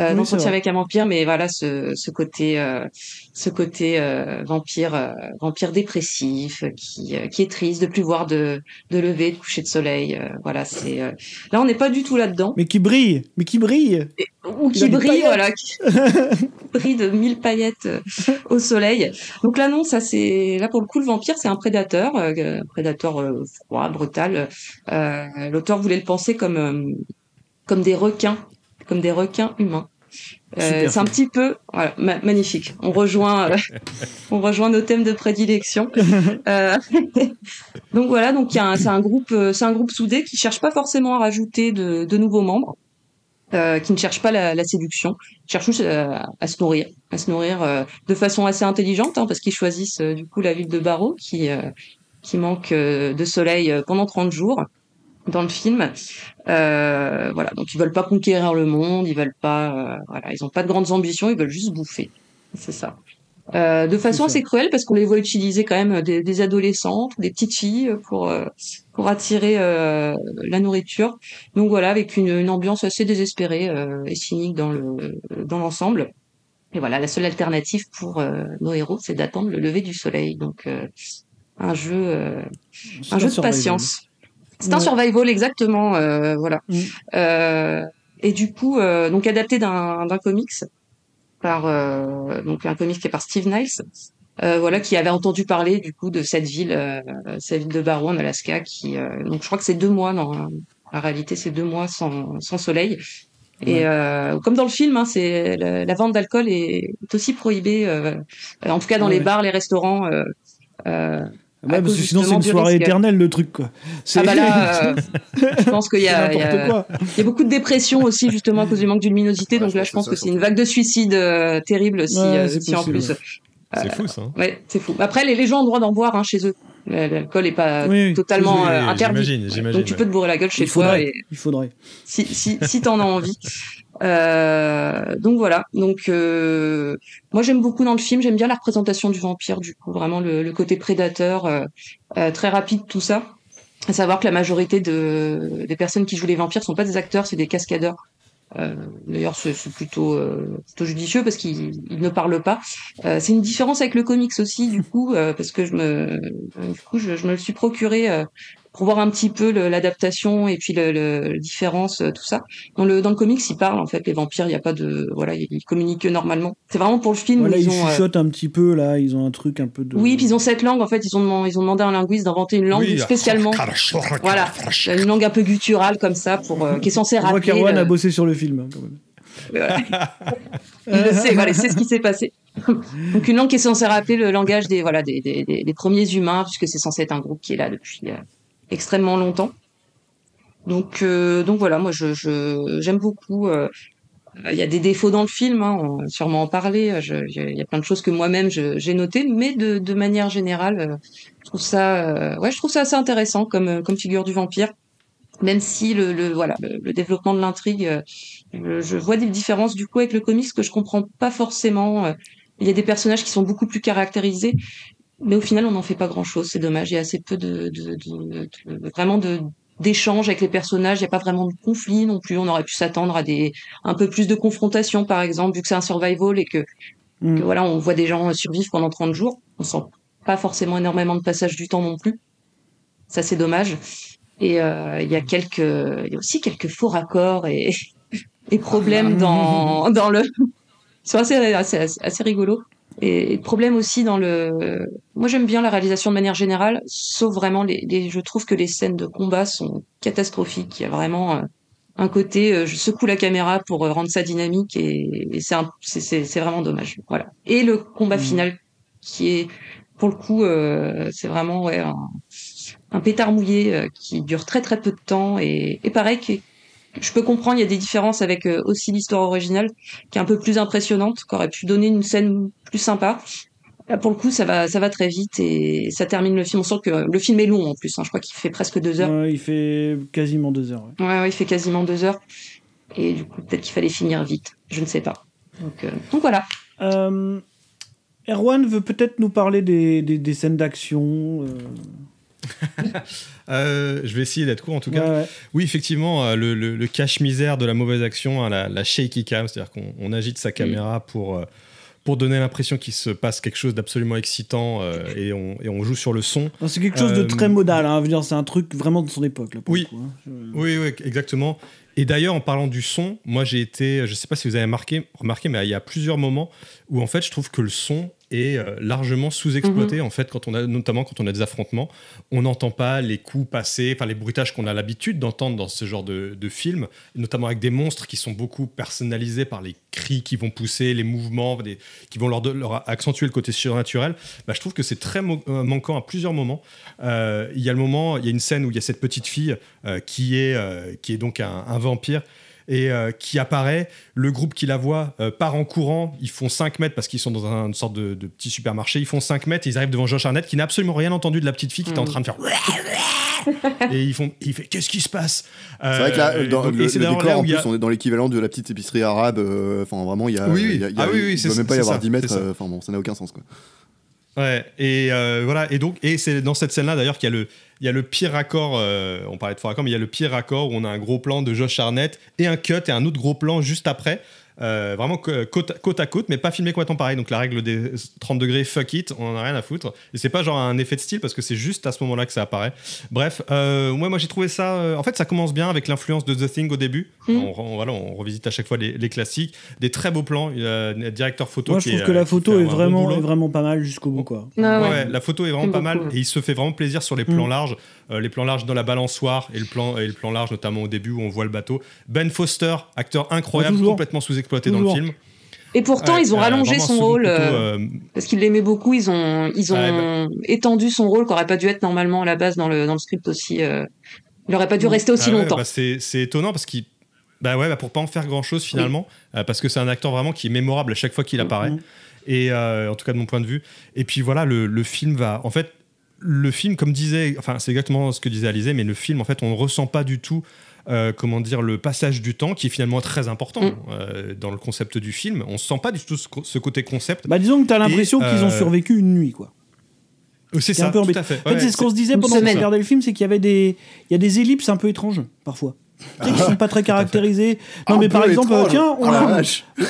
[SPEAKER 5] euh,
[SPEAKER 3] Oui,
[SPEAKER 5] d'entretien avec un vampire, mais voilà, ce, ce côté, euh, ce côté euh, vampire, euh, vampire dépressif, euh, qui, euh, qui est triste de plus voir de, de lever, de coucher de soleil. euh, voilà, c'est euh, là on n'est pas du tout là-dedans.
[SPEAKER 3] mais qui brille, mais qui brille.
[SPEAKER 5] Ou qui brille,
[SPEAKER 3] paillettes.
[SPEAKER 5] voilà, qui brille de mille paillettes euh, au soleil. Donc là, non, ça c'est là pour le coup le vampire, c'est un prédateur, euh, un prédateur euh, froid, brutal. Euh, L'auteur voulait le penser comme euh, comme des requins, comme des requins humains. Euh, c'est un petit peu voilà, ma- magnifique. On rejoint euh, on rejoint nos thèmes de prédilection. Euh, donc voilà, donc c'est un groupe c'est un groupe soudé qui cherche pas forcément à rajouter de, de nouveaux membres euh, qui ne cherchent pas la, la séduction, cherchent juste euh, à se nourrir, à se nourrir euh, de façon assez intelligente, hein, parce qu'ils choisissent euh, du coup la ville de Barrow, qui euh, qui manque de soleil pendant 30 jours dans le film. Voilà, donc ils veulent pas conquérir le monde, ils veulent pas, voilà, ils ont pas de grandes ambitions, ils veulent juste bouffer. C'est ça. Euh, de façon assez cruelle parce qu'on les voit utiliser quand même des, des adolescentes, des petites filles pour euh, pour attirer euh, la nourriture. Donc voilà, avec une, une ambiance assez désespérée euh, et cynique dans le dans l'ensemble. Et voilà, la seule alternative pour euh, nos héros, c'est d'attendre le lever du soleil. Donc euh, un jeu euh, un jeu de
[SPEAKER 3] survival.
[SPEAKER 5] patience. C'est un survival exactement, euh, voilà.
[SPEAKER 3] Mm.
[SPEAKER 5] Euh, et du coup, euh, donc adapté d'un d'un comics par euh, donc un comics qui est par Steve Niles, euh, voilà, qui avait entendu parler du coup de cette ville, euh, cette ville de Barrow en Alaska, qui euh, donc je crois que c'est deux mois dans la réalité, c'est deux mois sans sans soleil. Et
[SPEAKER 3] Ouais.
[SPEAKER 5] comme dans le film, hein, c'est la, la vente d'alcool est, est aussi prohibée, en tout cas dans les bars, les restaurants.
[SPEAKER 3] Ouais, parce que sinon, c'est une soirée
[SPEAKER 5] risque.
[SPEAKER 3] éternelle, le truc, quoi. C'est-
[SPEAKER 5] Ah bah là, euh, je pense qu'il y,
[SPEAKER 3] c'est
[SPEAKER 5] a- il y,
[SPEAKER 3] n'importe
[SPEAKER 5] a-
[SPEAKER 3] quoi.
[SPEAKER 5] il y a beaucoup de dépression aussi justement à cause du manque de luminosité.
[SPEAKER 4] Ouais,
[SPEAKER 5] donc
[SPEAKER 4] je
[SPEAKER 5] là,
[SPEAKER 4] pense
[SPEAKER 5] je pense
[SPEAKER 4] que
[SPEAKER 5] c'est une vague de suicide euh, terrible si,
[SPEAKER 3] Ouais,
[SPEAKER 5] euh, si en plus.
[SPEAKER 3] ouais.
[SPEAKER 6] C'est fou ça. hein.
[SPEAKER 5] Ouais, c'est fou. Après, les, les gens ont le droit d'en boire hein, chez eux. L'alcool est pas
[SPEAKER 3] Oui, oui.
[SPEAKER 5] totalement
[SPEAKER 6] Oui, oui,
[SPEAKER 5] euh, interdit.
[SPEAKER 6] j'imagine, j'imagine,
[SPEAKER 5] Donc tu peux te bourrer la gueule chez
[SPEAKER 3] Il
[SPEAKER 5] toi
[SPEAKER 3] faudrait.
[SPEAKER 5] et
[SPEAKER 3] Il faudrait.
[SPEAKER 5] si si si t'en as envie. Euh, donc voilà. Donc euh, moi j'aime beaucoup dans le film. J'aime bien la représentation du vampire. Du coup, vraiment le, le côté prédateur, euh, euh, très rapide, tout ça. À savoir que la majorité de des personnes qui jouent les vampires sont pas des acteurs, c'est des cascadeurs. Euh, D'ailleurs, c'est plutôt euh, plutôt judicieux parce qu'ils ils ne parlent pas. Euh, c'est une différence avec le comics aussi, du coup, euh, parce que je me euh, du coup je, je me le suis procuré pour voir un petit peu l'adaptation et puis le, le, la différence, euh, tout ça. Dans le dans le comics, ils parlent en fait les vampires. Il y a pas de voilà, ils, communiquent normalement. C'est vraiment pour le film.
[SPEAKER 3] Voilà,
[SPEAKER 5] ils
[SPEAKER 3] ils
[SPEAKER 5] ont, euh,
[SPEAKER 3] chuchotent un petit peu, là. Ils ont un truc un peu de.
[SPEAKER 5] oui, puis ils ont cette langue. En fait, ils ont demandé, ils ont demandé à un linguiste d'inventer une langue
[SPEAKER 6] Oui,
[SPEAKER 5] spécialement. Voilà, une langue un peu gutturale comme ça, pour euh, qui est censée rappeler.
[SPEAKER 3] qu'Erwan
[SPEAKER 5] le-
[SPEAKER 3] a bossé sur le film, hein, quand même.
[SPEAKER 5] il le sait, voilà, il sait ce qui s'est passé. Donc une langue qui est censée rappeler le langage des voilà des, des, des, des premiers humains, puisque c'est censé être un groupe qui est là depuis euh, extrêmement longtemps. Donc euh, donc voilà, moi j'aime beaucoup. euh, il y a des défauts dans le film, hein, on va sûrement en parler. Il y a plein de choses que moi-même j'ai notées, mais de, manière générale, euh, je trouve ça, ouais, je trouve ça assez intéressant comme comme figure du vampire. Même si le, voilà le, développement de l'intrigue, je, vois des différences du coup avec le comics que je comprends pas forcément. Il y a des personnages qui sont beaucoup plus caractérisés, mais au final on n'en fait pas grand chose. C'est dommage. Il y a assez peu de, de, de- de- vraiment de d'échanges avec les personnages. Il n'y a pas vraiment de conflit non plus. On aurait pu s'attendre à des un peu plus de confrontation par exemple, vu que c'est un survival et que,
[SPEAKER 3] Mm.
[SPEAKER 5] que voilà on voit des gens survivre pendant 30 jours. On sent pas forcément énormément de passage du temps non plus. Ça c'est dommage. Et euh, il y a quelques, il y a aussi quelques faux raccords et et problème dans, dans le. C'est assez, assez, assez rigolo. Et, et problème aussi dans le. Moi, j'aime bien la réalisation de manière générale, sauf vraiment les, les- Je trouve que les scènes de combat sont catastrophiques. Il y a vraiment euh, un côté. euh, je secoue la caméra pour euh, rendre ça dynamique et, et c'est un- c'est- c'est c'est vraiment dommage. Voilà. Et le combat final qui est, pour le coup, euh, c'est vraiment ouais un, un pétard mouillé euh, qui dure très très peu de temps et, et pareil qui je peux comprendre, il y a des différences avec euh, aussi l'histoire originale, qui est un peu plus impressionnante, qui aurait pu donner une scène plus sympa. Là, pour le coup, ça va, ça va très vite et ça termine le film. On sent que le film est long en plus. hein. Je crois qu'il fait presque deux heures.
[SPEAKER 3] Ouais, il fait quasiment deux heures. ouais.
[SPEAKER 5] Ouais, ouais, il fait quasiment deux heures. Et du coup, peut-être qu'il fallait finir vite. Je ne sais pas. Donc, euh, donc voilà.
[SPEAKER 3] Euh, Erwan veut peut-être nous parler des, des, des scènes d'action. euh.
[SPEAKER 6] Je vais essayer d'être court en tout cas.
[SPEAKER 3] Ouais, ouais.
[SPEAKER 6] Oui, effectivement, euh, le, le- le cache-misère de la mauvaise action, hein, la, la shaky cam, c'est-à-dire qu'on on agite sa caméra pour, euh, pour donner l'impression qu'il se passe quelque chose d'absolument excitant euh, et, on, et on joue sur le son.
[SPEAKER 3] C'est quelque chose de très modal. Hein. C'est un truc vraiment de son époque. Là, pour
[SPEAKER 6] Oui.
[SPEAKER 3] le coup, hein. Je-
[SPEAKER 6] Oui, oui, exactement. Et d'ailleurs, en parlant du son, moi j'ai été, je sais pas si vous avez marqué, remarqué, mais il y a plusieurs moments où en fait je trouve que le son est euh, largement sous-exploité. En fait, quand on a, notamment quand on a des affrontements, on n'entend pas les coups passés, enfin les bruitages qu'on a l'habitude d'entendre dans ce genre de, de film, notamment avec des monstres qui sont beaucoup personnalisés par les cris qui vont pousser, les mouvements des- qui vont leur, accentuer le côté surnaturel. Bah, je trouve que c'est très euh, manquant à plusieurs moments. Euh, il y a le moment, il y a une scène où il y a cette petite fille euh, qui, est, euh, qui est donc un, un vampire et euh, qui apparaît. Le groupe qui la voit euh, part en courant. Ils font 5 mètres parce qu'ils sont dans un- une sorte de, de petit supermarché. Ils font 5 mètres et ils arrivent devant Josh Arnett qui n'a absolument rien entendu de la petite fille qui est en train de faire. et ils font, il fait qu'est-ce qui se passe?
[SPEAKER 4] C'est vrai que là,
[SPEAKER 6] Euh,
[SPEAKER 4] dans
[SPEAKER 6] donc-
[SPEAKER 4] le, décor,
[SPEAKER 6] là où
[SPEAKER 4] en plus,
[SPEAKER 6] a-
[SPEAKER 4] on est dans l'équivalent de la petite épicerie arabe. euh, Enfin, vraiment, il y a.
[SPEAKER 6] Oui, oui.
[SPEAKER 4] il y a- il y a-
[SPEAKER 6] Ah oui, oui,
[SPEAKER 4] il
[SPEAKER 6] c'est-
[SPEAKER 4] doit même pas y avoir
[SPEAKER 6] ça,
[SPEAKER 4] 10 mètres. euh, Enfin, bon, ça n'a aucun sens, quoi.
[SPEAKER 6] Ouais, et euh, voilà, et donc, et c'est dans cette scène-là d'ailleurs qu'il y a le, il y a le pire raccord. euh, on parlait de faux raccord, mais il y a le pire raccord où on a un gros plan de Josh Arnett et un cut et un autre gros plan juste après. Euh, vraiment côte, à- côte à côte, mais pas filmé complètement pareil. Donc la règle des 30 degrés, fuck it, on en a rien à foutre. Et c'est pas genre un effet de style parce que c'est juste à ce moment-là que ça apparaît. Bref, euh, ouais, moi j'ai trouvé ça. euh, en fait, ça commence bien avec l'influence de The Thing au début.
[SPEAKER 3] Mhm.
[SPEAKER 6] On, on- voilà, on revisite à chaque fois les, les classiques, des très beaux plans. Il y a un directeur photo.
[SPEAKER 3] Moi, je trouve
[SPEAKER 6] est,
[SPEAKER 3] que
[SPEAKER 6] euh,
[SPEAKER 3] la
[SPEAKER 6] qui
[SPEAKER 3] photo est vraiment, est vraiment pas mal jusqu'au bout. Quoi.
[SPEAKER 5] Ah ouais.
[SPEAKER 6] Ouais, la photo est vraiment pas mal et il se fait vraiment plaisir sur les plans larges, Euh, les plans larges dans la balançoire et le plan et le plan large notamment au début où on voit le bateau. Ben Foster, acteur incroyable,
[SPEAKER 3] Ah, toujours.
[SPEAKER 6] Sous-exploité dans le film.
[SPEAKER 5] Et pourtant,
[SPEAKER 6] Ouais,
[SPEAKER 5] ils ont
[SPEAKER 6] euh,
[SPEAKER 5] rallongé
[SPEAKER 6] vraiment
[SPEAKER 5] son rôle
[SPEAKER 6] couteau,
[SPEAKER 5] euh,
[SPEAKER 6] euh,
[SPEAKER 5] parce qu'ils l'aimaient beaucoup. Ils ont, ils ont
[SPEAKER 6] Ouais,
[SPEAKER 5] étendu son rôle qui aurait pas dû être normalement à la base dans le dans le script aussi. euh, il aurait pas dû rester aussi
[SPEAKER 6] Ah ouais,
[SPEAKER 5] longtemps.
[SPEAKER 6] bah, c'est c'est étonnant parce qu'il bah ouais bah pour pas en faire grand chose finalement euh, parce que c'est un acteur vraiment qui est mémorable à chaque fois qu'il apparaît
[SPEAKER 3] Mhm.
[SPEAKER 6] et euh, en tout cas de mon point de vue et puis voilà le, le film va en fait le film comme disait enfin c'est exactement ce que disait Alizé mais le film en fait on ne ressent pas du tout euh, comment dire le passage du temps qui est finalement très important
[SPEAKER 5] Mm.
[SPEAKER 6] euh, dans le concept du film on sent pas du tout ce, côté concept
[SPEAKER 3] Bah, disons que t'as l'impression
[SPEAKER 6] Et,
[SPEAKER 3] qu'ils ont
[SPEAKER 6] euh,
[SPEAKER 3] survécu une nuit. quoi.
[SPEAKER 6] c'est
[SPEAKER 3] C'est
[SPEAKER 6] ça
[SPEAKER 3] un peu
[SPEAKER 6] tout
[SPEAKER 3] embêtant.
[SPEAKER 6] à fait
[SPEAKER 3] En fait,
[SPEAKER 6] Ouais,
[SPEAKER 3] c'est ce qu'on se disait pendant qu'on regardait le film, c'est qu'il y avait des, il y a des ellipses un peu étranges parfois. Tu sais, qui sont pas très caractérisées. Non,
[SPEAKER 4] Un
[SPEAKER 3] mais par exemple,
[SPEAKER 4] étrange.
[SPEAKER 3] tiens, on
[SPEAKER 4] Oh
[SPEAKER 3] a,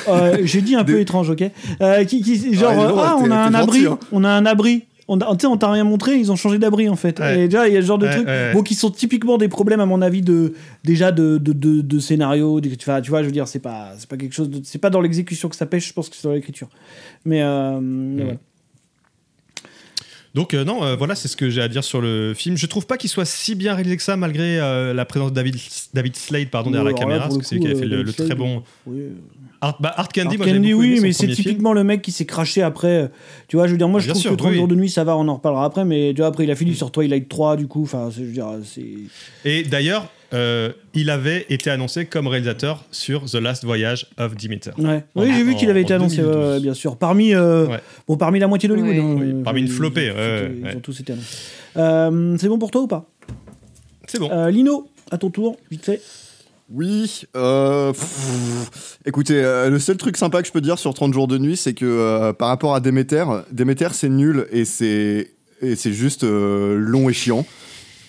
[SPEAKER 3] euh, j'ai dit un peu étrange, ok. Euh, qui, qui- genre,
[SPEAKER 4] Ah,
[SPEAKER 3] ah, on
[SPEAKER 4] t'es-
[SPEAKER 3] a un abri,
[SPEAKER 4] hein.
[SPEAKER 3] on a un abri. On, on t'a rien montré, ils ont changé d'abri en fait.
[SPEAKER 6] Ouais.
[SPEAKER 3] Et déjà, il y a ce genre de
[SPEAKER 6] Ouais,
[SPEAKER 3] trucs,
[SPEAKER 6] ouais.
[SPEAKER 3] bon, qui sont typiquement des problèmes à mon avis de déjà de de, de, de scénario. de- Tu vois, tu vois, je veux dire, c'est pas pas quelque chose, c'est pas dans l'exécution que ça pêche. Je pense que c'est dans l'écriture. Mais, euh, mais voilà.
[SPEAKER 6] Donc euh, non, euh, voilà, c'est ce que j'ai à dire sur le film. Je trouve pas qu'il soit si bien réalisé que ça, malgré euh, la présence de David, David Slade pardon, derrière la caméra, parce que c'est lui qui avait fait le,
[SPEAKER 3] David
[SPEAKER 6] le
[SPEAKER 3] Slade,
[SPEAKER 6] très bon
[SPEAKER 3] oui.
[SPEAKER 6] Art, bah, Art Candy.
[SPEAKER 3] Art
[SPEAKER 6] moi,
[SPEAKER 3] Candy, oui, mais c'est
[SPEAKER 6] film.
[SPEAKER 3] typiquement le mec qui s'est craché après. Tu vois, je veux dire, moi je
[SPEAKER 6] Bien
[SPEAKER 3] trouve
[SPEAKER 6] sûr,
[SPEAKER 3] que 30
[SPEAKER 6] oui.
[SPEAKER 3] jours de nuit, ça va, on en reparlera après, mais tu vois, après il a fini sur Twilight 3, du coup, enfin, je veux dire, c'est.
[SPEAKER 6] Et d'ailleurs, euh, il avait été annoncé comme réalisateur sur The Last Voyage of Demeter.
[SPEAKER 3] Ouais.
[SPEAKER 6] En-
[SPEAKER 3] Oui, j'ai vu qu'il avait
[SPEAKER 6] en-
[SPEAKER 3] été annoncé,
[SPEAKER 6] 2012.
[SPEAKER 3] ouais, ouais, bien sûr. Parmi, euh,
[SPEAKER 6] Ouais.
[SPEAKER 3] bon, parmi la moitié d'Hollywood.
[SPEAKER 5] Ouais.
[SPEAKER 3] hein,
[SPEAKER 6] Oui, parmi une flopée,
[SPEAKER 3] Ils,
[SPEAKER 6] ouais,
[SPEAKER 3] ils
[SPEAKER 6] ouais.
[SPEAKER 3] ont tous été annoncés. Euh, c'est bon pour toi ou pas?
[SPEAKER 6] C'est bon.
[SPEAKER 3] Euh, Lino, à ton tour, vite fait.
[SPEAKER 4] Oui, euh, pff, écoutez, euh, le seul truc sympa que je peux dire sur 30 jours de nuit, c'est que euh, par rapport à Déméter, Déméter c'est nul et c'est et c'est juste euh, long et chiant.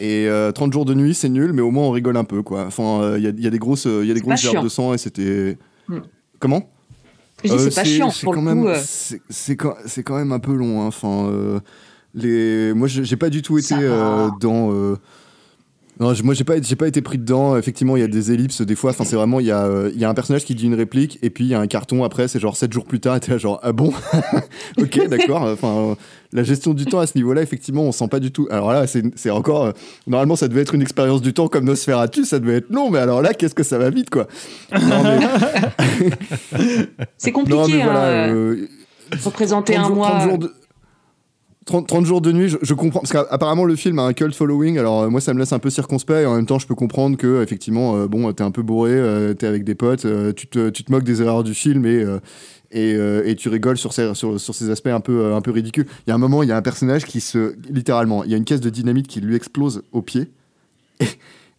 [SPEAKER 4] Et euh, 30 jours de nuit, c'est nul, mais au moins on rigole un peu, quoi. Enfin, euh, il y, a, il y a des grosses, euh, il y a des grosses gerbes de sang et c'était.
[SPEAKER 5] Hmm.
[SPEAKER 4] Comment? Euh,
[SPEAKER 5] c'est pas chiant
[SPEAKER 4] c'est
[SPEAKER 5] pour le
[SPEAKER 4] quand
[SPEAKER 5] coup.
[SPEAKER 4] même,
[SPEAKER 5] euh,
[SPEAKER 4] c'est- quand, quand même un peu long. hein. Enfin, euh, les, moi, j'ai pas du tout été euh, dans. Non, moi j'ai pas, j'ai pas été pris dedans. Effectivement, il y a des ellipses des fois. Enfin, c'est vraiment, il y, a, euh, il y a un personnage qui dit une réplique et puis il y a un carton après. C'est genre 7 jours plus tard. Et t'es là, genre, ah bon? Ok, d'accord. Enfin, euh, la gestion du temps à ce niveau-là, effectivement, on sent pas du tout. Alors là, c'est c'est encore. euh, normalement, ça devait être une expérience du temps comme Nosferatu. Ça devait être long, mais alors là, qu'est-ce que ça va vite, quoi? Non, mais-
[SPEAKER 5] C'est compliqué,
[SPEAKER 4] Non, mais
[SPEAKER 5] hein,
[SPEAKER 4] voilà,
[SPEAKER 5] euh, représenter
[SPEAKER 4] 30
[SPEAKER 5] un mois.
[SPEAKER 4] 30 jours de- 30, 30 jours de nuit, je, je comprends. Parce qu'apparemment, le film a un cult following. Alors, euh, moi, ça me laisse un peu circonspect. Et en même temps, je peux comprendre que, effectivement, euh, bon, t'es un peu bourré, euh, t'es avec des potes, tu, te, tu te moques des erreurs du film et, et, et tu rigoles sur ces, sur, sur ces aspects un peu, un peu ridicules. Il y a un moment, il y a un personnage qui se. Littéralement, il y a une caisse de dynamite qui lui explose au pied.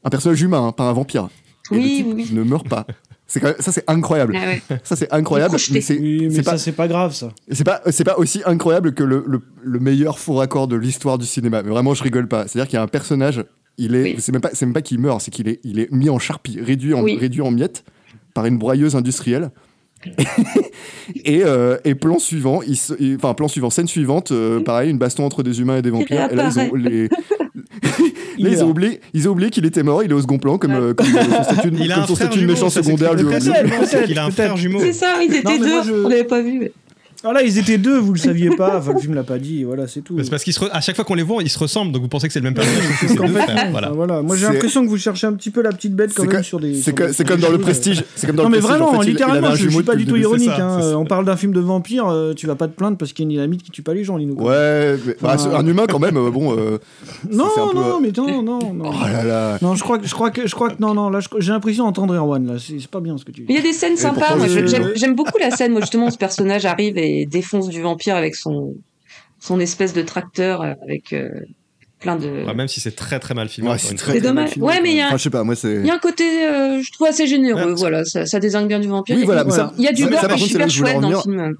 [SPEAKER 4] Un personnage humain, hein, pas un vampire. Et le
[SPEAKER 5] Oui,
[SPEAKER 4] type
[SPEAKER 5] oui.
[SPEAKER 4] ne meurt pas. C'est quand même- ça, c'est incroyable.
[SPEAKER 5] Ah ouais.
[SPEAKER 4] Ça, c'est incroyable. Mais c'est
[SPEAKER 3] Oui, mais
[SPEAKER 4] c'est
[SPEAKER 3] ça,
[SPEAKER 4] pas,
[SPEAKER 3] c'est pas grave, ça.
[SPEAKER 4] c'est pas, c'est pas aussi incroyable que le, le, le meilleur faux raccord de l'histoire du cinéma. Mais vraiment, je rigole pas. C'est-à-dire qu'il y a un personnage, il est,
[SPEAKER 5] Oui.
[SPEAKER 4] c'est même pas, c'est même pas qu'il meurt, c'est qu'il est, il est mis en charpie, réduit en,
[SPEAKER 5] Oui.
[SPEAKER 4] réduit en miettes par une broyeuse industrielle. et, euh, et plan suivant, enfin plan suivant, scène suivante, euh, pareil, une baston entre des humains et des vampires. Et là, ils ont, les, là, ils ont oublié, ils ont oublié qu'il était mort. Il est au second plan, comme, euh, comme euh, son statut,
[SPEAKER 6] Il a
[SPEAKER 4] comme
[SPEAKER 6] un
[SPEAKER 4] son
[SPEAKER 6] frère
[SPEAKER 4] statut de
[SPEAKER 6] jumeau,
[SPEAKER 4] méchant
[SPEAKER 6] ça
[SPEAKER 4] secondaire lui.
[SPEAKER 3] Peut-être,
[SPEAKER 6] C'est qu'il a un
[SPEAKER 3] peut-être.
[SPEAKER 6] frère jumeau.
[SPEAKER 5] C'est ça, ils étaient deux,
[SPEAKER 3] je-
[SPEAKER 5] on l'avait pas vu. mais-
[SPEAKER 3] Ah là, ils étaient deux, vous le saviez pas. Enfin, le film l'a pas dit, voilà, c'est tout.
[SPEAKER 6] C'est parce qu'à chaque fois qu'on les voit, ils se ressemblent, donc vous pensez que c'est le même personnage.
[SPEAKER 3] C'est
[SPEAKER 6] deux frères,
[SPEAKER 3] Voilà.
[SPEAKER 6] voilà.
[SPEAKER 3] Moi, j'ai l'impression que vous cherchez un petit peu la petite bête quand même sur des.
[SPEAKER 4] C'est comme dans le prestige. C'est comme dans
[SPEAKER 3] Non,
[SPEAKER 4] le
[SPEAKER 3] mais vraiment,
[SPEAKER 4] fait,
[SPEAKER 3] littéralement, je suis pas du tout ironique. Hein.
[SPEAKER 6] ça.
[SPEAKER 3] On parle d'un film de vampire, euh, tu vas pas te plaindre parce qu'il y a une dynamite qui tue pas les gens, Lino.
[SPEAKER 4] Ouais, un humain quand même, euh, bon. euh,
[SPEAKER 3] Non, non, mais non, non, non.
[SPEAKER 4] Oh là là.
[SPEAKER 3] Non, je crois que, je crois que, je crois que, non, non, là, j'ai l'impression d'entendre Erwan, là. C'est c'est pas bien ce que tu
[SPEAKER 5] Mais il
[SPEAKER 3] dis.
[SPEAKER 5] y a des scènes sympas. Moi, j'aime beaucoup la scène. Moi, justement, ce personnage arrive et défonce du vampire avec son, son espèce de tracteur euh, avec euh, plein de.
[SPEAKER 6] Ouais, même si c'est très très mal filmé.
[SPEAKER 4] Ouais, c'est très, très
[SPEAKER 5] dommage.
[SPEAKER 4] filmé,
[SPEAKER 5] Ouais, mais il y a-
[SPEAKER 4] Enfin, je sais pas, moi c'est.
[SPEAKER 5] Il y a un côté, euh, je trouve assez généreux.
[SPEAKER 6] Ouais.
[SPEAKER 5] Voilà, ça, ça désingue bien du vampire.
[SPEAKER 4] Oui,
[SPEAKER 5] Et
[SPEAKER 4] voilà,
[SPEAKER 5] puis,
[SPEAKER 4] mais ça-
[SPEAKER 5] il y a du gore super chouette dans le film.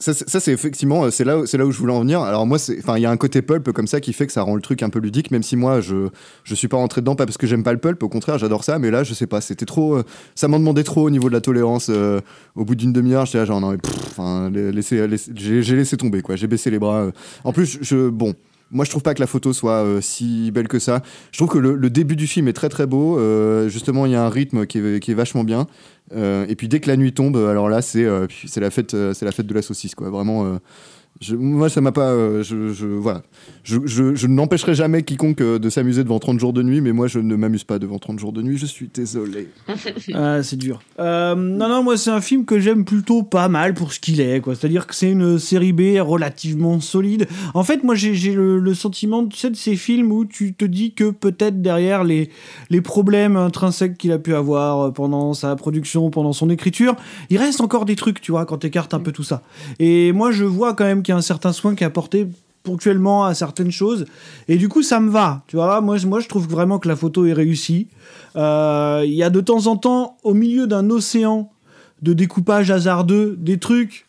[SPEAKER 4] Ça, c'est effectivement, euh, c'est là, où- c'est là où je voulais en venir. Alors moi, c'est, enfin, il y a un côté pulp comme ça qui fait que ça rend le truc un peu ludique, même si moi, je, je suis pas rentré dedans, pas parce que j'aime pas le pulp, au contraire, j'adore ça, mais là, je sais pas, c'était trop, euh, ça m'en demandait trop au niveau de la tolérance. euh, au bout d'une demi-heure, j'étais là, genre, non, enfin, j'ai laissé tomber, quoi, j'ai baissé les bras. euh. En plus, je, bon. Moi, je trouve pas que la photo soit euh, si belle que ça. Je trouve que le, début du film est très très beau. Euh, justement, il y a un rythme qui est, qui est vachement bien. Euh, et puis dès que la nuit tombe, alors là, c'est c'est la fête, la fête de la saucisse, quoi. Vraiment. Je- moi, ça m'a pas. euh, je, je- voilà. Je, je- je n'empêcherai jamais quiconque euh, de s'amuser devant 30 jours de nuit, mais moi, je ne m'amuse pas devant 30 jours de nuit. Je suis désolé.
[SPEAKER 3] Ah, c'est dur. Euh, non, non, moi, c'est un film que j'aime plutôt pas mal pour ce qu'il est, quoi. C'est-à-dire que c'est une série B relativement solide. En fait, moi, j'ai j'ai le, le sentiment, tu sais, de ces films où tu te dis que peut-être derrière les, les problèmes intrinsèques qu'il a pu avoir pendant sa production, pendant son écriture, il reste encore des trucs, tu vois, quand t'écartes un peu tout ça. Et moi, je vois quand même qu'il y a un certain soin qui est apporté ponctuellement à certaines choses. Et du coup, ça me va. Tu vois, moi, je- moi je trouve vraiment que la photo est réussie. Euh, Il y a de temps en temps, au milieu d'un océan de découpage hasardeux, des trucs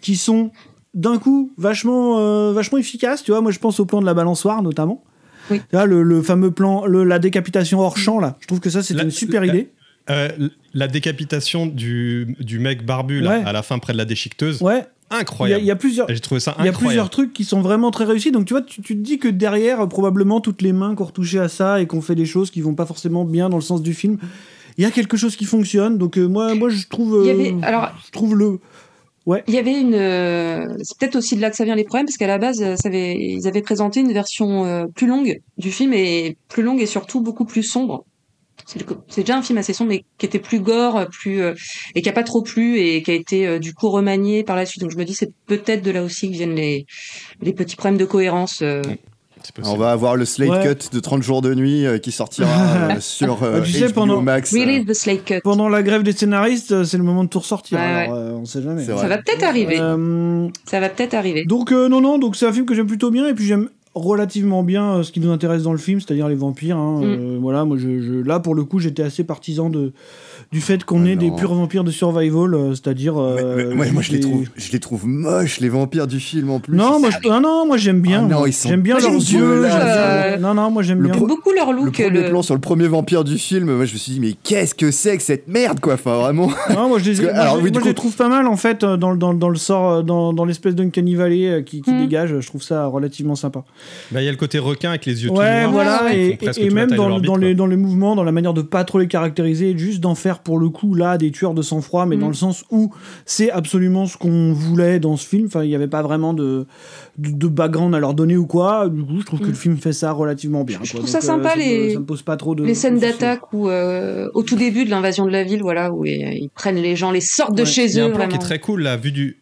[SPEAKER 3] qui sont d'un coup vachement, euh, vachement efficaces. Tu vois, moi, je pense au plan de la balançoire, notamment.
[SPEAKER 5] Oui.
[SPEAKER 3] Tu vois, le, le fameux plan, le- la décapitation hors champ, là. Je trouve que ça, c'est une super
[SPEAKER 6] la-
[SPEAKER 3] idée.
[SPEAKER 6] Euh, la décapitation du, du mec barbu là,
[SPEAKER 3] Ouais.
[SPEAKER 6] à la fin près de la déchiqueteuse,
[SPEAKER 3] Ouais.
[SPEAKER 6] Incroyable.
[SPEAKER 3] il y a plusieurs.
[SPEAKER 6] J'ai trouvé ça
[SPEAKER 3] Il y a
[SPEAKER 6] incroyable.
[SPEAKER 3] plusieurs trucs qui sont vraiment très réussis. Donc tu vois, tu, tu te dis que derrière, euh, probablement toutes les mains qui ont retouché à ça et qu'on fait des choses qui vont pas forcément bien dans le sens du film, il y a quelque chose qui fonctionne. Donc euh, moi, moi je trouve.
[SPEAKER 5] Il y
[SPEAKER 3] euh,
[SPEAKER 5] avait, alors,
[SPEAKER 3] je trouve le.
[SPEAKER 5] il y avait une, euh, c'est peut-être aussi de là que ça vient les problèmes, parce qu'à la base, ça avait, ils avaient présenté une version euh, plus longue du film et plus longue et surtout beaucoup plus sombre. C'est déjà un film assez sombre, mais qui était plus gore, plus euh, et qui a pas trop plu et qui a été euh, du coup remanié par la suite. Donc je me dis c'est peut-être de là aussi que viennent les les petits problèmes de cohérence. euh.
[SPEAKER 4] On va avoir le slate
[SPEAKER 3] Ouais.
[SPEAKER 4] cut de 30 jours de nuit euh, qui sortira euh, sur euh,
[SPEAKER 3] tu sais,
[SPEAKER 4] HBO
[SPEAKER 3] pendant-
[SPEAKER 4] Max.
[SPEAKER 5] The slate cut.
[SPEAKER 3] Pendant la grève des scénaristes, euh, c'est le moment de tout ressortir.
[SPEAKER 5] Ouais,
[SPEAKER 3] alors, euh, on sait jamais.
[SPEAKER 5] Ça va peut-être arriver.
[SPEAKER 3] Euh,
[SPEAKER 5] Ça va peut-être arriver.
[SPEAKER 3] donc euh, non, non, donc c'est un film que j'aime plutôt bien et puis j'aime relativement bien euh, ce qui nous intéresse dans le film, c'est-à-dire les vampires. hein.
[SPEAKER 5] Mm.
[SPEAKER 3] Euh, voilà, moi je, je- là pour le coup j'étais assez partisan de du fait qu'on
[SPEAKER 4] Ah
[SPEAKER 3] ait des purs vampires de survival, euh, c'est-à-dire. Euh,
[SPEAKER 4] ouais, moi, je les, trouve, je les trouve moches, les vampires du film en plus.
[SPEAKER 3] Non, moi, je- ah non, moi j'aime bien.
[SPEAKER 4] Ah non,
[SPEAKER 3] moi.
[SPEAKER 4] ils sont
[SPEAKER 3] j'aime bien
[SPEAKER 5] Moi,
[SPEAKER 3] leurs
[SPEAKER 5] j'aime
[SPEAKER 3] yeux.
[SPEAKER 5] euh,
[SPEAKER 3] Non, non, moi j'aime
[SPEAKER 4] le
[SPEAKER 3] bien.
[SPEAKER 4] pro-
[SPEAKER 5] J'aime beaucoup leur
[SPEAKER 4] Le
[SPEAKER 5] look.
[SPEAKER 4] premier
[SPEAKER 5] le-
[SPEAKER 4] plan sur le premier vampire du film, moi je me suis dit, mais qu'est-ce que c'est que cette merde, quoi Enfin, vraiment.
[SPEAKER 3] Non, moi je les,
[SPEAKER 4] que-
[SPEAKER 3] moi,
[SPEAKER 4] alors, oui,
[SPEAKER 3] moi, les trouve pas mal en fait dans, le- dans, dans le sort, dans, dans l'espèce d'Uncanny Valley qui, qui
[SPEAKER 5] Mm.
[SPEAKER 3] dégage. Je trouve ça relativement sympa.
[SPEAKER 6] Bah, il y a le côté requin avec les yeux tout
[SPEAKER 3] Ouais,
[SPEAKER 6] noirs.
[SPEAKER 3] voilà, et, même dans, les, dans les mouvements, dans la manière de pas trop les caractériser, juste d'en faire pour le coup là des tueurs de sang-froid, mais
[SPEAKER 5] Mm.
[SPEAKER 3] dans le sens où c'est absolument ce qu'on voulait dans ce film. Enfin, il n'y avait pas vraiment de, de, de background à leur donner ou quoi. Du coup, je trouve que
[SPEAKER 5] Mm.
[SPEAKER 3] le film fait ça relativement bien.
[SPEAKER 5] Je
[SPEAKER 3] quoi.
[SPEAKER 5] trouve
[SPEAKER 3] Donc,
[SPEAKER 5] ça sympa,
[SPEAKER 3] me-
[SPEAKER 5] les-
[SPEAKER 3] ça me pose pas trop de.
[SPEAKER 5] les scènes d'attaque où euh, au tout début de l'invasion de la ville, voilà, où ils, ils prennent les gens, les sortent de chez
[SPEAKER 6] Il y a
[SPEAKER 5] eux,
[SPEAKER 6] un plan qui est très cool, la vue du.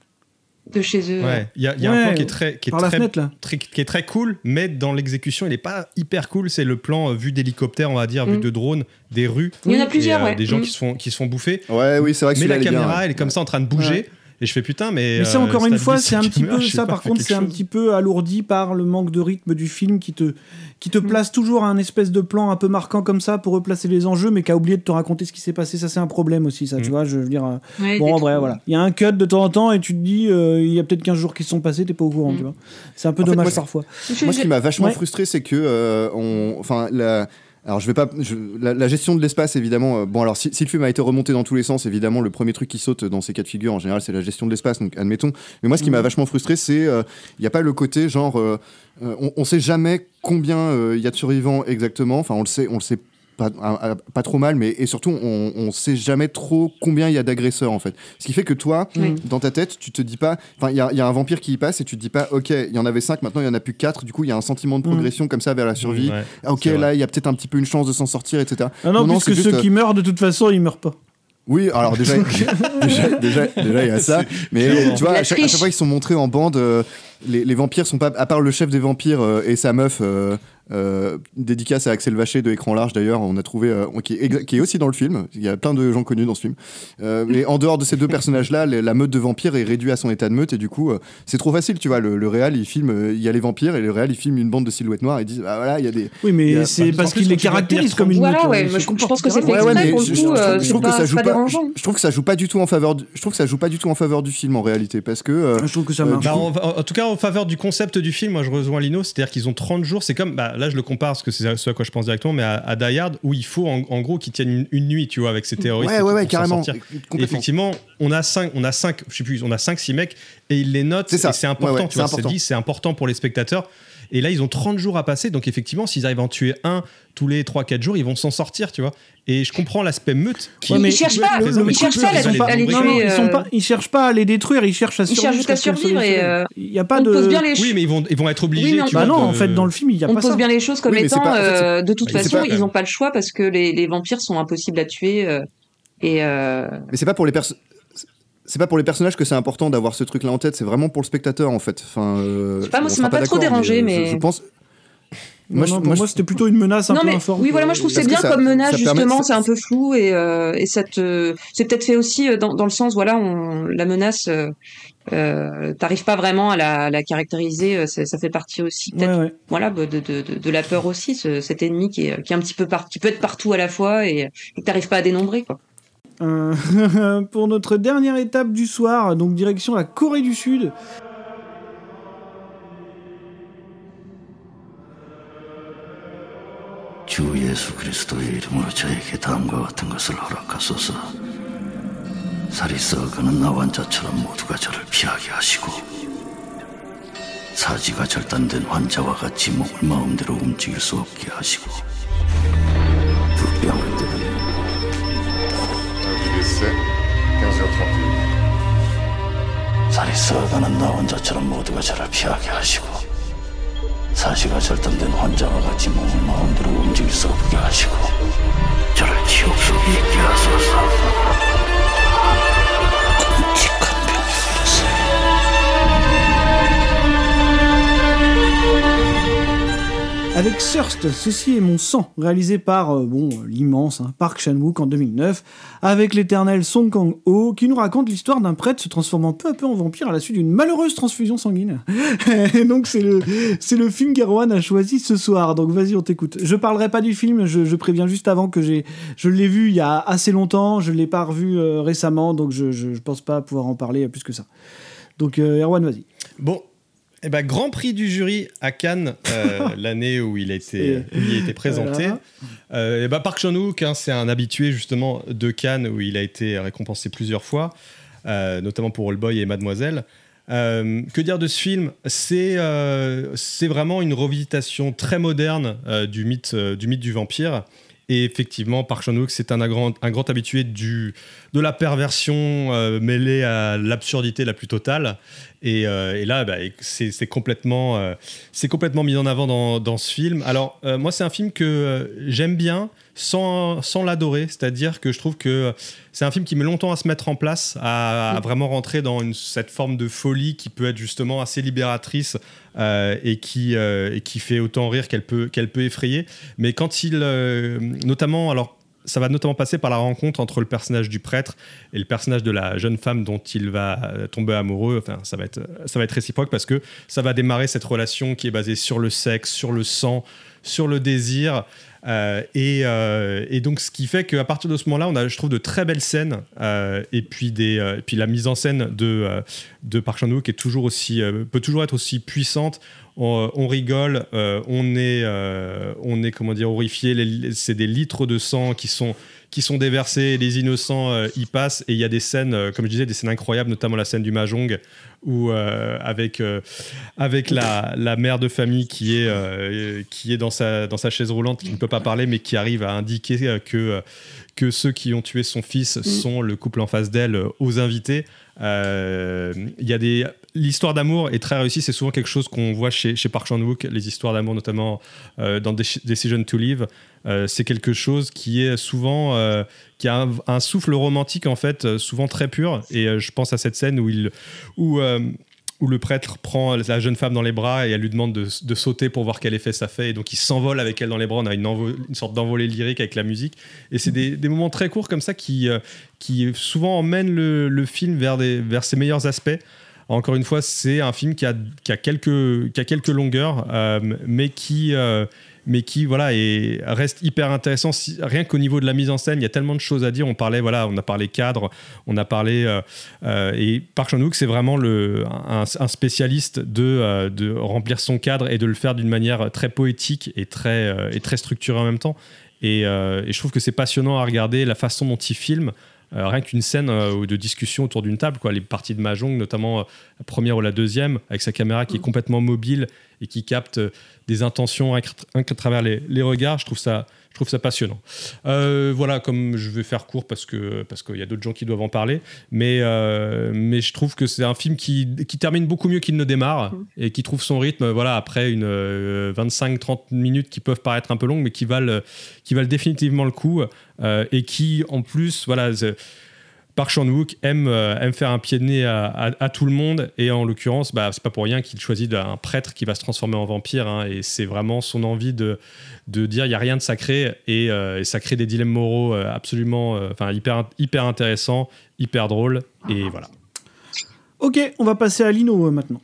[SPEAKER 5] De chez eux.
[SPEAKER 6] Ouais, il y a, il y a
[SPEAKER 3] Ouais,
[SPEAKER 6] un plan qui est très, qui est très,
[SPEAKER 3] fenêtre, là.
[SPEAKER 6] très- qui est très cool, mais dans l'exécution, il est pas hyper cool. C'est le plan euh, vue d'hélicoptère, on va dire, vue
[SPEAKER 5] Mm.
[SPEAKER 6] de drone, des rues.
[SPEAKER 5] Il y en a
[SPEAKER 6] et,
[SPEAKER 5] plusieurs, ouais.
[SPEAKER 6] Des gens
[SPEAKER 5] Mm.
[SPEAKER 6] qui se font, qui se font bouffer.
[SPEAKER 4] Ouais, oui, c'est vrai que
[SPEAKER 6] Mais la
[SPEAKER 4] bien,
[SPEAKER 6] caméra,
[SPEAKER 4] ouais.
[SPEAKER 6] elle est comme ça en train de bouger. Et je fais putain, mais.
[SPEAKER 3] Mais ça,
[SPEAKER 6] euh,
[SPEAKER 3] encore une fois, c'est un petit peu, ça
[SPEAKER 6] pas,
[SPEAKER 3] par contre, c'est un petit peu alourdi par le manque de rythme du film qui te, qui
[SPEAKER 5] Mm.
[SPEAKER 3] te place toujours un espèce de plan un peu marquant comme ça pour replacer les enjeux, mais qui a oublié de te raconter ce qui s'est passé. Ça, c'est un problème aussi, ça, tu
[SPEAKER 6] Mm.
[SPEAKER 3] vois. Je veux dire, euh,
[SPEAKER 5] Ouais,
[SPEAKER 3] bon, en vrai, voilà. Il y a un cut de temps en temps et tu te dis, euh, il y a peut-être 15 jours qui se sont passés, t'es pas au courant,
[SPEAKER 5] Mm.
[SPEAKER 3] tu vois. C'est un peu
[SPEAKER 4] En fait,
[SPEAKER 3] dommage
[SPEAKER 4] moi,
[SPEAKER 3] parfois.
[SPEAKER 4] Moi, ce qui m'a vachement
[SPEAKER 3] Ouais.
[SPEAKER 4] frustré, c'est que, euh, on, enfin, la, alors je vais pas, je- la, la gestion de l'espace, évidemment. euh, bon, alors si, si le film a été remonté dans tous les sens, évidemment, le premier truc qui saute dans ces cas de figure, en général, c'est la gestion de l'espace. Donc, admettons. Mais moi, ce qui m'a vachement frustré, c'est, euh, il n'y a pas le côté genre, euh, euh, on, on sait jamais combien euh, il y a de survivants exactement. Enfin, on le sait, on le sait. Pas, trop mal, mais et surtout, on, on sait jamais trop combien il y a d'agresseurs en fait. Ce qui fait que toi,
[SPEAKER 5] Oui.
[SPEAKER 4] dans ta tête, tu te dis pas. Enfin, il y, a- il y a un vampire qui y passe et tu te dis pas, ok, il y en avait 5, maintenant il y en a plus que 4. Du coup, il y a un sentiment de
[SPEAKER 3] Mm.
[SPEAKER 4] progression comme ça vers la survie.
[SPEAKER 6] Ouais,
[SPEAKER 4] Ah, ok, là, il y a peut-être un petit peu une chance de s'en sortir, etc.
[SPEAKER 3] Ah non,
[SPEAKER 4] Non, non,
[SPEAKER 3] puisque
[SPEAKER 4] c'est
[SPEAKER 3] ceux
[SPEAKER 4] juste,
[SPEAKER 3] qui meurent, de toute façon, ils meurent pas.
[SPEAKER 4] Oui, alors déjà, déjà, déjà, déjà, il y a ça. Mais tu vois, à chaque, à chaque
[SPEAKER 5] triche.
[SPEAKER 4] fois qu'ils sont montrés en bande, euh, les, les vampires sont pas, à part le chef des vampires euh, et sa meuf, euh, euh, dédicace à Axel Vacher de Écran Large d'ailleurs, on a trouvé, euh, qui, est exa- qui est aussi dans le film. Il y a plein de gens connus dans ce film. Euh, mais en dehors de ces deux personnages-là, la meute de vampires est réduite à son état de meute et du coup, euh, c'est trop facile, tu vois. Le, le réal, il filme, il y a les vampires et le réal, il filme une bande de silhouettes noires et dit, ah voilà, il y a des.
[SPEAKER 3] Oui, mais c'est parce qu'il les caractérise comme une
[SPEAKER 5] Voilà,
[SPEAKER 3] meute,
[SPEAKER 5] ouais, je, pense que c'est fait.
[SPEAKER 4] Ouais,
[SPEAKER 5] exprès
[SPEAKER 4] mais
[SPEAKER 5] pour
[SPEAKER 4] je,
[SPEAKER 5] le
[SPEAKER 4] je-
[SPEAKER 5] coup,
[SPEAKER 4] je trouve, que
[SPEAKER 5] pas,
[SPEAKER 4] ça joue
[SPEAKER 5] pas.
[SPEAKER 4] Je trouve que ça joue pas du tout en faveur. Du, je trouve que ça joue pas du tout en faveur du film en réalité, parce que.
[SPEAKER 3] Je trouve que ça marche.
[SPEAKER 6] Bah, en tout cas, en faveur du concept du film, moi je rejoins Lino, c'est-à-dire qu'ils ont 30 jours. C'est comme, bah, là je le compare parce que c'est ce à quoi je pense directement, mais à, à Die Hard, où il faut en, en gros qu'ils tiennent une, une nuit, tu vois, avec ces terroristes.
[SPEAKER 4] ouais, ouais, ouais, carrément.
[SPEAKER 6] effectivement, on a 5, on a cinq, je sais plus, on a 5 6 mecs et ils les notent
[SPEAKER 4] C'est ça.
[SPEAKER 6] et c'est important,
[SPEAKER 4] Ouais, ouais,
[SPEAKER 6] tu
[SPEAKER 4] c'est
[SPEAKER 6] vois, c'est
[SPEAKER 4] important.
[SPEAKER 6] dit, c'est important pour les spectateurs. Et là, ils ont 30 jours à passer, donc effectivement, s'ils arrivent à en tuer un tous les 3-4 jours, ils vont s'en sortir, tu vois. Et je comprends l'aspect meute. Qui
[SPEAKER 3] Ouais, mais
[SPEAKER 5] Ils cherchent pas,
[SPEAKER 6] le- le
[SPEAKER 5] ils cherchent pas à
[SPEAKER 6] ils
[SPEAKER 5] les
[SPEAKER 3] ils, sont
[SPEAKER 5] euh,
[SPEAKER 3] pas, ils cherchent pas à les détruire, ils cherchent à
[SPEAKER 5] Ils
[SPEAKER 3] survivre.
[SPEAKER 5] cherchent juste à survivre euh.
[SPEAKER 3] Il y a pas
[SPEAKER 5] on
[SPEAKER 3] de.
[SPEAKER 5] pose bien les
[SPEAKER 6] Oui, mais ils vont, ils vont être obligés.
[SPEAKER 5] Oui, mais
[SPEAKER 6] tu
[SPEAKER 3] Bah
[SPEAKER 6] vois,
[SPEAKER 3] non,
[SPEAKER 6] de-
[SPEAKER 3] en fait, dans le film, il y a
[SPEAKER 5] On
[SPEAKER 3] pas
[SPEAKER 5] pose
[SPEAKER 3] ça.
[SPEAKER 5] bien les choses comme
[SPEAKER 4] Oui, mais
[SPEAKER 5] étant,
[SPEAKER 4] pas- en fait,
[SPEAKER 5] euh, de toute
[SPEAKER 6] mais
[SPEAKER 5] façon,
[SPEAKER 6] pas-
[SPEAKER 5] ils n'ont pas le choix parce que les, les vampires sont impossibles à tuer. euh, et euh,
[SPEAKER 4] Mais c'est pas pour les personnes. C'est pas pour les personnages que c'est important d'avoir ce truc-là en tête, c'est vraiment pour le spectateur en fait. Enfin, euh,
[SPEAKER 5] Je sais pas, moi,
[SPEAKER 4] on
[SPEAKER 5] ça m'a pas trop
[SPEAKER 4] d'accord,
[SPEAKER 5] dérangé,
[SPEAKER 4] euh,
[SPEAKER 5] mais-
[SPEAKER 4] Je, je pense.
[SPEAKER 3] Non,
[SPEAKER 4] Moi, je-
[SPEAKER 3] non, pour
[SPEAKER 4] moi,
[SPEAKER 3] moi,
[SPEAKER 4] je-
[SPEAKER 3] c'était plutôt une menace un
[SPEAKER 5] non
[SPEAKER 3] peu
[SPEAKER 5] mais
[SPEAKER 3] informe.
[SPEAKER 5] oui voilà moi je trouve que c'est bien
[SPEAKER 4] ça-
[SPEAKER 5] comme menace justement
[SPEAKER 4] ça-
[SPEAKER 5] c'est un peu flou et, euh, et ça te c'est peut-être fait aussi dans, dans le sens voilà on, la menace euh, euh, t'arrives pas vraiment à la, à la caractériser euh, ça, ça fait partie aussi
[SPEAKER 3] Ouais,
[SPEAKER 5] peut-être
[SPEAKER 3] ouais.
[SPEAKER 5] voilà de, de, de, de la peur aussi ce- cet ennemi qui est, qui est un petit peu par, qui peut être partout à la fois et, et que t'arrives pas à dénombrer quoi
[SPEAKER 3] Euh, pour notre dernière étape du soir, donc direction la Corée du Sud.
[SPEAKER 12] 주 예수 그리스도의 이름으로 저에게 다음과 같은 것을 허락하소서. 살이 썩어가는 나 환자처럼 모두가 저를 피하게 하시고 사지가 절단된 환자와 같이 몸을 마음대로 움직일 수 없게 하시고 불병을 들은
[SPEAKER 2] Il est 7, 15h31.
[SPEAKER 12] 살이 썩어가는 나 환자처럼 모두가 저를 피하게 하시고 사지가 절단된 환자와 같이 몸을 마음대로 움직일 수 없게 하시고 저를 지옥 속에 있게 하소서
[SPEAKER 3] Avec Thirst, ceci est mon sang, réalisé par euh, bon l'immense hein, Park Chan-wook en 2009, avec l'éternel Song Kang-ho, qui nous raconte l'histoire d'un prêtre se transformant peu à peu en vampire à la suite d'une malheureuse transfusion sanguine. Et donc c'est le film qu'Erwan a choisi ce soir. Donc vas-y, on t'écoute. Je parlerai pas du film, je, préviens juste avant que je l'ai vu il y a assez longtemps, je l'ai pas revu euh, récemment, donc je, je je pense pas pouvoir en parler plus que ça. Donc euh, Erwan, vas-y.
[SPEAKER 6] Bon, eh ben, Grand Prix du jury à Cannes, euh, l'année où il a été, il a été présenté.
[SPEAKER 3] Voilà.
[SPEAKER 6] Euh, eh ben, Park Chan-wook, hein, c'est un habitué justement de Cannes où il a été récompensé plusieurs fois, euh, notamment pour All Boy et Mademoiselle. Que dire de ce film? C'est c'est vraiment une revisitation très moderne du, mythe, du mythe du vampire. Et effectivement, Park Chan-wook, c'est un, grand, un grand habitué du, de la perversion euh, mêlée à l'absurdité la plus totale. Et, euh, et là, bah, c'est c'est complètement, euh, c'est complètement mis en avant dans, dans ce film. Alors, euh, moi, c'est un film que j'aime bien sans, sans l'adorer. C'est-à-dire que je trouve que c'est un film qui met longtemps à se mettre en place, à, à vraiment rentrer dans une- cette forme de folie qui peut être justement assez libératrice et, qui, et qui fait autant rire qu'elle peut, qu'elle peut effrayer. Mais quand il, notamment, alors ça va notamment passer par la rencontre entre le personnage du prêtre et le personnage de la jeune femme dont il va euh, tomber amoureux. Enfin, ça va être, ça va être réciproque parce que ça va démarrer cette relation qui est basée sur le sexe, sur le sang, sur le désir. Euh, et, euh, et donc, ce qui fait qu'à partir de ce moment-là, on a, je trouve, de très belles scènes. euh, et puis, des, puis la mise en scène de, de Park Chan-wook est toujours aussi, peut toujours être aussi puissante. On, on rigole, on est, on est comment dire horrifié. C'est des litres de sang qui sont qui sont déversés, les innocents euh, y passent et il y a des scènes, euh, comme je disais, des scènes incroyables, notamment la scène du mahjong où euh, avec avec la, la mère de famille qui est qui est dans sa dans sa chaise roulante, qui ne peut pas parler, mais qui arrive à indiquer que que ceux qui ont tué son fils sont le couple en face d'elle aux invités. Il y a des l'histoire d'amour est très réussie. C'est souvent quelque chose qu'on voit chez, chez Park Chan-wook, les histoires d'amour, notamment euh, dans Dec- Decision to Live. Euh, c'est quelque chose qui est souvent euh, qui a un, souffle romantique en fait, euh, souvent très pur. Et je pense à cette scène où il où où le prêtre prend la jeune femme dans les bras et elle lui demande de, de sauter pour voir quel effet ça fait. Et donc il s'envole avec elle dans les bras. On a une, sorte d'envolée lyrique avec la musique. Et c'est des, moments très courts comme ça qui, qui souvent emmènent le, film vers, des, vers ses meilleurs aspects. Encore une fois, c'est un film qui a, qui a, quelques, qui a quelques longueurs, mais qui, mais qui voilà, est, reste hyper intéressant. Si- rien qu'au niveau de la mise en scène, il y a tellement de choses à dire. On, parlait, voilà, on a parlé cadre, on a parlé. euh, euh, et Park Chan-wook, c'est vraiment le, un, un spécialiste de, euh, de remplir son cadre et de le faire d'une manière très poétique et très, et très structurée en même temps. Et, et je trouve que c'est passionnant à regarder la façon dont il filme. Euh, rien qu'une scène euh, de discussion autour d'une table, quoi. les parties de Mahjong, notamment euh, la première ou la deuxième, avec sa caméra qui est complètement mobile et qui capte euh, des intentions qu'à travers les, les regards, je trouve ça, je trouve ça passionnant. Euh, voilà, comme je vais faire court parce que parce qu'il y a d'autres gens qui doivent en parler, mais euh, mais je trouve que c'est un film qui, qui termine beaucoup mieux qu'il ne démarre et qui trouve son rythme. Voilà, après une 25-30 minutes qui peuvent paraître un peu longues, mais qui valent qui valent définitivement le coup euh, et qui en plus voilà. Park Chan-wook aime, euh, aime faire un pied de nez à, à- à tout le monde et en l'occurrence, bah, c'est pas pour rien qu'il choisit un prêtre qui va se transformer en vampire hein, et c'est vraiment son envie de, de dire il y a rien de sacré et, euh, et ça crée des dilemmes moraux euh, absolument euh, enfin hyper, hyper intéressants, hyper drôles et voilà.
[SPEAKER 3] Ok, on va passer à Lino euh, maintenant.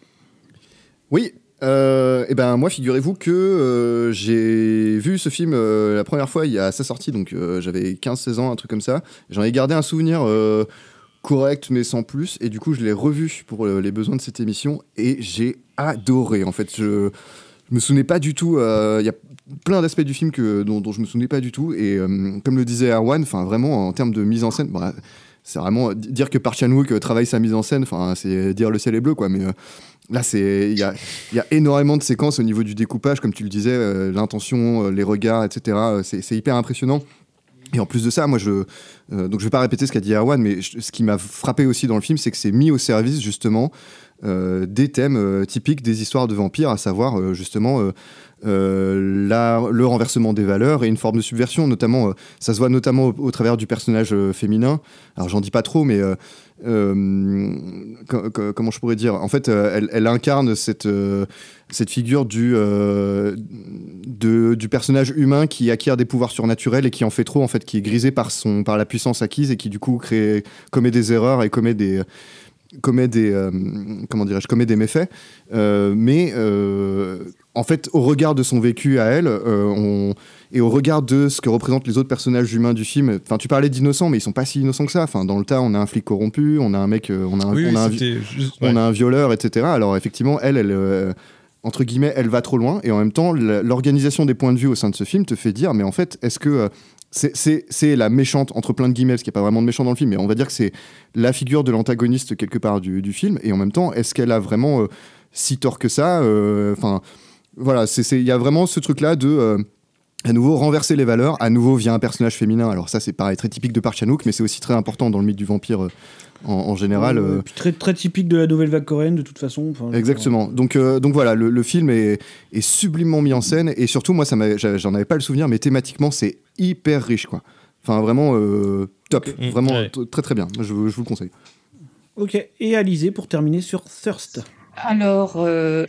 [SPEAKER 4] Oui, euh, et ben moi, figurez-vous que euh, j'ai vu ce film euh, la première fois il y a sa sortie, donc j'avais 15-16 ans, un truc comme ça. J'en ai gardé un souvenir correct, mais sans plus, et du coup, je l'ai revu pour les besoins de cette émission, et j'ai adoré. En fait, je, je me souvenais pas du tout. Il y a plein d'aspects du film que, dont, je me souvenais pas du tout, et comme le disait Erwan, enfin vraiment en termes de mise en scène. bah, c'est vraiment dire que Park Chan-wook euh, travaille sa mise en scène, enfin c'est dire le ciel est bleu quoi. Mais euh, là c'est il y a, énormément de séquences au niveau du découpage, comme tu le disais, euh, l'intention, les regards, etc. c'est hyper impressionnant. Et en plus de ça, moi, je, euh, donc je vais pas répéter ce qu'a dit Erwan, mais ce qui m'a frappé aussi dans le film, c'est que c'est mis au service justement des thèmes euh, typiques des histoires de vampires, à savoir euh, justement euh, euh, le renversement des valeurs et une forme de subversion, notamment, euh, ça se voit notamment au, travers du personnage euh, féminin. Alors j'en dis pas trop, mais euh, euh, co- co- comment je pourrais dire? En fait, euh, elle, incarne cette, euh, figure du, euh, personnage humain qui acquiert des pouvoirs surnaturels et qui en fait trop, en fait, qui est grisé par, la puissance acquise et qui du coup commet des erreurs et commet des commet des euh, comment dirais-je commet des méfaits Euh, mais euh, en fait au regard de son vécu à elle on, et au regard de ce que représentent les autres personnages humains du film enfin tu parlais d'innocents mais ils sont pas si innocents que ça enfin dans le tas on a un flic corrompu on a un mec on a un,
[SPEAKER 6] Oui,
[SPEAKER 4] on a un,
[SPEAKER 6] c'était
[SPEAKER 4] vi-
[SPEAKER 6] juste-
[SPEAKER 4] on
[SPEAKER 6] ouais.
[SPEAKER 4] a un violeur etc alors effectivement elle elle entre guillemets elle va trop loin et en même temps l'organisation des points de vue au sein de ce film te fait dire mais en fait est-ce que euh, c'est- la méchante, entre plein de guillemets, parce qu'il n'y a pas vraiment de méchant dans le film, mais on va dire que c'est la figure de l'antagoniste quelque part du, film. Et en même temps, est-ce qu'elle a vraiment euh, si tort que ça Euh, Enfin, voilà, il y a vraiment ce truc-là de. euh, à nouveau renverser les valeurs, à nouveau via un personnage féminin. Alors ça c'est pareil, très typique de Park mais c'est aussi très important dans le mythe du vampire en, en général.
[SPEAKER 3] Euh, puis très, très typique de la nouvelle vague coréenne, de toute façon. Enfin,
[SPEAKER 4] Exactement. Donc, euh, donc voilà, le, le film est, est sublimement mis en scène et surtout, moi, j'en avais pas le souvenir, mais thématiquement, c'est hyper riche, quoi. Enfin, vraiment euh, top,
[SPEAKER 6] Mm,
[SPEAKER 4] vraiment
[SPEAKER 6] ouais.
[SPEAKER 4] très très bien. Je, vous- je vous le conseille.
[SPEAKER 3] Ok, et Alizé pour terminer sur Thirst.
[SPEAKER 5] Alors, euh,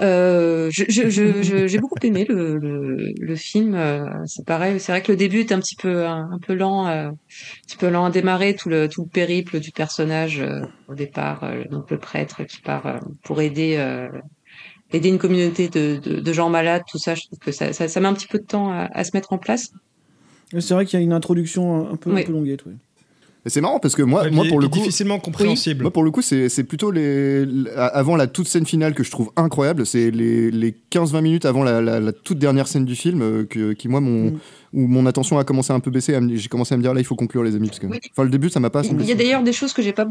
[SPEAKER 5] euh, j'ai beaucoup aimé le, le, le film. euh, C'est pareil, c'est vrai que le début est un petit peu un, un peu lent, euh, un petit peu lent à démarrer tout le tout le périple du personnage au départ, donc le prêtre qui part pour aider aider une communauté de, de, de gens malades, tout ça. Je trouve que ça, ça, ça met un petit peu de temps à, à se mettre en place.
[SPEAKER 3] C'est vrai qu'il y a une introduction un peu,
[SPEAKER 5] Oui.
[SPEAKER 3] un peu longuette. ouais.
[SPEAKER 4] Et c'est marrant parce que moi,
[SPEAKER 6] Ouais,
[SPEAKER 4] moi pour le coup,
[SPEAKER 6] difficilement compréhensible.
[SPEAKER 4] moi pour le coup, c'est c'est plutôt les avant la toute scène finale que je trouve incroyable. C'est les, les 15-20 minutes avant la, la- la toute dernière scène du film euh, que, qui moi mon
[SPEAKER 3] Mm.
[SPEAKER 4] où mon attention a commencé à un peu me- J'ai commencé à me dire là, il faut conclure les amis parce que
[SPEAKER 5] Oui.
[SPEAKER 4] enfin le début ça m'a pas semblé.
[SPEAKER 5] Il y a d'ailleurs des choses que j'ai pas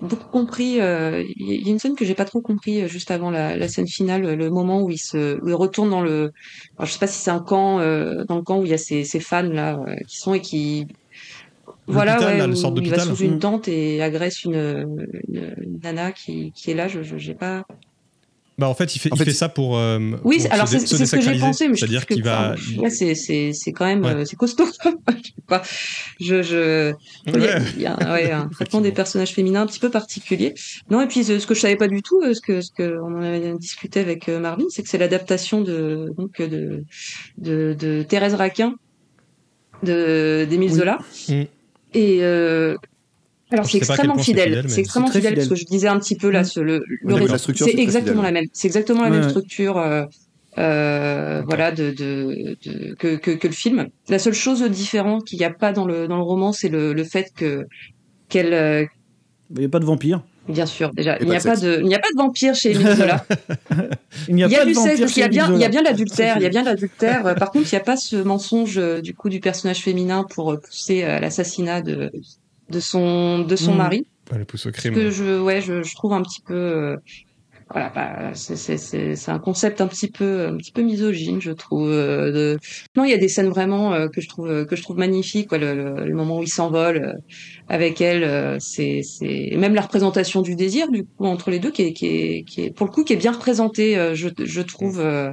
[SPEAKER 5] beaucoup compris. euh, Il y a une scène que j'ai pas trop compris euh, juste avant la, la scène finale, le moment où il se, où il retourne dans le. Alors, je sais pas si c'est un camp, euh, dans le camp où il y a ces, ces fans là euh, qui sont et qui. Voilà, ouais,
[SPEAKER 6] là, le
[SPEAKER 5] où
[SPEAKER 6] sorte
[SPEAKER 5] il va sous une
[SPEAKER 3] Mm.
[SPEAKER 5] tente et agresse une, une, une nana qui, qui est là. Je, je j'ai pas.
[SPEAKER 6] Bah en fait, il fait,
[SPEAKER 4] En
[SPEAKER 6] il
[SPEAKER 4] fait,
[SPEAKER 6] fait ça pour. euh,
[SPEAKER 5] Oui,
[SPEAKER 6] pour
[SPEAKER 5] alors c'est ce que j'ai pensé, mais je
[SPEAKER 6] C'est-à-dire
[SPEAKER 5] trouve que
[SPEAKER 6] qu'il va.
[SPEAKER 5] enfin, ouais, c'est c'est c'est quand même
[SPEAKER 6] Ouais.
[SPEAKER 5] euh, c'est costaud. je sais pas. Je je il y a,
[SPEAKER 6] Ouais.
[SPEAKER 5] il y a un, ouais, un traitement des personnages féminins un petit peu particulier. Non et puis ce, ce que je savais pas du tout, euh, ce que ce que on en avait discuté avec Marvin, c'est que c'est l'adaptation de donc de de, de Thérèse Raquin de d'Émile
[SPEAKER 3] Oui.
[SPEAKER 5] Zola.
[SPEAKER 6] Mm.
[SPEAKER 5] Et euh, alors c'est extrêmement fidèle, c'est extrêmement fidèle, parce que je disais un petit peu là, ce, le, réseau- c'est exactement
[SPEAKER 4] fidèle.
[SPEAKER 5] la même, c'est exactement la
[SPEAKER 3] Ouais,
[SPEAKER 5] même
[SPEAKER 3] ouais.
[SPEAKER 5] structure, euh, euh, voilà, de, de, de- que, que, que le film. La seule chose différente qu'il n'y a pas dans le dans le roman, c'est le, le fait que qu'elle, euh,
[SPEAKER 3] Il n'y a pas de vampire.
[SPEAKER 5] Bien sûr, déjà, il n'y a pas de, il n'y a pas de vampire chez Émile Zola.
[SPEAKER 3] Il n'y a,
[SPEAKER 5] Il y a
[SPEAKER 3] pas de
[SPEAKER 5] du sexe,
[SPEAKER 3] vampire
[SPEAKER 5] parce qu'il y a bien, il y a bien l'adultère, il y a bien l'adultère. Euh, Par contre, il n'y a pas ce mensonge euh, du coup du personnage féminin pour euh, pousser à l'assassinat de de son de son
[SPEAKER 3] Mm.
[SPEAKER 5] mari.
[SPEAKER 6] Pas le pouce au
[SPEAKER 5] Ce
[SPEAKER 6] crime.
[SPEAKER 5] que je, ouais, je, je trouve un petit peu, euh, voilà, bah, c'est, c'est, c'est, c'est un concept un petit peu, un petit peu misogyne, je trouve. euh, de... Non, il y a des scènes vraiment euh, que je trouve, que je trouve magnifiques. Ouais, le, le, le moment où il s'envole euh, avec elle, euh, c'est, même la représentation du désir du coup entre les deux, qui est, qui est, qui est pour le coup, qui est bien représentée. euh, je, je trouve. euh,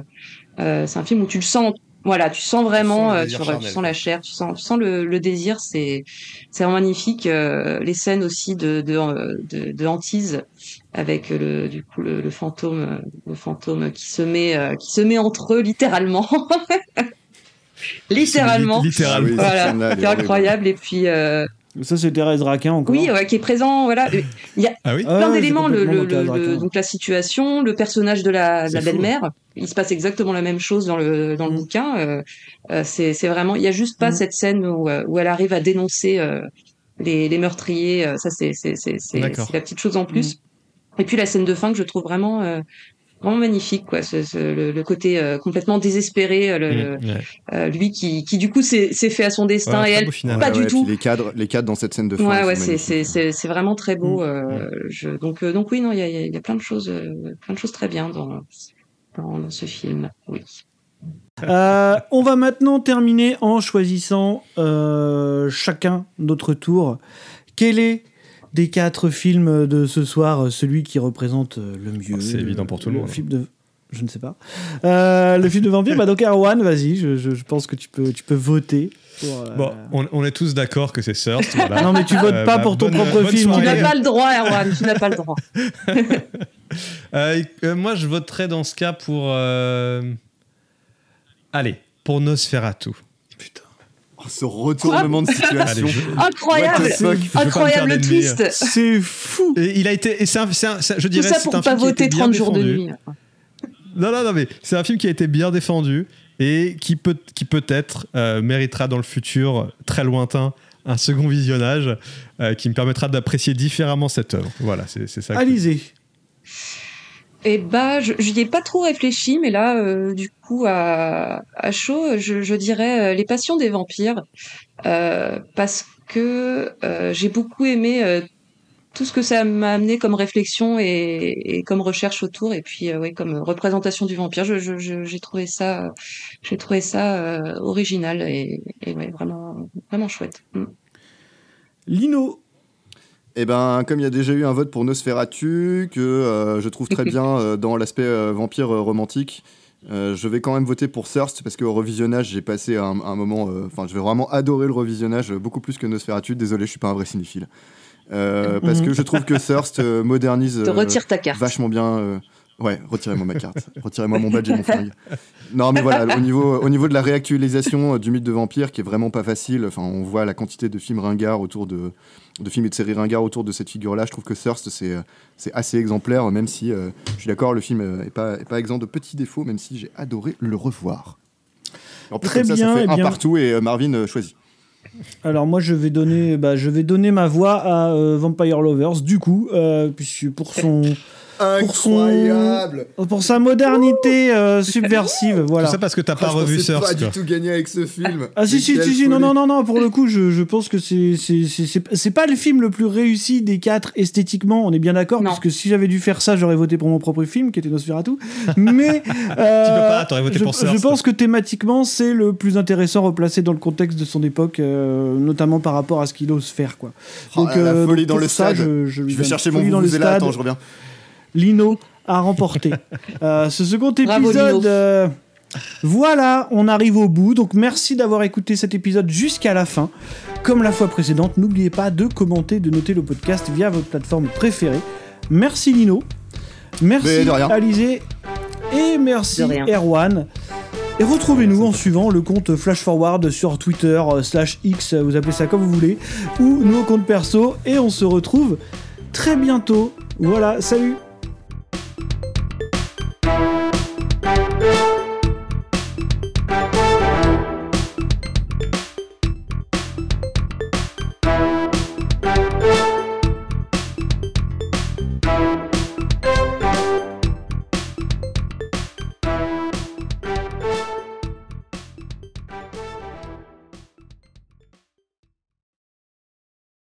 [SPEAKER 5] euh, c'est un film où tu le sens. Voilà, tu sens vraiment,
[SPEAKER 13] Tu sens
[SPEAKER 5] euh, tu, tu sens la chair, tu sens, tu sens le, le désir. C'est, c'est vraiment magnifique. euh, les scènes aussi de de, de, de hantise avec le du coup le, le fantôme, le fantôme qui se met euh, qui se met entre eux littéralement. littéralement.
[SPEAKER 6] Littéralement.
[SPEAKER 4] Ah oui,
[SPEAKER 5] c'est incroyable. Et puis euh,
[SPEAKER 3] Ça, c'est Thérèse Raquin encore.
[SPEAKER 5] oui, ouais, qui est présent. Voilà, il y a
[SPEAKER 6] Ah oui
[SPEAKER 3] Ah
[SPEAKER 5] plein
[SPEAKER 3] ouais,
[SPEAKER 5] d'éléments. Le, le, le- donc la situation, le personnage de la, belle-mère. Il se passe exactement la même chose dans le dans le
[SPEAKER 3] Mm.
[SPEAKER 5] bouquin. Euh, c'est c'est vraiment. Il y a juste pas
[SPEAKER 3] Mm.
[SPEAKER 5] cette scène où où elle arrive à dénoncer euh, les les meurtriers. Ça c'est la petite chose en plus. Et puis la scène de fin que je trouve vraiment euh, vraiment magnifique quoi. Ce, ce- le, le côté euh, complètement désespéré. euh, Le,
[SPEAKER 6] Mmh, ouais.
[SPEAKER 5] euh, lui qui qui du coup s'est fait à son destin
[SPEAKER 6] Ouais,
[SPEAKER 5] et elle
[SPEAKER 6] final.
[SPEAKER 5] pas
[SPEAKER 4] Ouais,
[SPEAKER 5] du
[SPEAKER 4] ouais,
[SPEAKER 5] tout.
[SPEAKER 4] les cadres, les cadres dans cette scène de fin.
[SPEAKER 5] Ouais, ouais, c'est vraiment très beau.
[SPEAKER 3] Mm.
[SPEAKER 5] Euh, je, donc euh, donc oui, non, il y a il y a- y a plein de choses, euh, plein de choses très bien dans dans, dans ce film. Oui.
[SPEAKER 3] Euh, on va maintenant terminer en choisissant euh, chacun notre tour. Quel est des quatre films de ce soir celui qui représente euh, le mieux
[SPEAKER 6] C'est évident pour tout le monde.
[SPEAKER 3] film de je ne sais pas. Euh, le film de vampire, bah donc Erwan, vas-y, je, je- je pense que tu peux, tu peux voter. Pour, euh,
[SPEAKER 6] Bon, on, on est tous d'accord que c'est Thirst. voilà.
[SPEAKER 3] Non, mais tu votes
[SPEAKER 6] Euh,
[SPEAKER 3] pas
[SPEAKER 6] bah,
[SPEAKER 3] pour ton
[SPEAKER 6] bonne-
[SPEAKER 3] propre
[SPEAKER 6] bonne
[SPEAKER 3] film.
[SPEAKER 5] Tu n'as pas le droit, Erwan. Tu n'as pas le droit.
[SPEAKER 6] Euh, euh, moi, je voterais dans ce cas pour. euh, Allez, pour Nosferatu.
[SPEAKER 4] Ce retournement de situation.
[SPEAKER 6] Allez, je-
[SPEAKER 5] Incroyable, incroyable
[SPEAKER 6] d'ennemis.
[SPEAKER 5] twist.
[SPEAKER 3] C'est fou.
[SPEAKER 6] Et il a été. Et c'est un- c'est un- c'est- je
[SPEAKER 5] Tout
[SPEAKER 6] dirais,
[SPEAKER 5] ça
[SPEAKER 6] c'est
[SPEAKER 5] pour
[SPEAKER 6] un
[SPEAKER 5] pas
[SPEAKER 6] film qui a été
[SPEAKER 5] voter
[SPEAKER 6] bien
[SPEAKER 5] 30 jours de
[SPEAKER 6] défendu.
[SPEAKER 5] nuit.
[SPEAKER 6] Non, non, non, mais c'est un film qui a été bien défendu et qui peut, qui peut-être euh, méritera dans le futur très lointain un second visionnage euh, qui me permettra d'apprécier différemment cette œuvre. Voilà, c'est c'est ça. que-
[SPEAKER 5] Et bah, je j'y ai pas trop réfléchi, mais là, euh, du coup, à, chaud, je, dirais euh, Les Passions des vampires, euh, parce que j'ai beaucoup aimé tout ce que ça m'a amené comme réflexion et, comme recherche autour, et puis ouais, comme représentation du vampire. J'ai trouvé ça, j'ai trouvé ça original et, vraiment, vraiment chouette. Mm.
[SPEAKER 3] Lino.
[SPEAKER 4] Eh ben, comme il y a déjà eu un vote pour Nosferatu, que euh, je trouve très bien euh, dans l'aspect euh, vampire romantique, je vais quand même voter pour Thirst parce qu'au revisionnage, j'ai passé un, un moment. Enfin, je vais vraiment adorer le revisionnage beaucoup plus que Nosferatu. Désolé, je suis pas un vrai cinéphile. Parce que je trouve que Thirst modernise
[SPEAKER 5] Te retire ta carte.
[SPEAKER 4] vachement bien. Euh, Ouais, retirez-moi ma carte, retirez-moi mon badge et mon fringue. Non, mais voilà, au niveau, au niveau de la réactualisation euh, du mythe de vampire, qui est vraiment pas facile, enfin, on voit la quantité de films ringards autour de, de films et de séries ringards autour de cette figure-là. Je trouve que Thirst, c'est, euh, assez exemplaire, même si euh, je suis d'accord, le film euh, est pas, est pas exempt de petits défauts, même si j'ai adoré le revoir. En plus,
[SPEAKER 3] Très
[SPEAKER 4] comme ça,
[SPEAKER 3] bien,
[SPEAKER 4] ça fait
[SPEAKER 3] eh
[SPEAKER 4] un
[SPEAKER 3] bien.
[SPEAKER 4] partout et euh, Marvin euh, choisit.
[SPEAKER 3] Alors moi je vais donner, bah, je vais donner ma voix à euh, Vampire Lovers du coup, euh, puisque pour son pour son-
[SPEAKER 4] Incroyable
[SPEAKER 3] pour sa modernité euh, subversive, voilà.
[SPEAKER 6] Tout ça parce que t'as
[SPEAKER 4] Ah,
[SPEAKER 6] pas
[SPEAKER 4] je
[SPEAKER 6] revu Thirst.
[SPEAKER 4] pas du tout gagner avec ce film.
[SPEAKER 3] Ah si si si, si non non non non pour le coup je, je pense que c'est c'est c'est c'est- c'est pas le film le plus réussi des quatre esthétiquement on est bien d'accord parce que si j'avais dû faire ça j'aurais voté pour mon propre film qui était Nosferatu mais euh,
[SPEAKER 6] Tu peux pas, t'aurais voté
[SPEAKER 3] je,
[SPEAKER 6] pour
[SPEAKER 3] je
[SPEAKER 6] Thirst.
[SPEAKER 3] pense que thématiquement c'est le plus intéressant replacé dans le contexte de son époque euh, notamment par rapport à ce qu'il ose faire quoi
[SPEAKER 4] Oh, la- la
[SPEAKER 3] euh,
[SPEAKER 4] folie
[SPEAKER 3] donc
[SPEAKER 4] dans le
[SPEAKER 3] ça,
[SPEAKER 4] stade.
[SPEAKER 3] je, je
[SPEAKER 4] Je vais chercher mon
[SPEAKER 3] dans le stade.
[SPEAKER 4] attends, je reviens.
[SPEAKER 3] Lino a remporté Euh, ce second épisode. Euh, voilà, on arrive au bout. Donc merci d'avoir écouté cet épisode jusqu'à la fin. Comme la fois précédente, n'oubliez pas de commenter, de noter le podcast via votre plateforme préférée. Merci Lino. Merci. Alizé. Et merci. Erwan. Et retrouvez-nous en suivant le compte Flash Forward sur Twitter, euh, slash X, vous appelez ça comme vous voulez, ou nos comptes perso. Et on se retrouve très bientôt. Voilà, salut